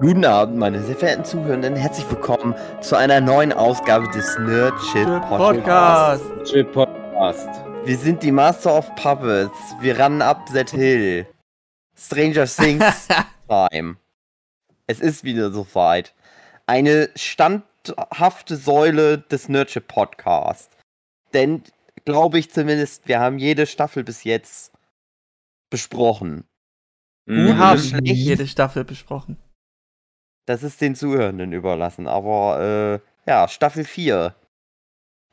Guten Abend, meine sehr verehrten Zuhörenden. Herzlich willkommen zu einer neuen Ausgabe des Nerd Shit Podcast. Podcast. Wir sind die Master of Puppets. Wir rannen up that hill. Stranger Things Time. Es ist wieder soweit. Eine standhafte Säule des Nerdship Podcast. Denn, glaube ich zumindest, wir haben jede Staffel bis jetzt besprochen. Wir haben jede Staffel besprochen. Das ist den Zuhörenden überlassen. Aber äh, ja, Staffel 4.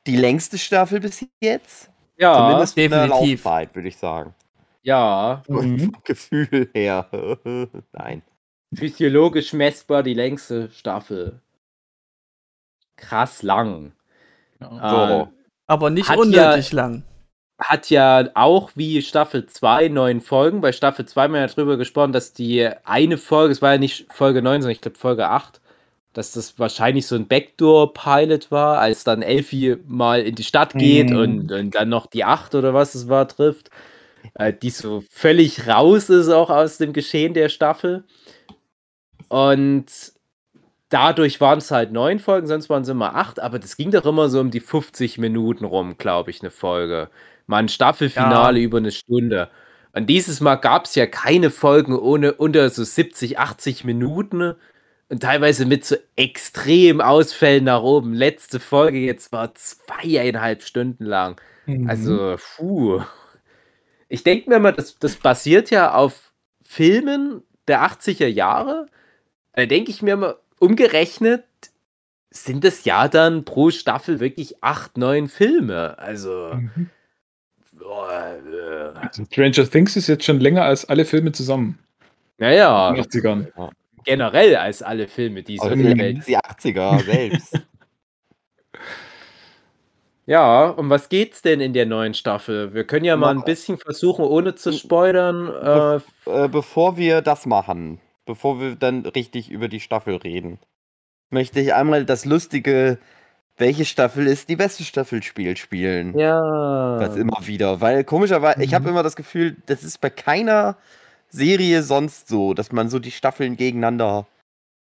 Die längste Staffel bis jetzt? Ja, Zumindest definitiv. Laufzeit, würde ich sagen. ja. Vom Gefühl her. Nein. Physiologisch messbar die längste Staffel. Krass lang. So. Äh, Aber nicht unnötig lang. Hat ja auch wie Staffel 2 neun Folgen. Bei Staffel 2 haben wir ja drüber gesprochen, dass die eine Folge, es war ja nicht Folge 9, sondern ich glaube Folge 8, dass das wahrscheinlich so ein Backdoor-Pilot war, als dann Elfie mal in die Stadt geht Mhm. und, und dann noch die 8 oder was es war trifft, äh, die so völlig raus ist auch aus dem Geschehen der Staffel. Und dadurch waren es halt neun Folgen, sonst waren es immer acht, aber das ging doch immer so um die 50 Minuten rum, glaube ich, eine Folge. Mal ein Staffelfinale über eine Stunde. Und dieses Mal gab es ja keine Folgen ohne unter so 70, 80 Minuten und teilweise mit so extrem Ausfällen nach oben. Letzte Folge jetzt war zweieinhalb Stunden lang. Also, puh. Ich denke mir mal, das, das basiert ja auf Filmen der 80er Jahre. Da denke ich mir mal, umgerechnet sind das ja dann pro Staffel wirklich acht, neun Filme. Also, Mhm. Äh, Stranger Things ist jetzt schon länger als alle Filme zusammen. naja, In den 80ern. generell als alle Filme dieser wie Welt. die 80er selbst. Ja, um was geht's denn in der neuen Staffel? Wir können ja mal ein bisschen versuchen, ohne zu spoilern. Äh, äh, bevor wir das machen, bevor wir dann richtig über die Staffel reden, möchte ich einmal das lustige, welche Staffel ist die beste Staffel-Spiel spielen. ja. Das immer wieder. Weil komischerweise, ich habe Mhm. immer das Gefühl, das ist bei keiner Serie sonst so, dass man so die Staffeln gegeneinander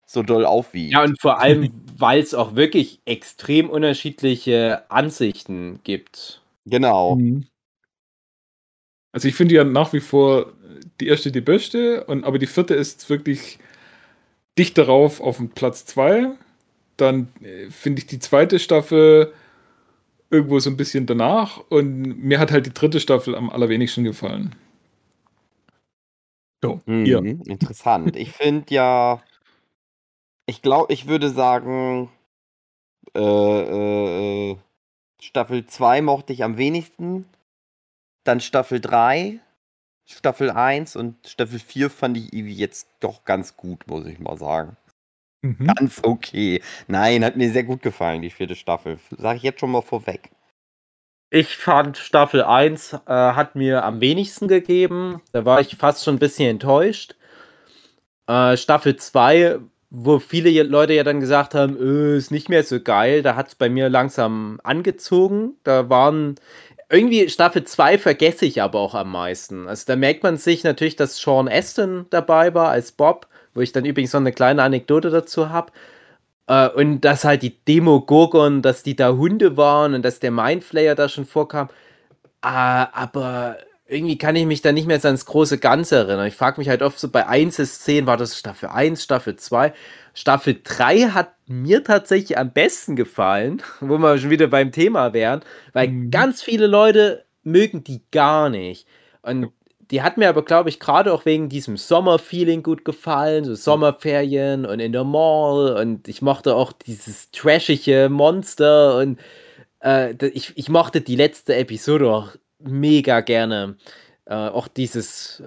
so doll aufwiegt. Ja, und vor allem, weil es auch wirklich extrem unterschiedliche Ansichten gibt. genau. Mhm. Also ich finde ja nach wie vor die erste die beste, und, aber die vierte ist wirklich dicht darauf auf dem Platz 2. Dann äh, finde ich die zweite Staffel irgendwo so ein bisschen danach und mir hat halt die dritte Staffel am allerwenigsten gefallen. So, Mhm, ihr. Interessant. Ich finde ja, ich glaube, ich würde sagen, äh, äh, äh, Staffel 2 mochte ich am wenigsten. Dann Staffel 3, Staffel 1 und Staffel 4 fand ich irgendwie jetzt doch ganz gut, muss ich mal sagen. Mhm. Ganz okay. Nein, hat mir sehr gut gefallen, die vierte Staffel. Sag ich jetzt schon mal vorweg. Ich fand Staffel 1 äh, hat mir am wenigsten gegeben. Da war ich fast schon ein bisschen enttäuscht. Äh, Staffel 2, wo viele Leute ja dann gesagt haben, äh, ist nicht mehr so geil, da hat es bei mir langsam angezogen. Da waren irgendwie Staffel 2 vergesse ich aber auch am meisten. Also da merkt man sich natürlich, dass Sean Aston dabei war als Bob, wo ich dann übrigens noch eine kleine Anekdote dazu habe. Äh, und dass halt die Demogorgon, dass die da Hunde waren und dass der Mindflayer da schon vorkam. Ah, aber irgendwie kann ich mich da nicht mehr so ans große Ganze erinnern. Ich frage mich halt oft so bei Einzelszenen, war das Staffel 1, Staffel 2? Staffel 3 hat mir tatsächlich am besten gefallen, wo wir schon wieder beim Thema wären, weil Mhm. ganz viele Leute mögen die gar nicht. Und die hat mir aber, glaube ich, gerade auch wegen diesem Sommerfeeling gut gefallen, so Sommerferien und in der Mall und ich mochte auch dieses trashige Monster und äh, ich, ich mochte die letzte Episode auch mega gerne. Äh, auch dieses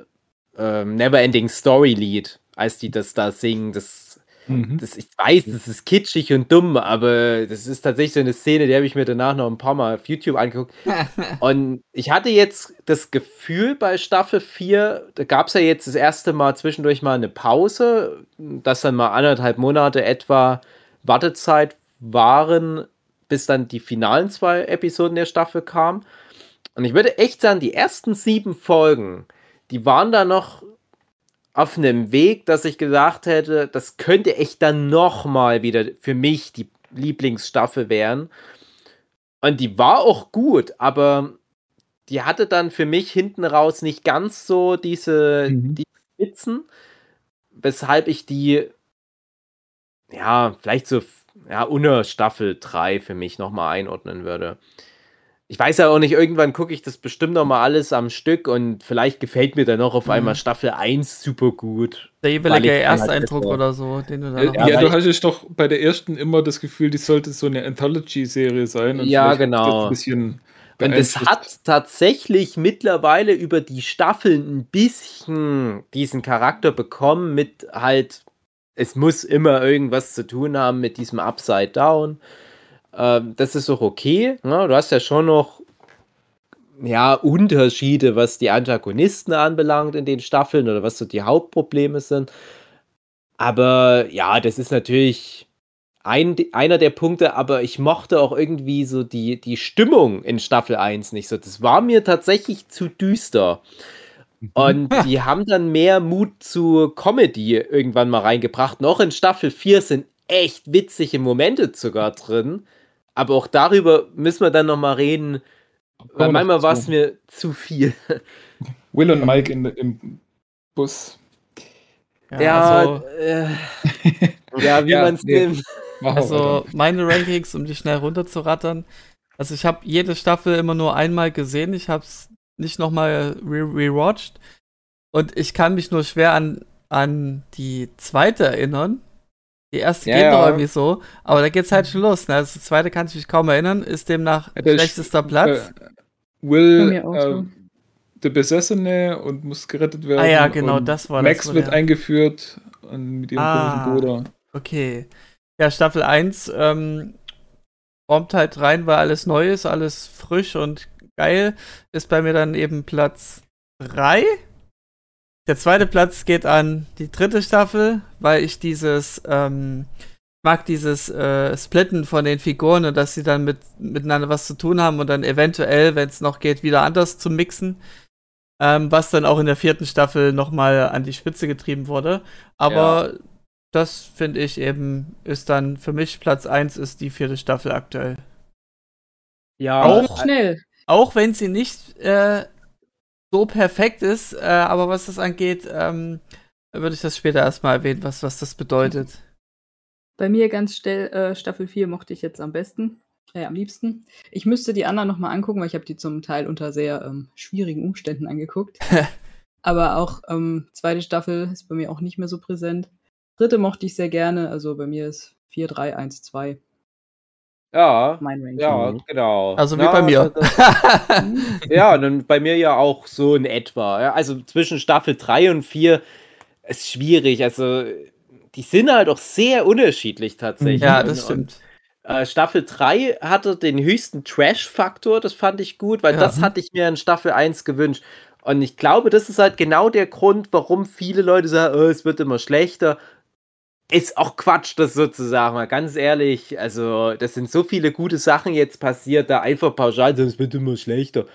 ähm, Neverending Story Lied, als die das da singen, das Mhm. das, ich weiß, das ist kitschig und dumm, aber das ist tatsächlich so eine Szene, die habe ich mir danach noch ein paar Mal auf YouTube angeguckt. Und ich hatte jetzt das Gefühl bei Staffel 4, da gab es ja jetzt das erste Mal zwischendurch mal eine Pause, dass dann mal anderthalb Monate etwa Wartezeit waren, bis dann die finalen zwei Episoden der Staffel kamen. Und ich würde echt sagen, die ersten sieben Folgen, die waren da noch auf einem Weg, dass ich gesagt hätte, das könnte echt dann nochmal wieder für mich die Lieblingsstaffel werden. Und die war auch gut, aber die hatte dann für mich hinten raus nicht ganz so diese, Mhm. die Spitzen, weshalb ich die, ja, vielleicht so, ja, unter Staffel 3 für mich nochmal einordnen würde. Ich weiß ja auch nicht, irgendwann gucke ich das bestimmt nochmal alles am Stück und vielleicht gefällt mir dann noch auf Mhm. einmal Staffel 1 super gut. Der Weil jeweilige halt Ersteindruck besser- oder so, den du da Äh, noch Ja, aber du ich- hattest doch bei der ersten immer das Gefühl, die sollte so eine Anthology-Serie sein. Ja, genau. Ein bisschen Und es hat tatsächlich mittlerweile über die Staffeln ein bisschen diesen Charakter bekommen mit halt, es muss immer irgendwas zu tun haben mit diesem Upside Down. Ähm, das ist auch okay. Ne? Du hast ja schon noch ja, Unterschiede, was die Antagonisten anbelangt in den Staffeln oder was so die Hauptprobleme sind. Aber ja, das ist natürlich ein, einer der Punkte, aber ich mochte auch irgendwie so die, die Stimmung in Staffel 1 nicht so. Das war mir tatsächlich zu düster. Und die haben dann mehr Mut zu Comedy irgendwann mal reingebracht. Noch in Staffel 4 sind echt witzige Momente sogar drin. Aber auch darüber müssen wir dann noch mal reden. Weil noch manchmal war es mir zu viel. Will und Mike in, im Bus. Ja, also, äh, ja wie Ja, man es nee. nimmt. Also meine Rankings, um die schnell runterzurattern. Also ich habe jede Staffel immer nur einmal gesehen. Ich habe es nicht nochmal re rewatcht. Und ich kann mich nur schwer an, an die zweite erinnern. Die erste Ja, geht noch ja. irgendwie so, aber da geht's halt schon los. Ne? Also die zweite kann ich mich kaum erinnern, ist demnach Ja, der ist- schlechtester Platz. Äh, Will, äh, der Besessene und muss gerettet werden. Ah ja, genau, das war das, Max wird eingeführt und mit ihrem Ah. komischen Bruder. Okay. Ja, Staffel 1 ähm, kommt halt rein, weil alles neu ist, alles frisch und geil. Ist bei mir dann eben Platz 3. Der zweite Platz geht an die dritte Staffel, weil ich dieses, ähm, ich mag dieses äh, Splitten von den Figuren und dass sie dann mit, miteinander was zu tun haben und dann eventuell, wenn es noch geht, wieder anders zu mixen. Ähm, was dann auch in der vierten Staffel nochmal an die Spitze getrieben wurde. Aber das finde ich eben, ist dann für mich Platz 1 ist die vierte Staffel aktuell. Ja, Auch- Schnell. Auch wenn sie nicht äh, so perfekt ist, äh, aber was das angeht, ähm, würde ich das später erstmal erwähnen, was, was das bedeutet. Bei mir ganz schnell, äh, Staffel 4 mochte ich jetzt am besten, äh, am liebsten. Ich müsste die anderen nochmal angucken, weil ich habe die zum Teil unter sehr ähm, schwierigen Umständen angeguckt. Aber auch ähm, zweite Staffel ist bei mir auch nicht mehr so präsent. Dritte mochte ich sehr gerne, also bei mir ist 4, 3, 1, 2 ja, mein Ranking. ja, genau. Also wie Ja, bei mir. das- Ja, und dann bei mir ja auch so in etwa. Ja, also zwischen Staffel 3 und 4 ist schwierig. Also die sind halt auch sehr unterschiedlich tatsächlich. ja, das stimmt. Und, äh, Staffel 3 hatte den höchsten Trash-Faktor, das fand ich gut, weil Ja. das hatte ich mir in Staffel 1 gewünscht. Und ich glaube, das ist halt genau der Grund, warum viele Leute sagen, oh, es wird immer schlechter. Ist auch Quatsch, das sozusagen, mal ganz ehrlich. Also, das sind so viele gute Sachen jetzt passiert, da einfach pauschal, es wird immer schlechter.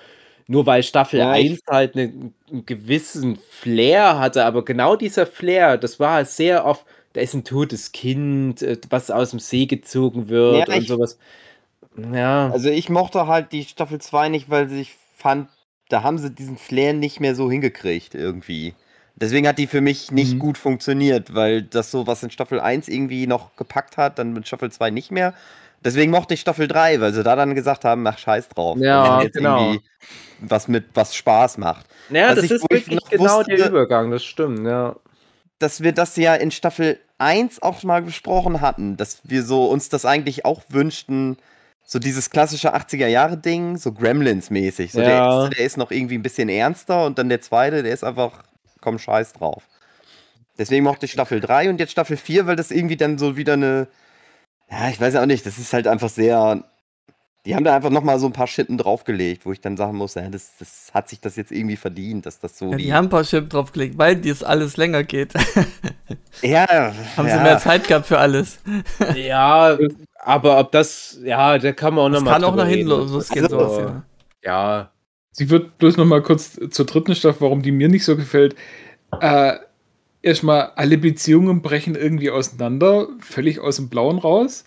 Nur weil Staffel Ja, ich- 1 halt einen, einen gewissen Flair hatte, aber genau dieser Flair, das war halt sehr oft, da ist ein totes Kind, äh, was aus dem See gezogen wird Ja, und ich- sowas. Ja. Also ich mochte halt die Staffel 2 nicht, weil ich fand, da haben sie diesen Flair nicht mehr so hingekriegt irgendwie. Deswegen hat die für mich nicht Mhm. gut funktioniert, weil das so, was in Staffel 1 irgendwie noch gepackt hat, dann mit Staffel 2 nicht mehr. Deswegen mochte ich Staffel 3, weil sie da dann gesagt haben, ach scheiß drauf. Ja, genau. irgendwie was mit, was Spaß macht. Ja, Was das ich- ist wirklich genau der wusste- Übergang, das stimmt, ja. dass wir das ja in Staffel 1 auch mal besprochen hatten, dass wir so uns das eigentlich auch wünschten, so dieses klassische 80er-Jahre-Ding, so Gremlins-mäßig. So der, Ja. erste, der ist noch irgendwie ein bisschen ernster und dann der zweite, der ist einfach, komm, scheiß drauf. Deswegen mochte ich Staffel 3 und jetzt Staffel 4, weil das irgendwie dann so wieder eine, ja, ich weiß ja auch nicht, das ist halt einfach sehr, die haben da einfach nochmal so ein paar Schitten draufgelegt, wo ich dann sagen muss, ja, das, das hat sich das jetzt irgendwie verdient, dass das so Ja, die, haben ein paar Schippen draufgelegt, weil dies alles länger geht. ja, haben ja. sie mehr Zeit gehabt für alles. Ja, aber ob das, ja, da kann man auch Das nochmal. kann auch nach hinten losgehen, Also, sowas, ja. Ja, Sie wird bloß noch mal kurz zur dritten Staffel, warum die mir nicht so gefällt. Äh, erstmal alle Beziehungen brechen irgendwie auseinander, völlig aus dem Blauen raus.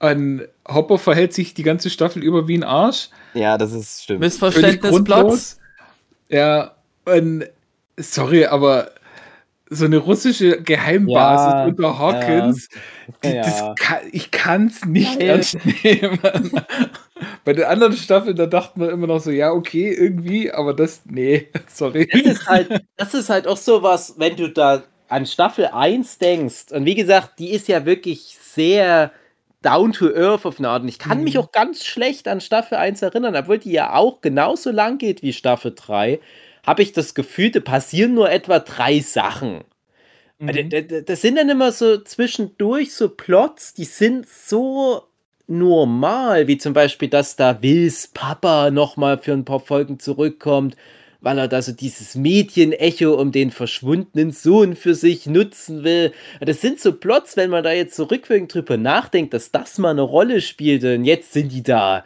An Hopper verhält sich die ganze Staffel über wie ein Arsch. Ja, das ist stimmt. Missverständnis grundlos. Plots. Ja, und sorry, aber so eine russische Geheimbasis Ja, unter Hawkins, die, Ja. kann, ich kann es nicht ernst nehmen. Bei den anderen Staffeln, da dachten wir immer noch so, ja, okay, irgendwie, aber das, nee, sorry. Das ist halt, das ist halt auch sowas, wenn du da an Staffel 1 denkst. Und wie gesagt, die ist ja wirklich sehr down to earth auf eine Art. Und ich kann mich auch ganz schlecht an Staffel 1 erinnern, obwohl die ja auch genauso lang geht wie Staffel 3. Habe ich das Gefühl, da passieren nur etwa drei Sachen. Mhm. Das sind dann immer so zwischendurch so Plots, die sind so normal, wie zum Beispiel, dass da Wills Papa nochmal für ein paar Folgen zurückkommt, weil er da so dieses Mädchen-Echo um den verschwundenen Sohn für sich nutzen will. Das sind so Plots, wenn man da jetzt so rückwirkend drüber nachdenkt, dass das mal eine Rolle spielte und jetzt sind die da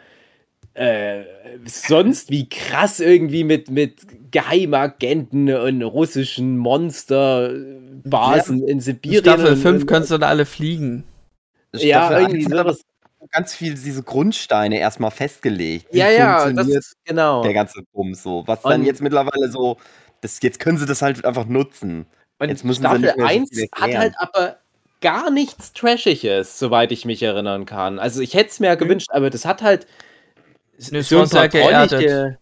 äh, sonst wie krass irgendwie mit, mit Geheimagenten und russischen Monsterbasen in Sibirien. Staffel und- 5 und- kannst du da alle fliegen. Ja, Staffel irgendwie 1 hat aber sowas. ganz viel diese Grundsteine erstmal festgelegt. Wie Ja, ja, das ist genau. der ganze Bums so. Was dann Und- jetzt mittlerweile so, das, jetzt können sie das halt einfach nutzen. Und Jetzt müssen Staffel nicht mehr so 1 viel hat halt aber gar nichts Trashiges, soweit ich mich erinnern kann. Also ich hätte es mir ja gewünscht, aber das hat halt Nee, es war sehr geerdet.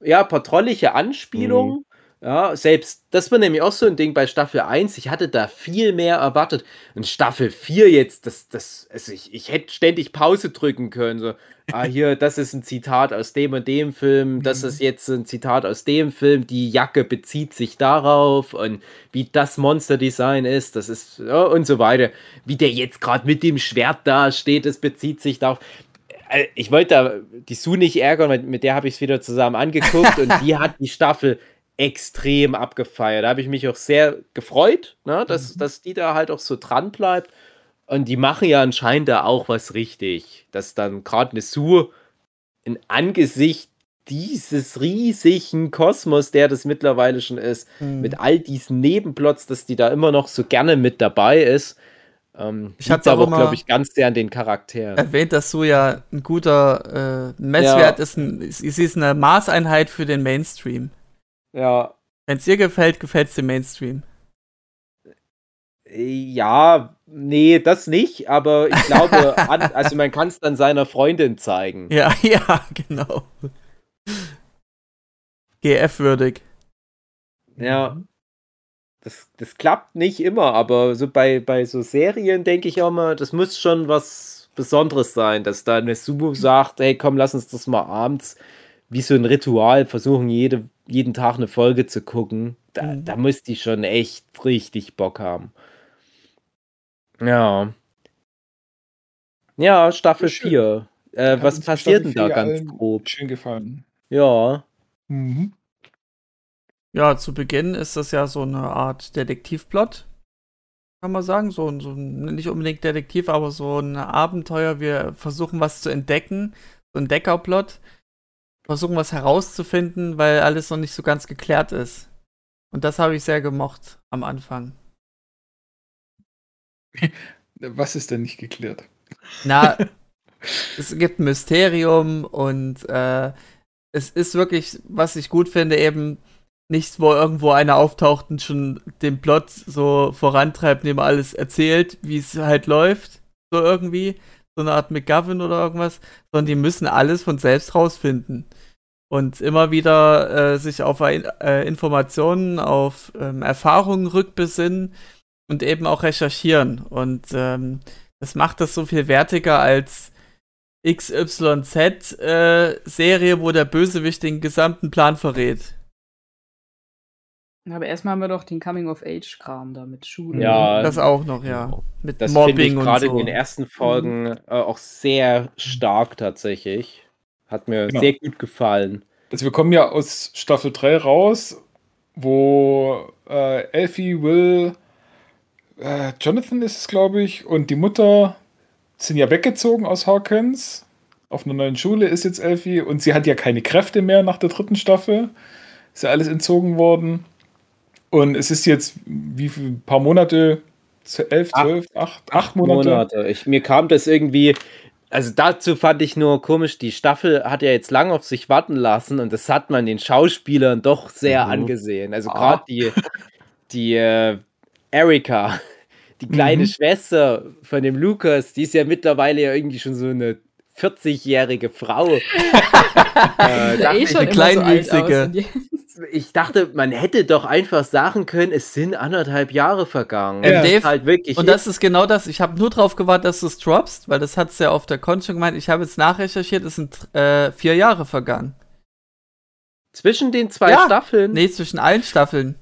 ja, paar trollige Anspielungen. Mhm. Ja, selbst, das war nämlich auch so ein Ding bei Staffel 1. Ich hatte da viel mehr erwartet. Und Staffel 4 jetzt, das, das, also ich, ich hätte ständig Pause drücken können. So, ah, hier, das ist ein Zitat aus dem und dem Film, das Mhm. ist jetzt ein Zitat aus dem Film, die Jacke bezieht sich darauf und wie das Monsterdesign ist, das ist, ja, und so weiter. Wie der jetzt gerade mit dem Schwert da steht, das bezieht sich darauf. Äh, Ich wollte da die Sue nicht ärgern, weil mit der habe ich es wieder zusammen angeguckt und die hat die Staffel extrem abgefeiert. Da habe ich mich auch sehr gefreut, ne, dass, dass die da halt auch so dran bleibt. Und die machen ja anscheinend da auch was richtig. Dass dann gerade eine Sue in Angesicht dieses riesigen Kosmos, der das mittlerweile schon ist, Hm. mit all diesen Nebenplots, dass die da immer noch so gerne mit dabei ist. Ähm, Ich auch aber glaube ich, ganz sehr an den Charakteren. Erwähnt, dass so ja ein guter äh, Messwert ist, ein, sie sie ist eine Maßeinheit für den Mainstream. Ja, Wenn es dir gefällt, gefällt es dem Mainstream. Ja, nee, das nicht, aber ich glaube, an, also man kann es dann seiner Freundin zeigen. Ja, ja, genau. GF-würdig. Ja. Das, das klappt nicht immer, aber so bei, bei so Serien denke ich auch mal, das muss schon was Besonderes sein, dass da eine Sumo sagt, hey komm, lass uns das mal abends wie so ein Ritual versuchen, jede, jeden Tag eine Folge zu gucken. Da, Mhm. da muss die schon echt richtig Bock haben. Ja. Ja, Staffel Schön. 4. Äh, was passiert denn da ganz grob? Schön gefallen. Ja. Mhm. Ja, zu Beginn ist das ja so eine Art Detektivplot. Kann man sagen. So, ein- so ein, nicht unbedingt Detektiv, aber so ein Abenteuer. Wir versuchen was zu entdecken. So ein Deckerplot. Versuchen was herauszufinden, weil alles noch nicht so ganz geklärt ist. Und das habe ich sehr gemocht am Anfang. Was ist denn nicht geklärt? Na, es gibt ein Mysterium und äh, es ist wirklich, was ich gut finde, eben nicht, wo irgendwo einer auftaucht und schon den Plot so vorantreibt, indem er alles erzählt, wie es halt läuft, so irgendwie, so eine Art McGovern oder irgendwas, sondern die müssen alles von selbst rausfinden. Und immer wieder äh, sich auf äh, Informationen, auf ähm, Erfahrungen rückbesinnen und eben auch recherchieren. Und ähm, das macht das so viel wertiger als XYZ-Serie, wo der Bösewicht den gesamten Plan verrät. Aber erstmal haben wir doch den Coming-of-Age-Kram da mit Schule. Ja, Das auch noch, ja. genau. Mit Das finde ich Mobbing und gerade so. in den ersten Folgen äh, auch sehr stark tatsächlich. Hat mir Genau. sehr gut gefallen. Also wir kommen ja aus Staffel 3 raus, wo äh, Elfie, Will, äh, Jonathan ist es, glaube ich, und die Mutter sind ja weggezogen aus Hawkins. Auf einer neuen Schule ist jetzt Elfie und sie hat ja keine Kräfte mehr nach der dritten Staffel. Ist ja alles entzogen worden. Und es ist jetzt wie viel, ein paar Monate, elf, Acht. zwölf, acht, acht Monate. Ich, mir kam das irgendwie, also dazu fand ich nur komisch, die Staffel hat ja jetzt lang auf sich warten lassen und das hat man den Schauspielern doch sehr Mhm. angesehen. Also Ah. gerade die, die äh, Erika, die kleine Mhm. Schwester von dem Lukas, die ist ja mittlerweile ja irgendwie schon so eine 40-jährige Frau. äh, dachte eh ich, so alt kleinwüchsige. die- ich dachte, man hätte doch einfach sagen können, es sind anderthalb Jahre vergangen. Ja. Dave, halt wirklich Und das ist genau das. Ich habe nur drauf gewartet, dass du es droppst, weil das hat es ja auf der Con schon gemeint. Ich habe jetzt nachrecherchiert, es sind äh, vier Jahre vergangen. zwischen den zwei Ja. Staffeln. Nee, zwischen allen Staffeln.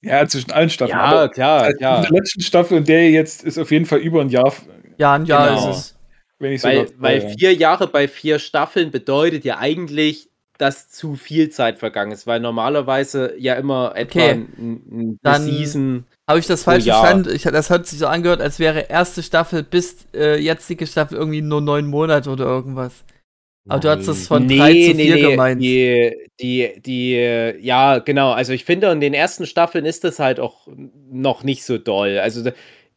Ja, zwischen allen Staffeln. ja, Aber klar, also klar. In der letzten Staffel und der jetzt ist auf jeden Fall über ein Jahr, Ja, ein Jahr Genau. ist es. Wenn ich Weil, sogar weil ja. vier Jahre bei vier Staffeln bedeutet ja eigentlich, dass zu viel Zeit vergangen ist, weil normalerweise ja immer etwa Okay. ein, ein, Season. Habe ich das falsch verstanden? Ich, das hat sich so angehört, als wäre erste Staffel bis äh, jetzige Staffel irgendwie nur neun Monate oder irgendwas. Aber du hast das von drei zu vier gemeint. Die, die, die, ja, genau. Also ich finde, in den ersten Staffeln ist das halt auch noch nicht so doll. Also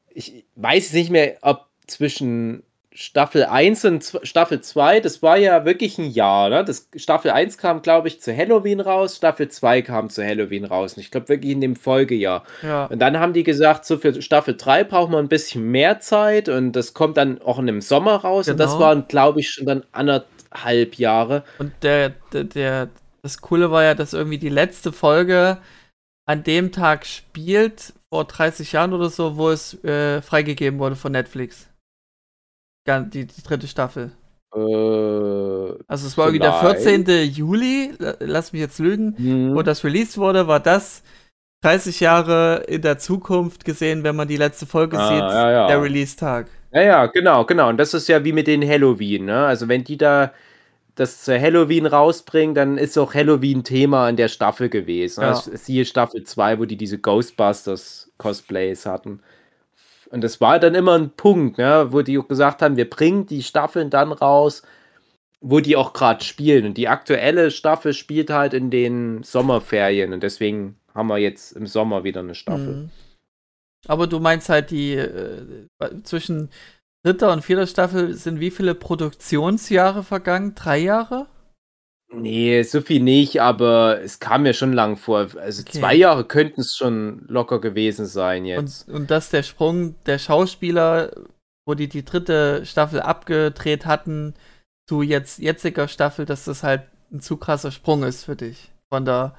ich weiß nicht mehr, ob zwischen Staffel 1 und Staffel 2, das war ja wirklich ein Jahr, ne? Das, Staffel 1 kam, glaube ich, zu Halloween raus, Staffel 2 kam zu Halloween raus. Und ich glaube wirklich in dem Folgejahr. Ja. Und dann haben die gesagt, so für Staffel 3 brauchen wir ein bisschen mehr Zeit und das kommt dann auch in dem Sommer raus. Und das Genau. waren, glaube ich, schon dann anderthalb Jahre. Und der, der, der, das Coole war ja, dass irgendwie die letzte Folge an dem Tag spielt, vor 30 Jahren oder so, wo es äh, freigegeben wurde von Netflix. Die, die dritte Staffel. Äh, Also es war irgendwie der Vielleicht. 14. Juli, la- lass mich jetzt lügen, hm. wo das released wurde, war das 30 Jahre in der Zukunft gesehen, wenn man die letzte Folge Ah, sieht, ja, ja. der Release-Tag. Ja, ja, genau, genau. Und das ist ja wie mit den Halloween, ne? Also wenn die da das zu Halloween rausbringen, dann ist auch Halloween Thema in der Staffel gewesen. Ja. Also, siehe Staffel 2, wo die diese Ghostbusters-Cosplays hatten. Und das war dann immer ein Punkt, ne? wo die gesagt haben, wir bringen die Staffeln dann raus, wo die auch gerade spielen. Und die aktuelle Staffel spielt halt in den Sommerferien. Und deswegen haben wir jetzt im Sommer wieder eine Staffel. Mhm. Aber du meinst halt, die äh, zwischen dritter und vierter Staffel sind wie viele Produktionsjahre vergangen? Drei Jahre? Nee, so viel nicht, aber es kam mir schon lang vor. Also Okay. zwei Jahre könnten es schon locker gewesen sein jetzt. Und, und das der Sprung der Schauspieler, wo die die dritte Staffel abgedreht hatten, zu jetzt jetziger Staffel, dass das halt ein zu krasser Sprung ist für dich. Von der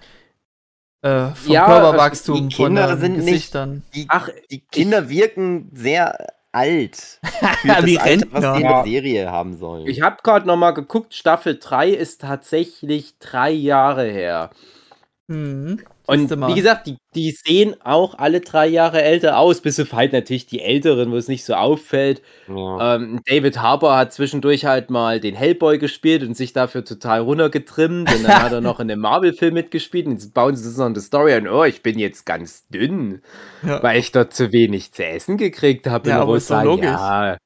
äh, vom Ja, Körperwachstum, die von Kinder den sind nicht- Gesichtern. Die, Ach, die Kinder wirken sehr alt. Wie Alter, was die in der Serie haben sollen. Ich habe gerade noch mal geguckt, Staffel 3 ist tatsächlich drei Jahre her. Mhm. Und wie gesagt, die, die sehen auch alle drei Jahre älter aus, bis auf halt natürlich die Älteren, wo es nicht so auffällt. ja. Ähm, David Harbour hat zwischendurch halt mal den Hellboy gespielt und sich dafür total runtergetrimmt. Und dann hat er noch in einem Marvel-Film mitgespielt. Und jetzt bauen sie das noch in die Story an. Oh, ich bin jetzt ganz dünn, Ja. weil ich dort zu wenig zu essen gekriegt habe. Ja, Und aber ist doch sagen, logisch. Ja,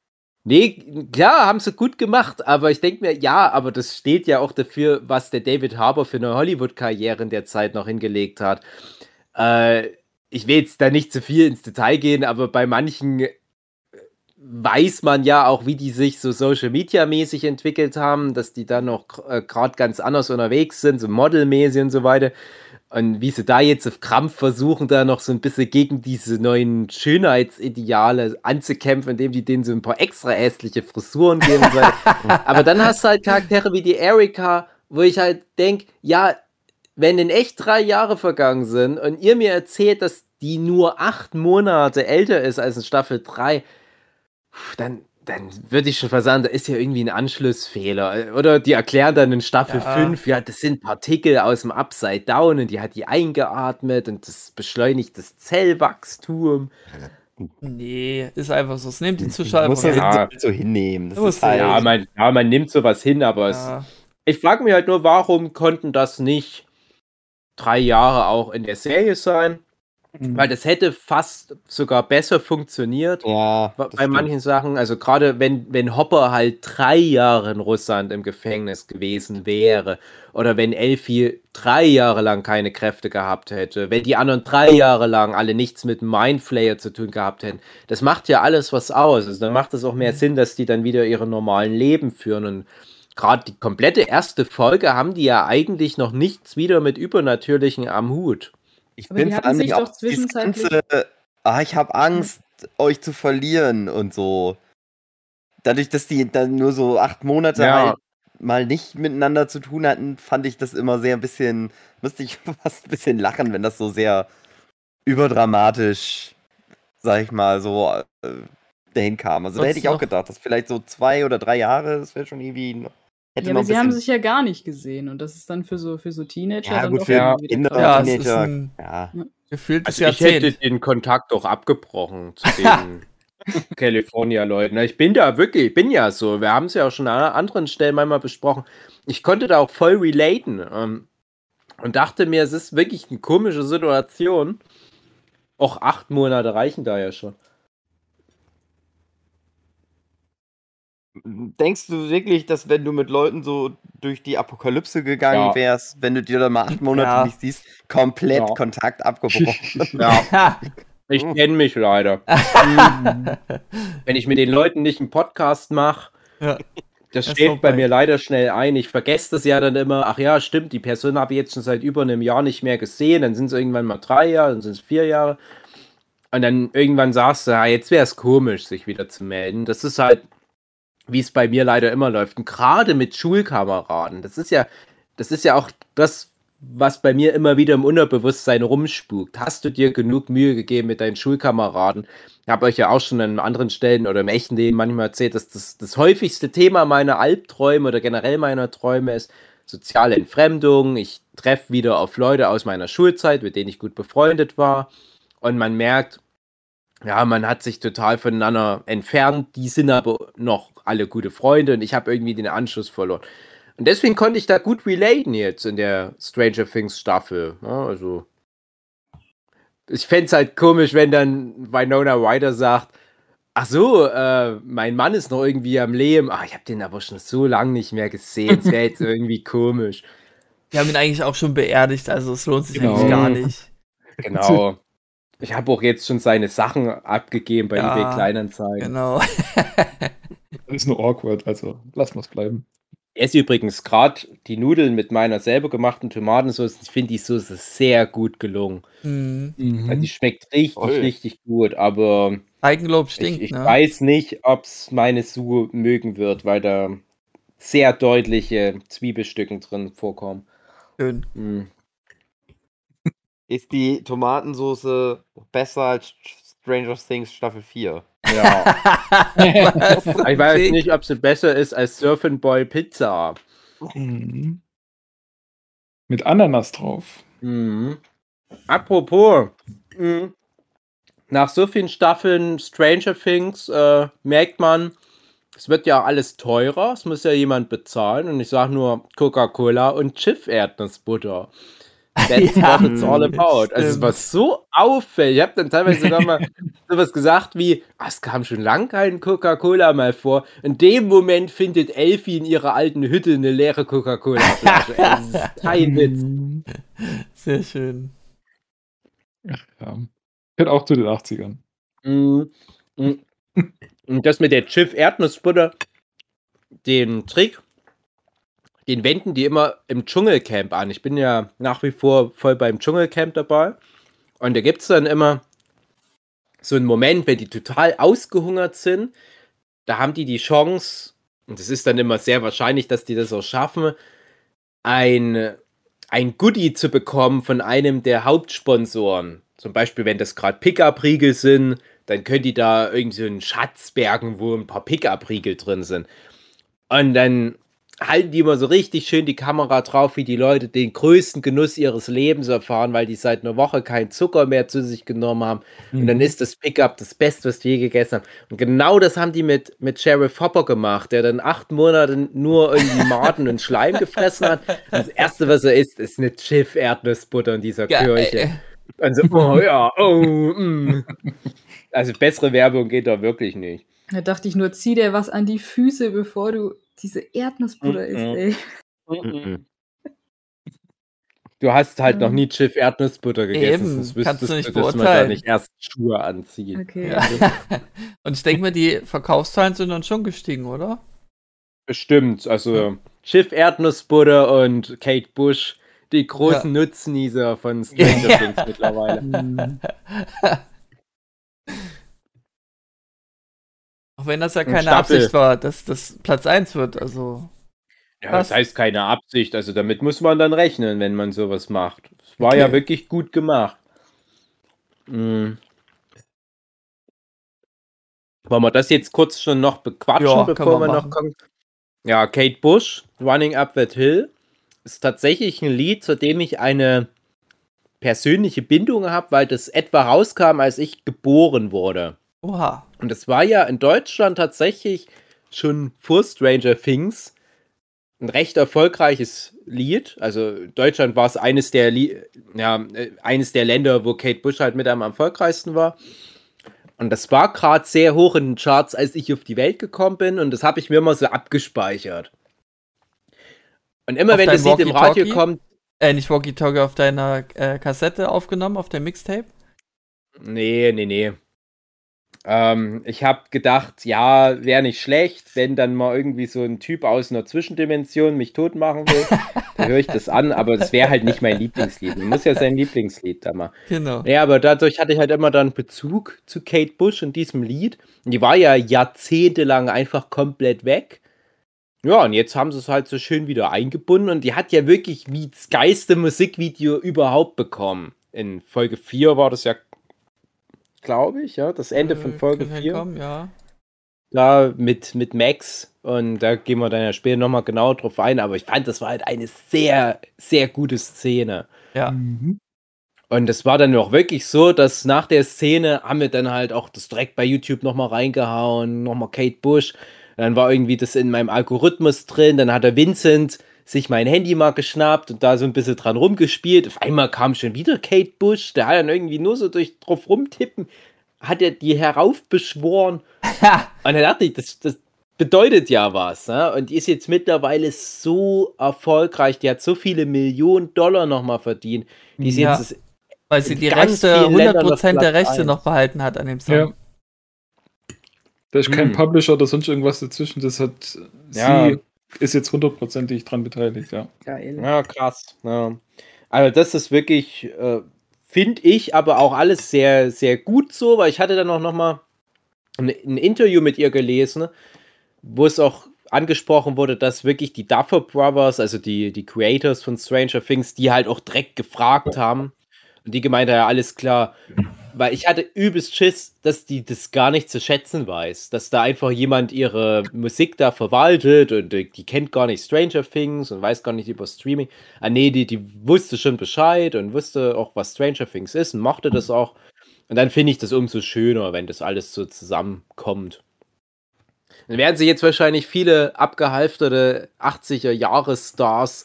nee, klar, haben sie gut gemacht. Aber ich denke mir, ja, aber das steht ja auch dafür, was der David Harbour für eine Hollywood-Karriere in der Zeit noch hingelegt hat. Äh, ich will jetzt da nicht zu viel ins Detail gehen, aber bei manchen äh, weiß man ja auch, wie die sich so Social Media mäßig entwickelt haben, dass die dann noch äh, gerade ganz anders unterwegs sind, so modelmäßig und so weiter. Und wie sie da jetzt auf Krampf versuchen, da noch so ein bisschen gegen diese neuen Schönheitsideale anzukämpfen, indem die denen so ein paar extra hässliche Frisuren geben. und so weiter. Aber dann hast du halt Charaktere wie die Erika, wo ich halt denke, ja, wenn in echt drei Jahre vergangen sind und ihr mir erzählt, dass die nur acht Monate älter ist als in Staffel 3, dann, dann würde ich schon versagen, da ist ja irgendwie ein Anschlussfehler. Oder die erklären dann in Staffel Ja. 5, ja, das sind Partikel aus dem Upside Down und die hat die eingeatmet und das beschleunigt das Zellwachstum. Nee, ist einfach so. Es nimmt die Zuschauer muss einfach das so hinnehmen. Das ist halt, Ja, man, ja, man nimmt sowas hin, aber es, Ja. ich frage mich halt nur, warum konnten das nicht drei Jahre auch in der Serie sein? Weil das hätte fast sogar besser funktioniert. Ja. Bei manchen Sachen, also gerade wenn, wenn Hopper halt drei Jahre in Russland im Gefängnis gewesen wäre oder wenn Elfie drei Jahre lang keine Kräfte gehabt hätte, wenn die anderen drei Jahre lang alle nichts mit Mindflayer zu tun gehabt hätten, das macht ja alles was aus. Also dann macht es auch mehr Sinn, dass die dann wieder ihre normalen Leben führen und gerade die komplette erste Folge haben die ja eigentlich noch nichts wieder mit Übernatürlichen am Hut. Ich Aber bin vor allem auch dieses zwischenzeitlich- ganze, ah, ich habe Angst, euch zu verlieren und so. Dadurch, dass die dann nur so acht Monate Ja. halt mal nicht miteinander zu tun hatten, fand ich das immer sehr ein bisschen, musste ich fast ein bisschen lachen, wenn das so sehr überdramatisch, sag ich mal, so äh, dahin kam. Also da Sonst hätte ich auch gedacht, dass vielleicht so zwei oder drei Jahre, das wäre schon irgendwie. Hätte Ja, aber sie haben sich ja gar nicht gesehen und das ist dann für so, für so Teenager Ja, dann gut, für wieder Kinder-. Ja, Teenager. ein Ja, gefühltes Also ich hätte den Kontakt doch abgebrochen zu den California-Leuten. Ich bin da wirklich, ich bin ja so. Wir haben es ja auch schon an anderen Stellen manchmal besprochen. Ich konnte da auch voll relaten ähm, und dachte mir, es ist wirklich eine komische Situation. Auch acht Monate reichen da ja schon. Denkst du wirklich, dass wenn du mit Leuten so durch die Apokalypse gegangen Ja. wärst, wenn du dir da mal acht Monate Ja. nicht siehst, komplett Ja. Kontakt abgebrochen? Ja, ich kenne mich leider. Wenn ich mit den Leuten nicht einen Podcast mache, ja. Das Ist schläft bei mir leider schnell ein. Ich vergesse das ja dann immer. Ach ja, stimmt, die Person habe ich jetzt schon seit über einem Jahr nicht mehr gesehen. Dann sind es irgendwann mal drei Jahre, dann sind es vier Jahre. Und dann irgendwann sagst du, ah, jetzt wäre es komisch, sich wieder zu melden. Das ist halt, wie es bei mir leider immer läuft. Und gerade mit Schulkameraden. Das ist ja, das ist ja auch das, was bei mir immer wieder im Unterbewusstsein rumspukt. Hast du dir genug Mühe gegeben mit deinen Schulkameraden? Ich habe euch ja auch schon an anderen Stellen oder im echten Leben manchmal erzählt, dass das das häufigste Thema meiner Albträume oder generell meiner Träume ist soziale Entfremdung. Ich treffe wieder auf Leute aus meiner Schulzeit, mit denen ich gut befreundet war. Und man merkt, ja, man hat sich total voneinander entfernt. Die sind aber noch alle gute Freunde und ich habe irgendwie den Anschluss verloren. Und deswegen konnte ich da gut relaten jetzt in der Stranger Things Staffel. Ja, also ich fände es halt komisch, wenn dann Winona Ryder sagt, ach so, äh, mein Mann ist noch irgendwie am Leben. Ah, ich habe den aber schon so lange nicht mehr gesehen. Es wäre jetzt irgendwie komisch. Wir haben ihn eigentlich auch schon beerdigt, also es lohnt sich Genau. eigentlich gar nicht. Genau. Ich habe auch jetzt schon seine Sachen abgegeben bei Ja, eBay Kleinanzeigen. Genau. Das ist nur awkward, also lassen wir es bleiben. Er ist übrigens gerade die Nudeln mit meiner selber gemachten Tomatensauce. Ich finde die Soße sehr gut gelungen. Hm. Also die schmeckt richtig, Toll. richtig gut, aber Eigenlob stinkt, ich, ich ne? weiß nicht, ob es meine Sue mögen wird, weil da sehr deutliche Zwiebelstücken drin vorkommen. Schön. Hm. Ist die Tomatensauce besser als Stranger Things Staffel 4? Ja. Ich weiß nicht, ob sie besser ist als Surfing Boy Pizza. Mhm. Mit Ananas drauf. Mhm. Apropos, mhm. nach so vielen Staffeln Stranger Things äh, merkt man, es wird ja alles teurer, es muss ja jemand bezahlen und ich sage nur Coca-Cola und Schiff-Erdnussbutter. That's Ja, what it's all about. Also es war so auffällig. Ich habe dann teilweise sogar mal sowas gesagt wie, ah, es kam schon lang kein Coca-Cola mal vor. In dem Moment findet Elfie in ihrer alten Hütte eine leere Coca-Cola-Flasche. Es ist kein Witz. Mhm. Sehr schön. Ja. Gehört auch zu den 80ern. Mm, mm. Und das mit der Schiff Erdnussbutter, den Trick, den wenden die immer im Dschungelcamp an. Ich bin ja nach wie vor voll beim Dschungelcamp dabei. Und da gibt es dann immer so einen Moment, wenn die total ausgehungert sind, da haben die die Chance, und es ist dann immer sehr wahrscheinlich, dass die das auch schaffen, ein, ein Goodie zu bekommen von einem der Hauptsponsoren. Zum Beispiel, wenn das gerade Pickup-Riegel sind, dann können die da irgendwie so einen Schatz bergen, wo ein paar Pickup-Riegel drin sind. Und dann halten die immer so richtig schön die Kamera drauf, wie die Leute den größten Genuss ihres Lebens erfahren, weil die seit einer Woche keinen Zucker mehr zu sich genommen haben. Und dann ist das Pickup das Beste, was die je gegessen haben. Und genau das haben die mit, mit Sheriff Hopper gemacht, der dann acht Monate nur irgendwie Maden und Schleim gefressen hat. Und das Erste, was er isst, ist eine Schiff Erdnussbutter in dieser Geil. Kirche. Also, oh ja, oh, mm. Also bessere Werbung geht da wirklich nicht. Da dachte ich nur, zieh dir was an die Füße, bevor du diese Erdnussbutter isst, Mhm. ey. Mhm. Du hast halt noch Mhm. nie Schiff Erdnussbutter gegessen, Eben, sonst kannst du wüsstest nicht dass man da nicht erst Schuhe anziehen. Okay. Ja. Und ich denke mir, die Verkaufszahlen sind dann schon gestiegen, oder? Bestimmt, also Schiff Erdnussbutter und Kate Bush, die großen Nutznießer von Stranger Ja. Things mittlerweile. Hm. Auch wenn das ja keine. Absicht war, dass das Platz 1 wird. Also, Ja, das heißt keine Absicht, also damit muss man dann rechnen, wenn man sowas macht. Es war Okay. ja wirklich gut gemacht. Mhm. Wollen wir das jetzt kurz schon noch bequatschen, Ja, bevor wir wir noch kommen? Ja, Kate Bush, Running Up That Hill, ist tatsächlich ein Lied, zu dem ich eine persönliche Bindung habe, weil das etwa rauskam, als ich geboren wurde. Oha. Und es war ja in Deutschland tatsächlich schon vor Stranger Things ein recht erfolgreiches Lied. Also in Deutschland war es eines der, Lie ja, äh, eines der Länder, wo Kate Bush halt mit am erfolgreichsten war. Und das war gerade sehr hoch in den Charts, als ich auf die Welt gekommen bin. Und das habe ich mir immer so abgespeichert. Und immer Auf wenn das Lied im Radio kommt, Äh, nicht Walkie-Talkie auf deiner äh, Kassette aufgenommen, auf der Mixtape? Nee, nee, nee. Ähm, ich habe gedacht, ja, wäre nicht schlecht, wenn dann mal irgendwie so ein Typ aus einer Zwischendimension mich tot machen will. dann höre ich das an, aber es wäre halt nicht mein Lieblingslied. Man muss ja sein Lieblingslied da mal. Genau. Ja, aber dadurch hatte ich halt immer dann Bezug zu Kate Bush und diesem Lied. Und die war ja jahrzehntelang einfach komplett weg. Ja, und jetzt haben sie es halt so schön wieder eingebunden und die hat ja wirklich wie das geilste Musikvideo überhaupt bekommen. In Folge 4 war das ja, glaube ich, ja, das Ende von Äh, Folge kann 4. hinkommen, ja. Da mit, mit Max und da gehen wir dann ja später nochmal genau drauf ein, aber ich fand, das war halt eine sehr, sehr gute Szene. Ja. Mhm. Und es war dann auch wirklich so, dass nach der Szene haben wir dann halt auch das direkt bei YouTube nochmal reingehauen, nochmal Kate Bush. Dann war irgendwie das in meinem Algorithmus drin. Dann hat der Vincent sich mein Handy mal geschnappt und da so ein bisschen dran rumgespielt. Auf einmal kam schon wieder Kate Bush. Der hat dann irgendwie nur so durch drauf rumtippen, hat er die heraufbeschworen. Und dann dachte ich, das, das bedeutet ja was. Ne? Und die ist jetzt mittlerweile so erfolgreich. Die hat so viele Millionen Dollar nochmal verdient. Die ist Ja. jetzt das Weil sie die Rechte, vielen Ländern auf 100% der Rechte noch behalten hat an dem Song. Ja. Da ist kein Hm. Publisher oder sonst irgendwas dazwischen. Das hat Ja. sie ist jetzt hundertprozentig dran beteiligt, ja. Geil. Ja, krass. Ja. Also das ist wirklich, äh, finde ich, aber auch alles sehr, sehr gut so, weil ich hatte dann auch noch mal ein, ein Interview mit ihr gelesen, wo es auch angesprochen wurde, dass wirklich die Duffer Brothers, also die, die Creators von Stranger Things, die halt auch direkt gefragt haben und die gemeint haben, ja, alles klar, weil ich hatte übelst Schiss, dass die das gar nicht zu schätzen weiß, dass da einfach jemand ihre Musik da verwaltet und die, die kennt gar nicht Stranger Things und weiß gar nicht über Streaming. Ah nee, die, die wusste schon Bescheid und wusste auch, was Stranger Things ist und mochte das auch. Und dann finde ich das umso schöner, wenn das alles so zusammenkommt. Dann werden sie jetzt wahrscheinlich viele abgehalfterte 80er-Jahres-Stars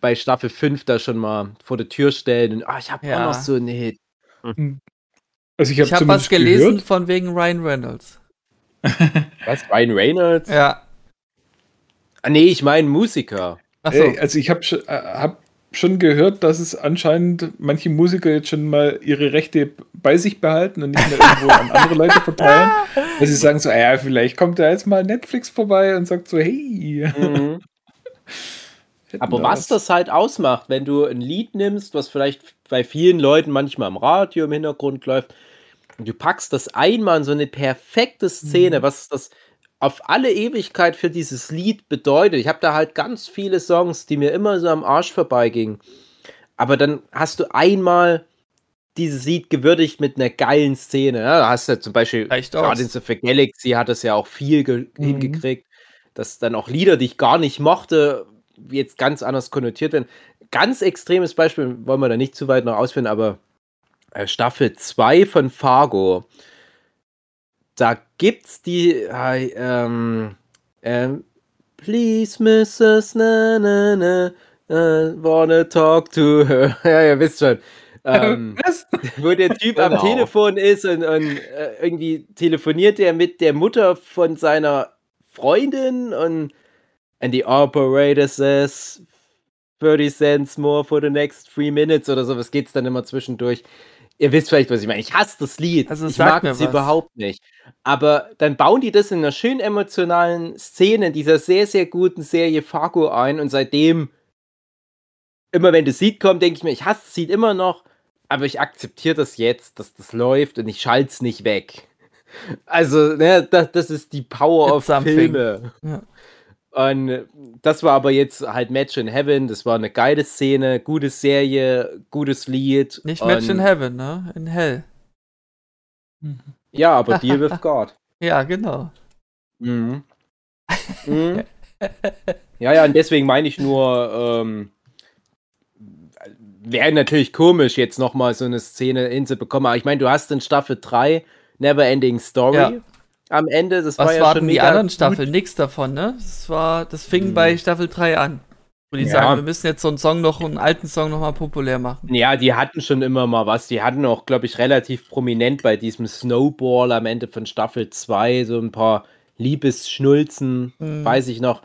bei Staffel 5 da schon mal vor der Tür stellen und ah, ich habe Ja. auch noch so einen Hit. Also ich habe habe was gelesen gehört, von wegen Ryan Reynolds. Was? Ryan Reynolds? Ja. Ah, nee, ich meine Musiker. Achso. Ey, also ich habe schon, äh, hab schon gehört, dass es anscheinend manche Musiker jetzt schon mal ihre Rechte bei sich behalten und nicht mehr irgendwo an andere Leute verteilen. Weil sie sagen so, ja, vielleicht kommt da jetzt mal Netflix vorbei und sagt so, hey. Mhm. Aber was das halt ausmacht, wenn du ein Lied nimmst, was vielleicht bei vielen Leuten manchmal im Radio im Hintergrund läuft, und du packst das einmal in so eine perfekte Szene, was das auf alle Ewigkeit für dieses Lied bedeutet. Ich habe da halt ganz viele Songs, die mir immer so am Arsch vorbeigingen. Aber dann hast du einmal dieses Lied gewürdigt mit einer geilen Szene. Ja, da hast du zum Beispiel aus. Guardians of the Galaxy hat es ja auch viel Mhm. hingekriegt, dass dann auch Lieder, die ich gar nicht mochte, jetzt ganz anders konnotiert werden. Ganz extremes Beispiel, wollen wir da nicht zu weit noch ausführen, aber äh, Staffel 2 von Fargo, da gibt's die, äh, ähm, ähm, Please, Mrs. Na, na, na, I wanna talk to her. ja, ihr wisst schon. ähm, wo der Typ am Genau. Telefon ist und, und äh, irgendwie telefoniert er mit der Mutter von seiner Freundin und and the operator says 30 cents more for the next three minutes oder sowas geht's dann immer zwischendurch. Ihr wisst vielleicht, was ich meine. Ich hasse das Lied. Also, ich mag es was. überhaupt nicht. Aber dann bauen die das in einer schön emotionalen Szene in dieser sehr, sehr guten Serie Fargo ein und seitdem, immer wenn das Lied kommt, denke ich mir, ich hasse das Lied immer noch, aber ich akzeptiere das jetzt, dass das läuft und ich schalte es nicht weg. Also, ne, das, das ist die Power It's of something. Filme. Ja. Und das war aber jetzt halt Match in Heaven. Das war eine geile Szene, gute Serie, gutes Lied. Nicht Match in Heaven, ne? In Hell. Ja, aber Deal with God. Ja, genau. Mhm. Mhm. Ja, ja, und deswegen meine ich nur, ähm, wäre natürlich komisch, jetzt nochmal so eine Szene hinzubekommen. Aber ich meine, du hast in Staffel 3 Neverending Story Ja. Am Ende. Das war Was ja waren schon die mega anderen. Staffeln? Nix davon, ne? Das war, das fing Mhm. bei Staffel 3 an. Wo die Ja. sagen, wir müssen jetzt so einen Song noch, einen alten Song noch mal populär machen. Ja, die hatten schon immer mal was. Die hatten auch, glaube ich, relativ prominent bei diesem Snowball am Ende von Staffel 2 so ein paar Liebesschnulzen, Mhm. weiß ich noch.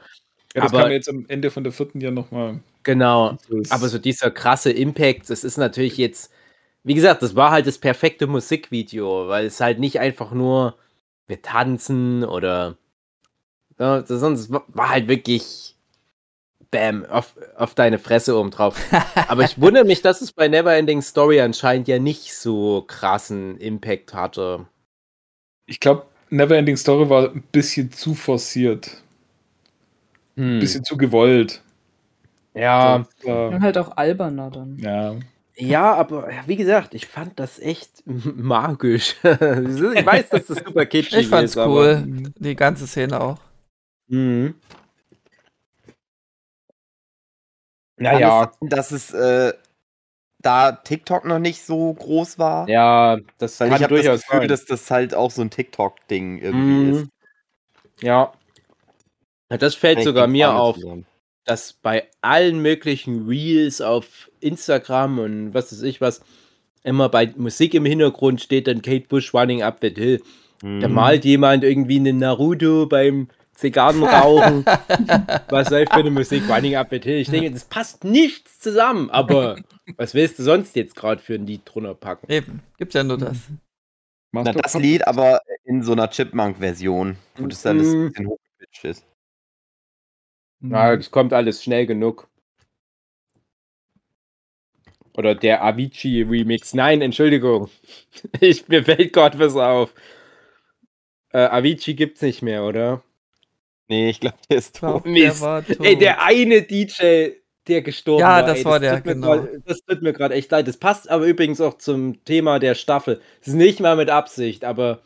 Ja, das Aber- kam jetzt am Ende von der vierten ja nochmal. Genau. Aber so dieser krasse Impact, das ist natürlich jetzt, wie gesagt, das war halt das perfekte Musikvideo, weil es halt nicht einfach nur wir tanzen oder ja, das- sonst war halt wirklich Bam, auf, auf deine Fresse oben drauf. Aber ich wundere mich, dass es bei Neverending Story anscheinend ja nicht so krassen Impact hatte. Ich glaube, Neverending Story war ein bisschen zu forciert. Ein Hm. bisschen zu gewollt. Ja, Und halt auch alberner dann. ja. Ja, aber wie gesagt, ich fand das echt magisch. ich weiß, dass das super kitschig Ich fand's ist. aber- cool. Die ganze Szene auch. Mhm. Naja, dass es äh, da TikTok noch nicht so groß war. ja, das Weil kann ich habe das Gefühl, sein. dass das halt auch so ein TikTok-Ding irgendwie Mhm. ist. Ja. Das fällt Hängt sogar mir auf, zusammen. Dass bei allen möglichen Reels auf Instagram und was weiß ich was, immer bei Musik im Hintergrund steht dann Kate Bush Running Up That Hill. Da Mhm. malt jemand irgendwie einen Naruto beim Zigarrenrauchen. was soll für eine Musik Running Up That Hill? Ich denke, das passt nichts zusammen, aber was willst du sonst jetzt gerade für ein Lied drunter packen? Eben. Gibt ja nur das. Na, Master das Lied aber in so einer Chipmunk-Version, wo das alles Mhm. ein bisschen hochgepitcht ist. Ja, das kommt alles schnell genug. Oder der Avicii Remix. Nein, Entschuldigung. Ich, mir fällt gerade was auf. Äh, Avicii gibt's nicht mehr, oder? Nee, ich glaube, der ist Glaub, tot. der Mist. war tot. Ey, der eine DJ, der gestorben Ja, war. das ey, war der, genau. grad- das tut mir gerade echt leid. Das passt aber übrigens auch zum Thema der Staffel. Das ist nicht mal mit Absicht, aber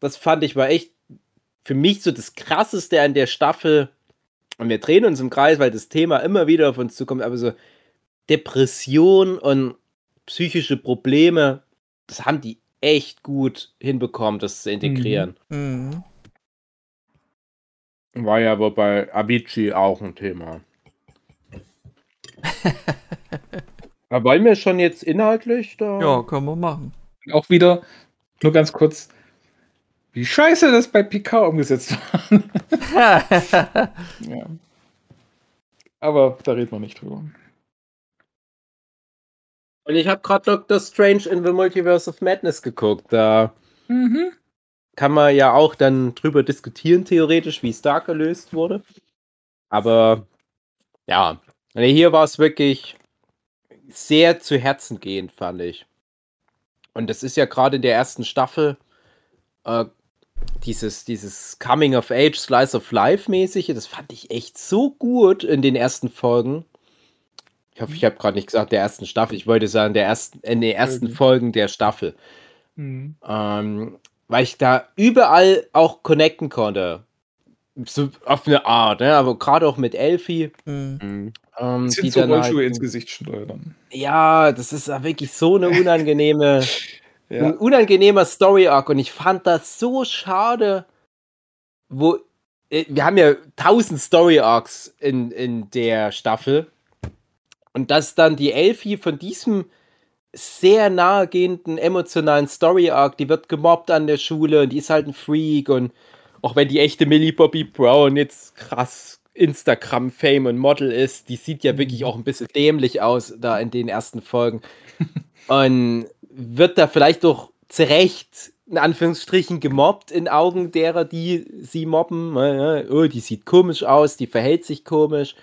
das fand ich war echt für mich so das krasseste an der Staffel. Und wir drehen uns im Kreis, weil das Thema immer wieder auf uns zukommt, aber so Depression und psychische Probleme, das haben die echt gut hinbekommen, das zu integrieren. Mhm. War ja aber bei Avicii auch ein Thema. Aber wollen wir schon jetzt inhaltlich da? Ja, können wir machen. Auch wieder, nur ganz kurz, wie scheiße das bei Picard umgesetzt war. ja. Aber da reden wir nicht drüber. Und ich habe gerade Doctor Strange in the Multiverse of Madness geguckt. Da Mhm. kann man ja auch dann drüber diskutieren, theoretisch, wie Stark gelöst wurde. Aber ja, hier war es wirklich sehr zu Herzen gehend, fand ich. Und das ist ja gerade in der ersten Staffel äh, dieses, dieses Coming of Age, Slice of Life mäßige, das fand ich echt so gut in den ersten Folgen. Ich hoffe, ich habe gerade nicht gesagt der ersten Staffel. Ich wollte sagen, der ersten, in den ersten Folgen. Der Staffel. Mhm. Ähm, weil ich da überall auch connecten konnte. So auf eine Art, ne? aber gerade auch mit Elfie. Mhm. Mhm. Ähm, die dann Rollschuhe halt, ins Gesicht schleudern. Ja, das ist wirklich so eine unangenehme, Ja. ein unangenehmer Story-Arc und ich fand das so schade, wo äh, wir haben ja tausend Story-Arcs in, in der Staffel und dass dann die Elfie von diesem sehr nahegehenden emotionalen Story-Arc. Die wird gemobbt an der Schule und die ist halt ein Freak und auch wenn die echte Millie Bobby Brown jetzt krass Instagram-Fame und Model ist, die sieht ja wirklich auch ein bisschen dämlich aus da in den ersten Folgen. und wird da vielleicht doch zurecht in Anführungsstrichen gemobbt in Augen derer, die sie mobben. Oh, die sieht komisch aus, die verhält sich komisch.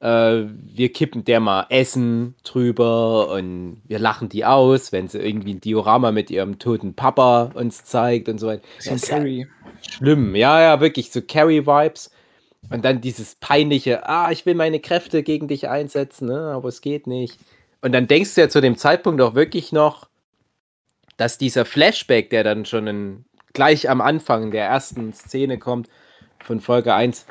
Äh, wir kippen der mal Essen drüber und wir lachen die aus, wenn sie irgendwie ein Diorama mit ihrem toten Papa uns zeigt und so weiter. So ein Carrie. Schlimm, ja, ja, wirklich, so Carrie-Vibes. Und dann dieses peinliche, ah, ich will meine Kräfte gegen dich einsetzen, ne, aber es geht nicht. Und dann denkst du ja zu dem Zeitpunkt auch wirklich noch, dass dieser Flashback, der dann schon in, gleich am Anfang der ersten Szene kommt, von Folge 1,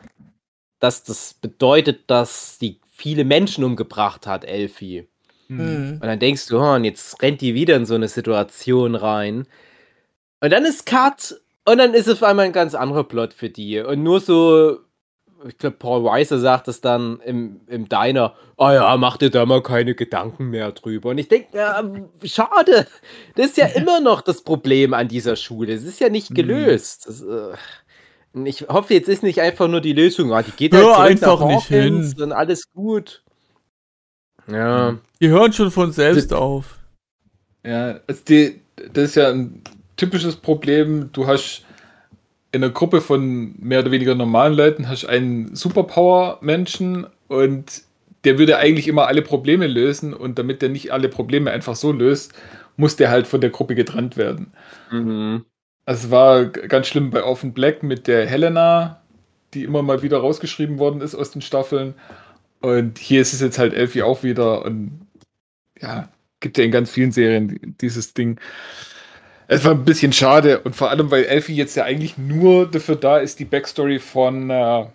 dass das bedeutet, dass die viele Menschen umgebracht hat, Elfie. Mhm. Und dann denkst du, oh, und jetzt rennt die wieder in so eine Situation rein. Und dann ist Cut und dann ist es auf einmal ein ganz anderer Plot für die. Und nur so ich glaube, Paul Weiser sagt es dann im, im Diner, oh ja, mach dir da mal keine Gedanken mehr drüber. Und ich denke, ja, schade, das ist ja immer noch das Problem an dieser Schule. Es ist ja nicht mhm. gelöst. Das, äh, ich hoffe, jetzt ist nicht einfach nur die Lösung, ah, die geht Hör halt einfach nicht hin. und alles gut. Ja. Die hören schon von selbst das, auf. Ja, also die, das ist ja ein typisches Problem. Du hast in einer Gruppe von mehr oder weniger normalen Leuten hast einen Superpower-Menschen und der würde eigentlich immer alle Probleme lösen und damit der nicht alle Probleme einfach so löst, muss der halt von der Gruppe getrennt werden. Mhm. Also es war ganz schlimm bei Offen Black mit der Helena, die immer mal wieder rausgeschrieben worden ist aus den Staffeln. Und hier ist es jetzt halt Elfie auch wieder und ja, gibt ja in ganz vielen Serien dieses Ding. Es war ein bisschen schade und vor allem, weil Elfie jetzt ja eigentlich nur dafür da ist, die Backstory von äh,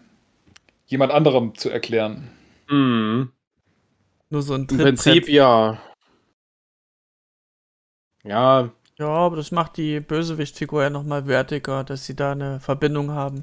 jemand anderem zu erklären. Mhm. Nur so ein Im Prinzip ja. Ja. Ja, aber das macht die Bösewichtfigur ja nochmal wertiger, dass sie da eine Verbindung haben.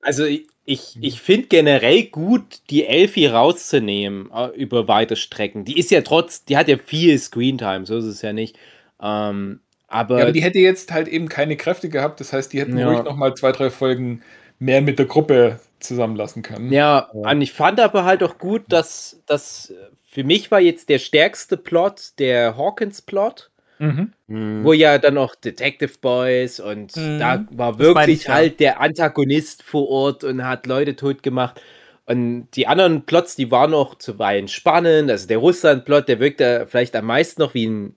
Also ich, ich, ich finde generell gut, die Elfie rauszunehmen äh, über weite Strecken. Die ist ja trotz, die hat ja viel Screentime, so ist es ja nicht. Ähm, aber, ja, aber die hätte jetzt halt eben keine Kräfte gehabt. Das heißt, die hätten ja. ruhig noch mal zwei, drei Folgen mehr mit der Gruppe zusammenlassen können. Ja, ja. und ich fand aber halt auch gut, dass das für mich war jetzt der stärkste Plot der Hawkins-Plot. Mhm. mhm. Wo ja dann auch Detective Boys und mhm. da war wirklich ich, halt ja. der Antagonist vor Ort und hat Leute tot gemacht. Und die anderen Plots, die waren auch zuweilen spannend. Also der Russland-Plot, der wirkte vielleicht am meisten noch wie ein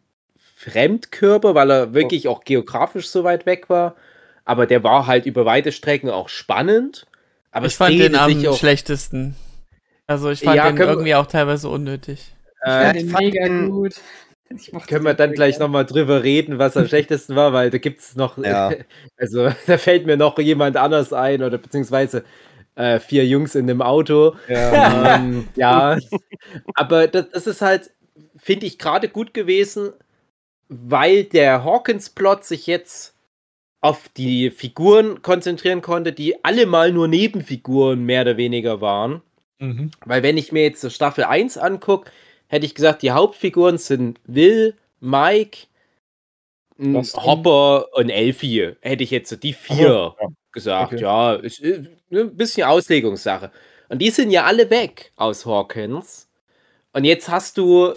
Fremdkörper, weil er wirklich auch geografisch so weit weg war. Aber der war halt über weite Strecken auch spannend. Aber ich fand den am auch schlechtesten. Also ich fand ja, den irgendwie auch teilweise unnötig. Äh, ich fand den mega gut. Können wir dann gleich nochmal drüber reden, was am schlechtesten war, weil da gibt es noch, ja. also da fällt mir noch jemand anders ein oder beziehungsweise äh, vier Jungs in dem Auto. Ja, ähm, ja. aber das, das ist halt, finde ich, gerade gut gewesen, weil der Hawkins-Plot sich jetzt auf die Figuren konzentrieren konnte, die alle mal nur Nebenfiguren mehr oder weniger waren. Mhm. Weil wenn ich mir jetzt Staffel 1 angucke, hätte ich gesagt, die Hauptfiguren sind Will, Mike, Hopper und Elfie. Hätte ich jetzt so die vier oh, ja. gesagt. Okay. Ja, ist, ist ein bisschen Auslegungssache. Und die sind ja alle weg aus Hawkins. Und jetzt hast du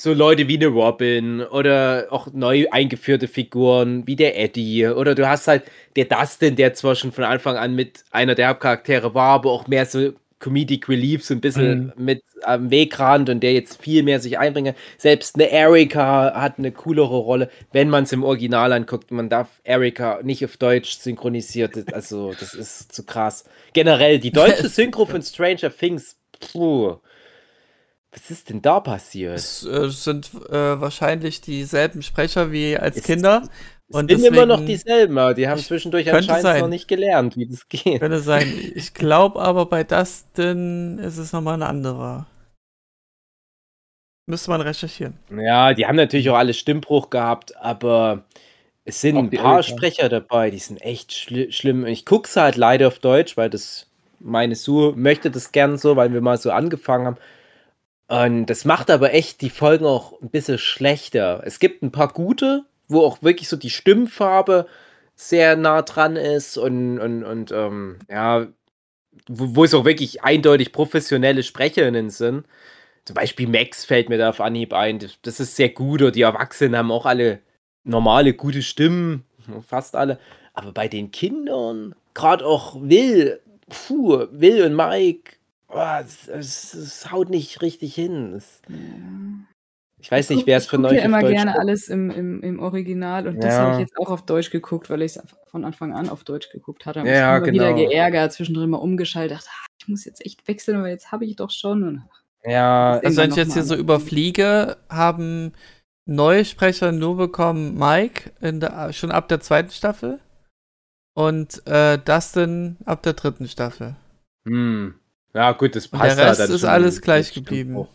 so Leute wie eine Robin oder auch neu eingeführte Figuren wie der Eddie oder du hast halt der Dustin, der zwar schon von Anfang an mit einer der Hauptcharaktere war, aber auch mehr so Comedic Relief so ein bisschen mhm. mit am Wegrand und der jetzt viel mehr sich einbringt. Selbst eine Erika hat eine coolere Rolle, wenn man es im Original anguckt. Man darf Erika nicht auf Deutsch synchronisiert, also das ist zu krass. Generell die deutsche Synchro von Stranger Things, puh was ist denn da passiert? Es äh, sind äh, wahrscheinlich dieselben Sprecher wie als es Kinder. Und sind immer noch dieselben, aber die haben zwischendurch anscheinend sein. noch nicht gelernt, wie das geht. Könnte sein. Ich glaube aber bei Dustin ist es nochmal ein anderer. Müsste man recherchieren. Ja, die haben natürlich auch alle Stimmbruch gehabt, aber es sind auch ein paar Eltern. Sprecher dabei, die sind echt schli schlimm. Ich gucke es halt leider auf Deutsch, weil das meine Sue möchte das gern so, weil wir mal so angefangen haben. Und das macht aber echt die Folgen auch ein bisschen schlechter. Es gibt ein paar gute, wo auch wirklich so die Stimmfarbe sehr nah dran ist und, und, und ähm, ja, wo, wo es auch wirklich eindeutig professionelle Sprecherinnen sind. Zum Beispiel Max fällt mir da auf Anhieb ein. Das ist sehr gut. Oder die Erwachsenen haben auch alle normale, gute Stimmen. Fast alle. Aber bei den Kindern, gerade auch Will, puh, Will und Mike, oh, es, es, es haut nicht richtig hin. Es, ich weiß nicht, wer es für Ich euch gucke ja auf immer Deutsch gerne guckt. alles im, im, im Original und das Ja. habe ich jetzt auch auf Deutsch geguckt, weil ich es von Anfang an auf Deutsch geguckt hatte. Und Ja, mich immer wieder genau. geärgert, zwischendrin mal umgeschaltet, dachte, ah, ich muss jetzt echt wechseln, aber jetzt habe ich doch schon. Und Ja, Das Also wenn ich jetzt hier so überfliege, haben neue Sprecher nur bekommen Mike in der, schon ab der zweiten Staffel und äh, Dustin ab der dritten Staffel. hm. Ja gut, das Und passt der da Rest dann ist alles gleich geblieben. auch.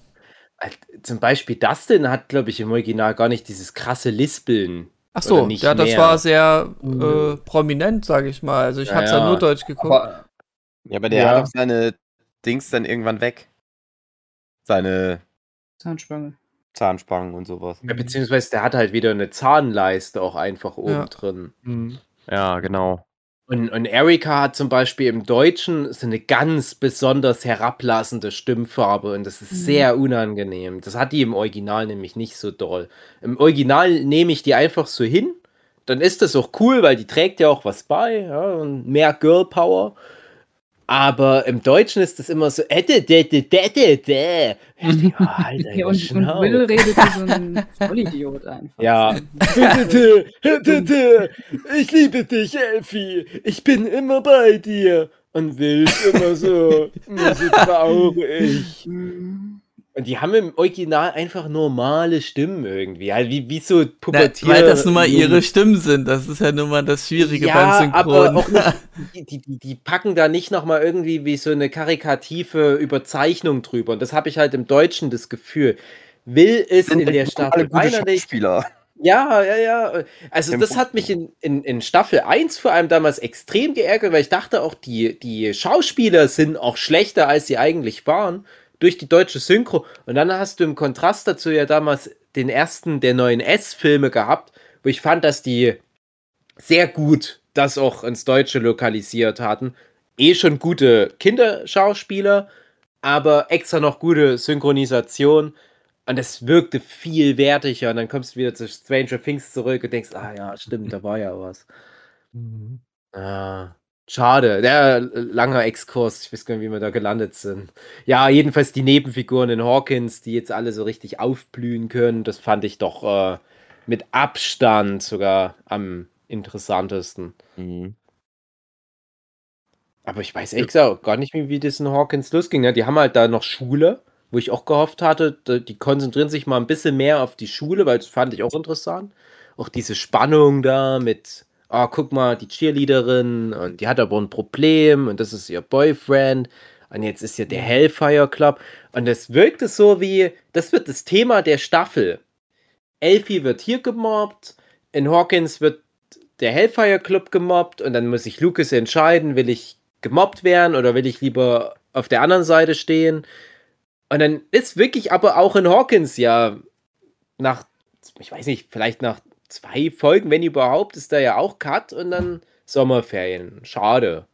Halt, Zum Beispiel Dustin hat, glaube ich, im Original gar nicht dieses krasse Lispeln. Ach so, ja, das mehr. war sehr äh, Mhm. prominent, sage ich mal. Also ich Ja, hab's ja ja. nur Deutsch geguckt. Aber Ja, aber der Ja. hat auch seine Dings dann irgendwann weg. Seine Zahnspange. Zahnspangen und sowas. Ja, beziehungsweise der hat halt wieder eine Zahnleiste auch einfach oben Ja. drin. hm, Ja, genau. Und, und Erika hat zum Beispiel im Deutschen so eine ganz besonders herablassende Stimmfarbe und das ist Mhm. sehr unangenehm. Das hat die im Original nämlich nicht so doll. Im Original nehme ich die einfach so hin, dann ist das auch cool, weil die trägt ja auch was bei, ja, und mehr Girl Power. Aber im Deutschen ist das immer so. Ja, halt Ja, deine und. Will redet wie so ein Vollidiot einfach. Ja. Ich liebe dich, Elfie. Ich bin immer bei dir. Und Will ist immer so, immer so traurig. Und die haben im Original einfach normale Stimmen irgendwie. Halt wie, wie so Na, Pubertier. weil das nun mal ihre Stimmen sind. Das ist ja nun mal das Schwierige beim aber Synchron. auch nicht, die, die, die, packen da nicht nochmal irgendwie wie so eine karikative Überzeichnung drüber. Und das habe ich halt im Deutschen das Gefühl. Will ist in der Staffel weinerlich. Schauspieler. Ja, ja, ja. Also das hat mich in, in, in Staffel 1 vor allem damals extrem geärgert, weil ich dachte auch, die, die Schauspieler sind auch schlechter, als sie eigentlich waren, durch die deutsche Synchro. Und dann hast du im Kontrast dazu ja damals den ersten der neuen S-Filme gehabt, wo ich fand, dass die sehr gut das auch ins Deutsche lokalisiert hatten. Eh schon gute Kinderschauspieler, aber extra noch gute Synchronisation. Und es wirkte viel wertiger. Und dann kommst du wieder zu Stranger Things zurück und denkst, ah ja, stimmt, da war ja was. Ah, schade. Der langer Exkurs. Ich weiß gar nicht, wie wir da gelandet sind. Ja, jedenfalls die Nebenfiguren in Hawkins, die jetzt alle so richtig aufblühen können, das fand ich doch äh, mit Abstand sogar am interessantesten. Mhm. Aber ich weiß ehrlich gesagt gar nicht, wie, wie das in Hawkins losging. Ne? Die haben halt da noch Schule, wo ich auch gehofft hatte, die konzentrieren sich mal ein bisschen mehr auf die Schule, weil das fand ich auch interessant. Auch diese Spannung da mit, ah, guck mal, die Cheerleaderin und die hat aber ein Problem und das ist ihr Boyfriend und jetzt ist ja der Hellfire Club und es wirkte so wie, das wird das Thema der Staffel. Elfie wird hier gemobbt, in Hawkins wird der Hellfire Club gemobbt und dann muss sich Lucas entscheiden, will ich gemobbt werden oder will ich lieber auf der anderen Seite stehen. Und dann ist wirklich aber auch in Hawkins ja nach, ich weiß nicht, vielleicht nach zwei Folgen, wenn überhaupt, ist da ja auch Cut und dann Sommerferien. Schade.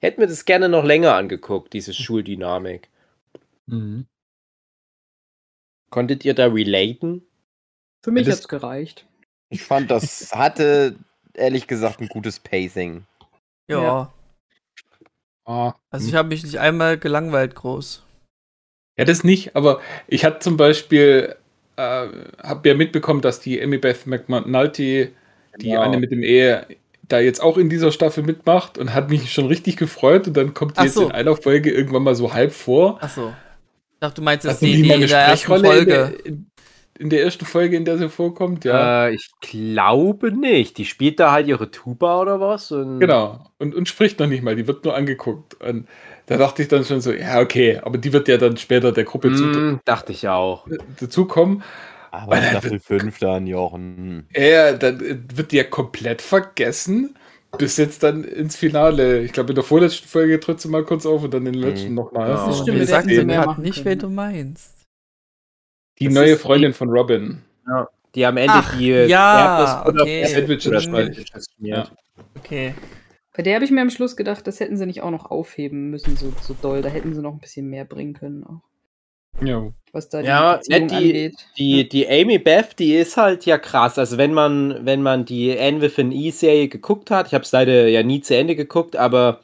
Hätten wir das gerne noch länger angeguckt, diese Schuldynamik. Mhm. Konntet ihr da relaten? Für mich Das- hat's gereicht. Ich fand, das hatte ehrlich gesagt ein gutes Pacing. ja. Ja. Ah, Also ich habe mich nicht einmal gelangweilt groß. Ja, das nicht, aber ich hatte zum Beispiel, äh, habe ja mitbekommen, dass die Amy Beth McNulty, die Genau. eine mit dem Ehe, da jetzt auch in dieser Staffel mitmacht und hat mich schon richtig gefreut und dann kommt die Ach jetzt so. in einer Folge irgendwann mal so halb vor. Achso. Ich dachte, du meinst jetzt Hatten die, in der ersten Sprechrolle in Folge. der, in, in der ersten Folge, in der sie vorkommt? Ja, Äh, ich glaube nicht. Die spielt da halt ihre Tuba oder was? Und genau. Und, und spricht noch nicht mal, die wird nur angeguckt. Und da dachte ich dann schon so, ja, okay, aber die wird ja dann später der Gruppe zu, Mm, dachte ich auch. dazukommen. Aber Alter, Staffel 5 dann, Jochen. Ja, dann äh, wird die ja komplett vergessen, bis jetzt dann ins Finale. Ich glaube, in der vorletzten Folge tritt sie mal kurz auf und dann in der letzten Mhm. nochmal. Ja. Das stimmt, sagen sie gerade machen nicht, wen du meinst. Die Das neue Freundin von Robin. Die am Ende Ach, die ja, Erdnussbutter- okay. Sandwiches schmiert. Okay. Bei der habe ich mir am Schluss gedacht, das hätten sie nicht auch noch aufheben müssen, so, so doll. Da hätten sie noch ein bisschen mehr bringen können, auch, Ja. was da Ja, die Beziehung nicht die- angeht. Die, die Amy Beth, die ist halt ja krass. Also wenn man, wenn man die Anne Within E-Serie geguckt hat, ich habe es leider ja nie zu Ende geguckt, aber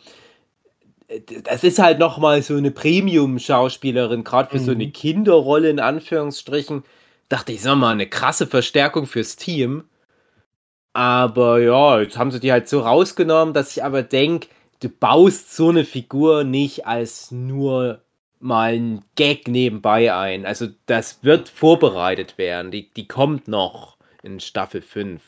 äh, das ist halt nochmal so eine Premium-Schauspielerin, gerade für so Mhm. eine Kinderrolle in Anführungsstrichen. Dachte ich, sag mal, eine krasse Verstärkung fürs Team. Aber ja, jetzt haben sie die halt so rausgenommen, dass ich aber denke, du baust so eine Figur nicht als nur mal ein Gag nebenbei ein. Also das wird vorbereitet werden. Die, die kommt noch in Staffel 5.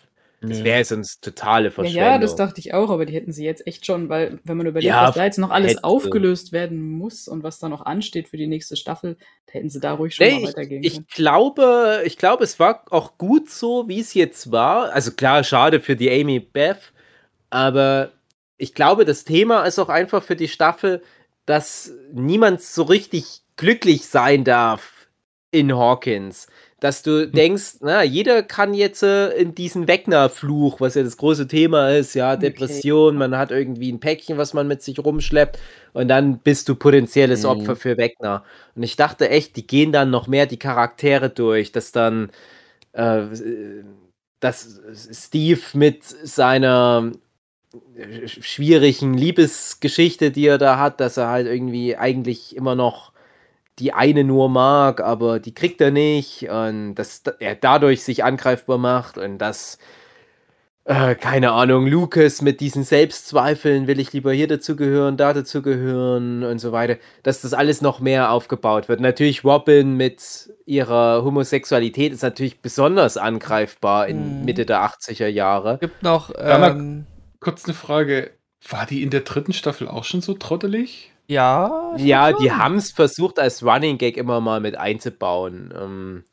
Das Ja. wäre sonst totale Ja, Verschwendung. ja, das dachte ich auch, aber die hätten sie jetzt echt schon, weil, wenn man überlegt, Ja, was da jetzt noch alles hätte. aufgelöst werden muss und was da noch ansteht für die nächste Staffel, da hätten sie da ruhig schon Nee, mal ich, weitergehen ich können. glaube, ich glaube, es war auch gut so, wie es jetzt war. Also klar, schade für die Amy Beth, aber ich glaube, das Thema ist auch einfach für die Staffel, dass niemand so richtig glücklich sein darf in Hawkins. Dass du denkst, na, jeder kann jetzt äh, in diesen Wegner-Fluch, was ja das große Thema ist, ja, Okay. Depression, man hat irgendwie ein Päckchen, was man mit sich rumschleppt und dann bist du potenzielles Mhm. Opfer für Wegner. Und ich dachte echt, die gehen dann noch mehr die Charaktere durch, dass dann äh, dass Steve mit seiner äh, schwierigen Liebesgeschichte, die er da hat, dass er halt irgendwie eigentlich immer noch die eine nur mag, aber die kriegt er nicht und dass er dadurch sich angreifbar macht und dass äh, keine Ahnung, Lucas mit diesen Selbstzweifeln, will ich lieber hier dazugehören, da dazugehören und so weiter, dass das alles noch mehr aufgebaut wird. Natürlich Robin mit ihrer Homosexualität ist natürlich besonders angreifbar in Mhm. Mitte der 80er Jahre. Gibt noch, ähm, Kurz eine Frage. War die in der dritten Staffel auch schon so trottelig? Ja. Ja, die haben es versucht, als Running Gag immer mal mit einzubauen. Ähm,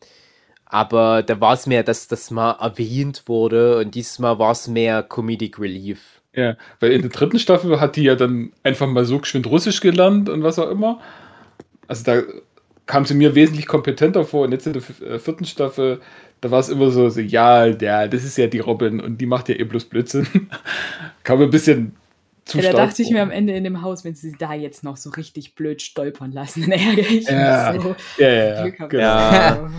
aber da war es mehr, dass das mal erwähnt wurde und dieses Mal war es mehr Comedic Relief. Ja, weil in der dritten Staffel hat die ja dann einfach mal so geschwind Russisch gelernt und was auch immer. Also da kam sie mir wesentlich kompetenter vor und jetzt in der äh, vierten Staffel, da war es immer so, so, ja, ja, das ist ja die Robin und die macht ja eh bloß Blödsinn. kam ein bisschen zu Ja, da dachte ich mir am Ende in dem Haus, wenn sie da jetzt noch so richtig blöd stolpern lassen, dann ärgere ich Ja. mich so. Ja, ja, ja, Glück haben genau. Ja.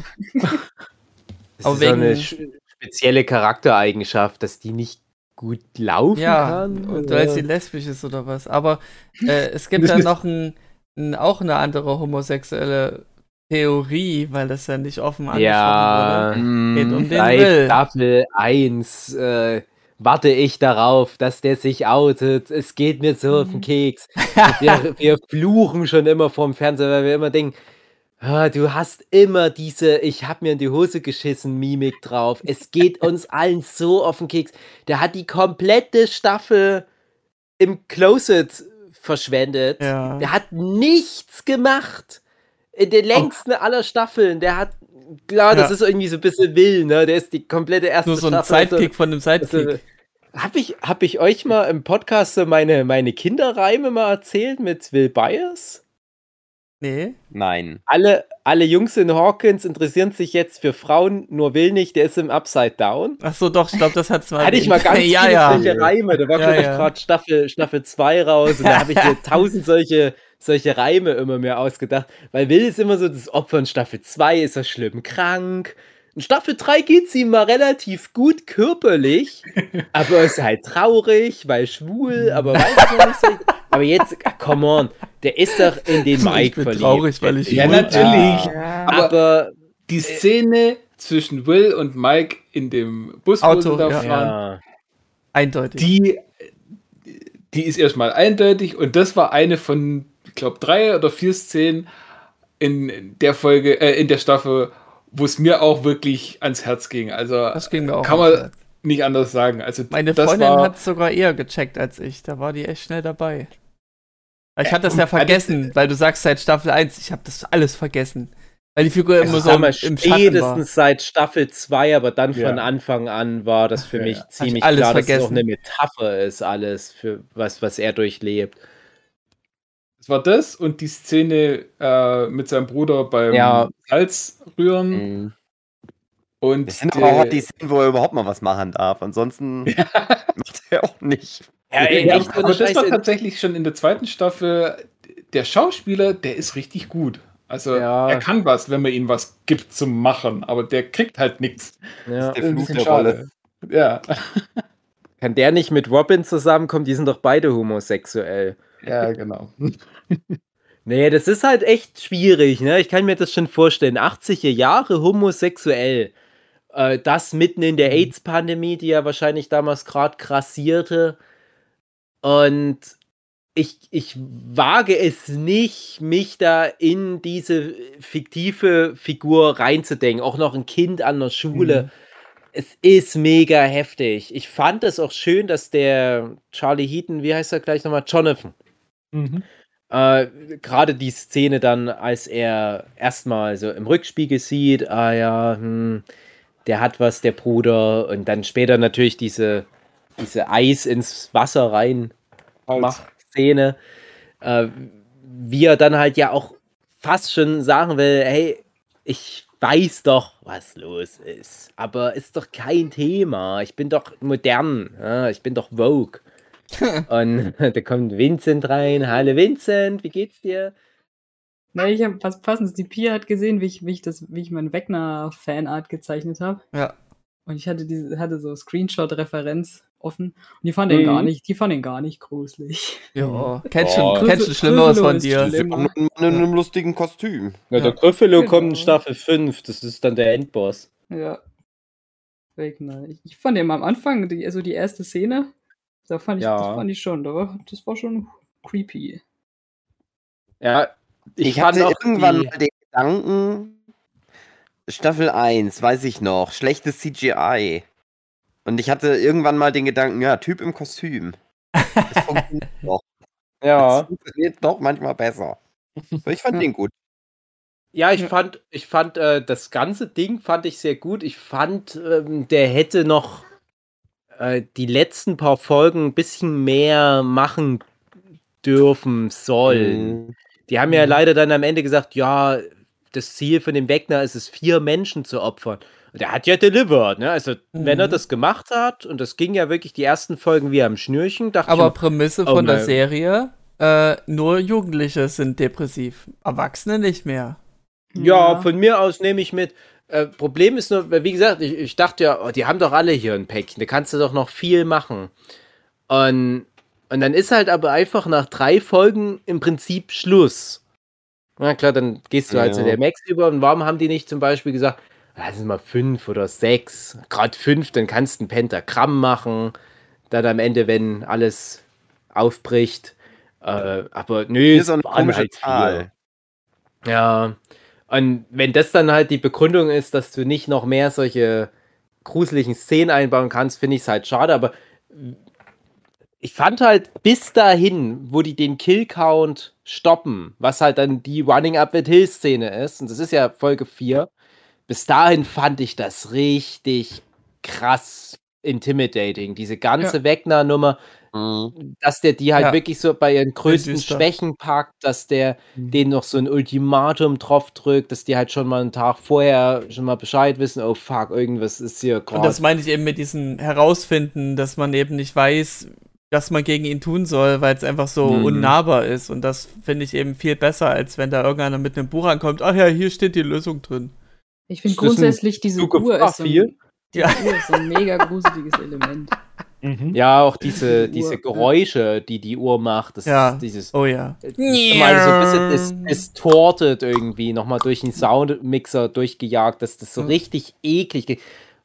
Das Aber ist so eine wegen- spezielle Charaktereigenschaft, dass die nicht gut laufen Ja, kann. und oder? weil sie lesbisch ist oder was. Aber äh, es gibt ja noch ein, ein, auch eine andere homosexuelle Theorie, weil das ja nicht offen angesprochen ja, wurde. Geht um den Will. Staffel 1 äh, warte ich darauf, dass der sich outet. Es geht mir so auf den Keks. Wir, wir fluchen schon immer vorm Fernseher, weil wir immer denken, ah, du hast immer diese Ich hab mir in die Hose geschissen Mimik drauf. Es geht uns allen so auf den Keks. Der hat die komplette Staffel im Closet verschwendet. Ja. Der hat nichts gemacht. In den längsten aller Staffeln. Der hat, klar, das Ja. ist irgendwie so ein bisschen will, ne? Der ist die komplette erste Nur so ein Staffel. also- Sidekick von einem Sidekick. hab ich, hab ich euch mal im Podcast so meine, meine Kinderreime mal erzählt mit Will Byers? Nee. Nein. Alle, alle Jungs in Hawkins interessieren sich jetzt für Frauen, nur Will nicht, der ist im Upside Down. Ach so, doch, ich glaube, das hat's mal. Hatte ich mal ganz ja, viele ja. solche Reime. Da war, Ja, glaube ich, ja. gerade Staffel, Staffel 2 raus und da habe ich mir tausend solche, solche Reime immer mehr ausgedacht. Weil Will ist immer so das Opfer in Staffel 2 ist er schlimm krank. In Staffel 3 geht's ihm mal relativ gut körperlich, aber ist halt traurig, weil schwul, aber weiß ich nicht so. Aber jetzt, ah, come on, der ist doch in den Ich Mike bin verliebt. traurig, weil ich Ja, natürlich. Ja. Aber- aber Die Szene zwischen Will und Mike in dem Bus, Auto, da ja. fahren, ja. Eindeutig. die, die ist erstmal eindeutig und das war eine von, ich glaube, drei oder vier Szenen in der Folge, äh, in der Staffel, wo es mir auch wirklich ans Herz ging. Also das ging mir auch. kann man Herz. nicht anders sagen. Also Meine das Freundin hat es sogar eher gecheckt als ich. Da war die echt schnell dabei. Ich Äh, hatte das ja vergessen, weil du sagst seit Staffel 1, ich habe das alles vergessen. Weil die Figur Also immer so mal, im spätestens seit Staffel 2, aber dann von Ja. Anfang an war das für mich ja. ziemlich alles klar, dass es auch vergessen. eine Metapher ist, alles, für was, was er durchlebt. War das und die Szene äh, mit seinem Bruder beim Ja. Salzrühren. Mhm. Und Das sind der- aber auch die Szenen, wo er überhaupt mal was machen darf. Ansonsten macht er auch nicht. Ja, ey, Ja, echt, aber das war tatsächlich schon in der zweiten Staffel. Der Schauspieler, der ist richtig gut. Also Ja. er kann was, wenn man ihm was gibt zum Machen, aber der kriegt halt nichts. Ja. Der Ein Fluch bisschen der Rolle. Ja, Kann der nicht mit Robin zusammenkommen? Die sind doch beide homosexuell. ja, genau. Nee, das ist halt echt schwierig, ne? Ich kann mir das schon vorstellen. 80er Jahre homosexuell. Äh, das mitten in der AIDS-Pandemie, die ja wahrscheinlich damals gerade krassierte. Und ich, ich wage es nicht, mich da in diese fiktive Figur reinzudenken. Auch noch ein Kind an der Schule. Mhm. Es ist mega heftig. Ich fand es auch schön, dass der Charlie Heaton, wie heißt er gleich nochmal? Jonathan. Mhm. Äh, Gerade die Szene dann, als er erstmal so im Rückspiegel sieht, ah ja, hm, der hat was, der Bruder, und dann später natürlich diese, diese Eis ins Wasser rein Halt. macht Szene, äh, wie er dann halt ja auch fast schon sagen will, hey, ich weiß doch, was los ist, aber ist doch kein Thema. Ich bin doch modern, ja, ich bin doch Vogue. Und da kommt Vincent rein. Hallo Vincent, wie geht's dir? Nee, ich habe was passendes. Die Pia hat gesehen, wie ich, wie ich, das, wie ich mein Wegner-Fanart gezeichnet habe. Ja. Und ich hatte diese, hatte so Screenshot-Referenz offen. Und die fand ihn Mhm. gar nicht, die fand ihn gar nicht gruselig. Ja. Kennst schon, Oh. kennst schon Schlimmeres von dir. in einem lustigen Kostüm. Ja, Ja. der Griffelo Genau. kommt in Staffel 5, das ist dann der Endboss. Ja. Wegner. Ich, ich fand ihn am Anfang, die, also die erste Szene, da fand ich, Ja. das fand ich schon, da war, das war schon creepy. Ja, ich, Ich, hatte irgendwann die, mal den Gedanken, Staffel 1, weiß ich noch, schlechtes CGI. Und ich hatte irgendwann mal den Gedanken, ja, Typ im Kostüm. Das funktioniert doch. ja, Das funktioniert doch manchmal besser. Aber ich fand den gut. ja, ich fand, ich fand äh, das ganze Ding fand ich sehr gut. Ich fand, ähm, der hätte noch äh, die letzten paar Folgen ein bisschen mehr machen dürfen sollen. Mhm. Die haben ja Mhm. leider dann am Ende gesagt, ja, das Ziel von dem Wegner ist es, vier Menschen zu opfern. Und er hat ja delivered, ne? Also, wenn er Mhm. das gemacht hat, und das ging ja wirklich die ersten Folgen wie am Schnürchen, dachte Aber ich, Prämisse Oh von der nein. Serie, äh, nur Jugendliche sind depressiv. Erwachsene nicht mehr. ja, von mir aus nehme ich mit. Äh, Problem ist nur, wie gesagt, ich, ich dachte ja, oh, die haben doch alle hier ein Päckchen, da kannst du doch noch viel machen. Und, und dann ist halt aber einfach nach drei Folgen im Prinzip Schluss. Na klar, dann gehst du halt Ja. zu der Max über und warum haben die nicht zum Beispiel gesagt, lass es mal fünf oder sechs, gerade fünf, dann kannst du ein Pentagramm machen, dann am Ende, wenn alles aufbricht. Äh, aber nö, Hier ist so eine komische halt. Zahl. Ja, und wenn das dann halt die Begründung ist, dass du nicht noch mehr solche gruseligen Szenen einbauen kannst, finde ich es halt schade, aber ich fand halt bis dahin, wo die den Kill-Count stoppen, was halt dann die Running Up That Hill-Szene ist, und das ist ja Folge 4, bis dahin fand ich das richtig krass intimidating. Diese ganze Wegner-Nummer, Mhm. dass der die halt Ja. wirklich so bei ihren größten. Schwächen packt, dass der Mhm. denen noch so ein Ultimatum drauf drückt, dass die halt schon mal einen Tag vorher schon mal Bescheid wissen, oh fuck, irgendwas ist hier Und gerade. das meine ich eben mit diesem Herausfinden, dass man eben nicht weiß, was man gegen ihn tun soll, weil es einfach so Mhm. unnahbar ist. Und das finde ich eben viel besser, als wenn da irgendeiner mit einem Buch ankommt. Ach ja, hier steht die Lösung drin. Ich finde grundsätzlich diese Uhr ist so ein, die Ja. Uhr ist so ein mega gruseliges Element. Mhm. Ja, auch diese, Die diese ja. Geräusche, die die Uhr macht, das Ja. ist dieses Oh ja. immer so ein bisschen dis distorted irgendwie, nochmal durch den Soundmixer durchgejagt, dass das so Mhm. richtig eklig geht.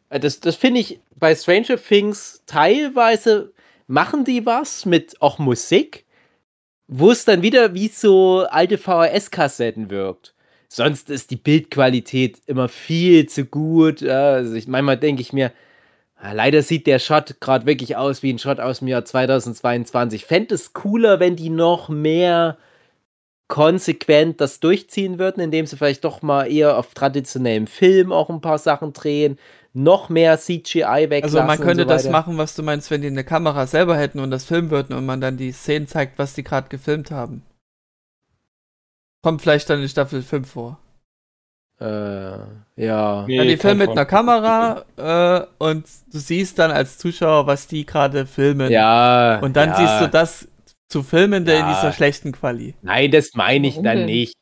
Äh, Das, das finde ich bei Stranger Things teilweise machen die was mit auch Musik, wo es dann wieder wie so alte VHS-Kassetten wirkt. Sonst ist die Bildqualität immer viel zu gut. ja, Also ich, manchmal denke ich mir, leider sieht der Shot gerade wirklich aus wie ein Shot aus dem Jahr 2022. Fände es cooler, wenn die noch mehr konsequent das durchziehen würden, indem sie vielleicht doch mal eher auf traditionellem Film auch ein paar Sachen drehen, noch mehr CGI weglassen. Also man könnte so das machen, was du meinst, wenn die eine Kamera selber hätten und das filmen würden und man dann die Szenen zeigt, was die gerade gefilmt haben. Kommt vielleicht dann in Staffel 5 vor. Äh, ja. Nee, Ja, die filmen mit einer Kamera äh, und du siehst dann als Zuschauer, was die gerade filmen. Ja. Und dann ja. siehst du das zu filmen, der in Ja. dieser schlechten Quali. Nein, das meine ich Warum dann denn? nicht.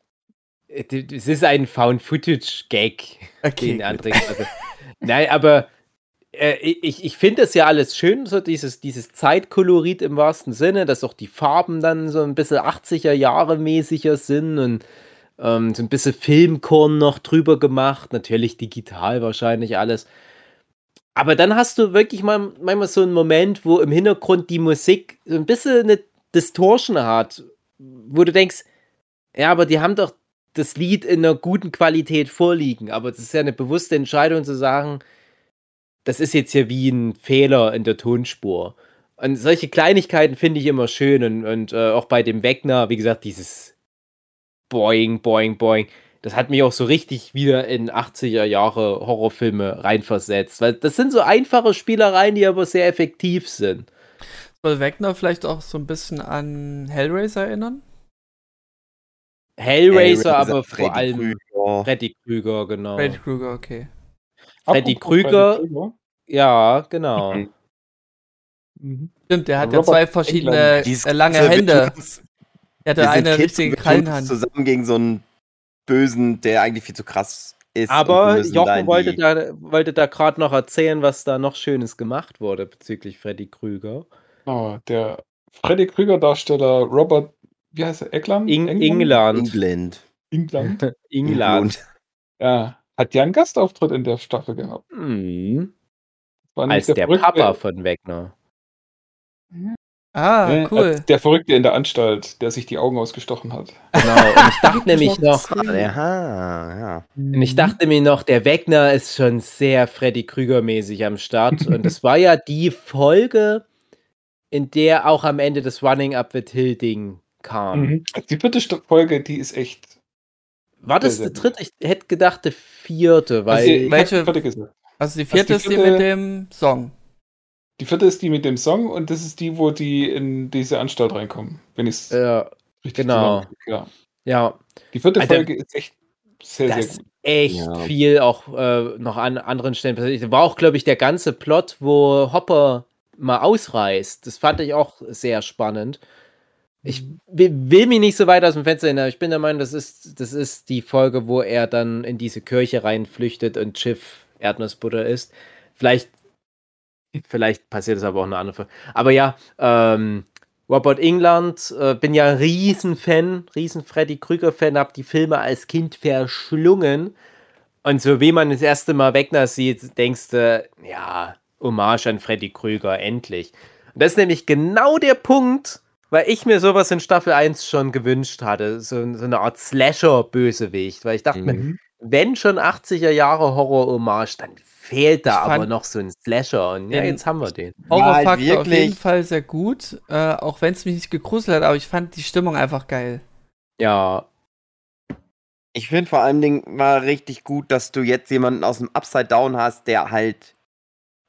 Es ist ein Found-Footage-Gag. Okay. den André hatte. Nein, aber äh, ich, ich finde das ja alles schön, so dieses, dieses Zeitkolorit im wahrsten Sinne, dass auch die Farben dann so ein bisschen 80er Jahre mäßiger sind und ähm, so ein bisschen Filmkorn noch drüber gemacht, natürlich digital wahrscheinlich alles. Aber dann hast du wirklich mal manchmal so einen Moment, wo im Hintergrund die Musik so ein bisschen eine Distortion hat, wo du denkst, ja, aber die haben doch das Lied in einer guten Qualität vorliegen. Aber das ist ja eine bewusste Entscheidung zu sagen, das ist jetzt hier wie ein Fehler in der Tonspur. Und solche Kleinigkeiten finde ich immer schön. Und, und äh, auch bei dem Wegner, wie gesagt, dieses Boing, Boing, Boing, das hat mich auch so richtig wieder in 80er Jahre Horrorfilme reinversetzt. Weil das sind so einfache Spielereien, die aber sehr effektiv sind. Soll Wegner vielleicht auch so ein bisschen an Hellraiser erinnern? Hellraiser, aber Freddy vor allem Krüger. Freddy Krüger, genau. Freddy Krueger, okay. Freddy Krüger. Freddy Krüger. Ja, genau. Mhm. Stimmt, der hat ja Robert zwei Englund. verschiedene äh, lange Hände. Er hatte wir sind eine Kids richtige Krallenhand. zusammen gegen so einen Bösen, der eigentlich viel zu krass ist. Aber Jochen wollte da, wollte da gerade noch erzählen, was da noch Schönes gemacht wurde bezüglich Freddy Krüger. Oh, der Freddy Krüger-Darsteller Robert, wie heißt er? Eckland? In England? England. England. England. England. Ja. Hat ja einen Gastauftritt in der Staffel gehabt. Mhm. Als der, Verrückte- Papa von Wegner. Ah, ne, cool. als Der Verrückte in der Anstalt, der sich die Augen ausgestochen hat. Genau. Und ich dachte nämlich noch, Ja, ja. und ich dachte mir noch, der Wegner ist schon sehr Freddy Krüger-mäßig am Start. Und es war ja die Folge, in der auch am Ende das Running Up the Hill Ding kam. Mhm. Die vierte Folge, die ist echt. War das die dritte? Ich hätte gedacht, die vierte, weil. also, ich hab welche- die vierte gesagt. Also die vierte die ist die mit dem Song. Die vierte ist die mit dem Song und das ist die, wo die in diese Anstalt reinkommen. Wenn ich es ja, richtig genau. Ja. ja. Die vierte Alter, Folge ist echt sehr, das sehr ist gut. echt Ja. viel auch äh, noch an anderen Stellen passiert. War auch, glaube ich, der ganze Plot, wo Hopper mal ausreist. Das fand ich auch sehr spannend. Ich will, will mich nicht so weit aus dem Fenster hin, aber ich bin der Meinung, das ist, das ist die Folge, wo er dann in diese Kirche reinflüchtet und Schiff Erdnussbutter ist. Vielleicht, vielleicht passiert es aber auch eine andere Folge. Aber ja, ähm, Robert England, äh, bin ja ein Riesenfan, riesen Freddy Krüger-Fan, hab die Filme als Kind verschlungen. Und so wie man das erste Mal Wegner sieht, denkst du, ja, Hommage an Freddy Krüger, endlich. Und das ist nämlich genau der Punkt, weil ich mir sowas in Staffel 1 schon gewünscht hatte. So, so eine Art Slasher-Bösewicht. Weil ich dachte mir, Mhm. Wenn schon 80er Jahre Horror-Hommage, dann fehlt da aber noch so ein Slasher. Und ja, jetzt haben wir den. Horrorfaktor halt auf jeden Fall sehr gut, äh, auch wenn es mich nicht gegruselt hat, aber ich fand die Stimmung einfach geil. Ja, Ich finde vor allen Dingen war richtig gut, dass du jetzt jemanden aus dem Upside Down hast, der halt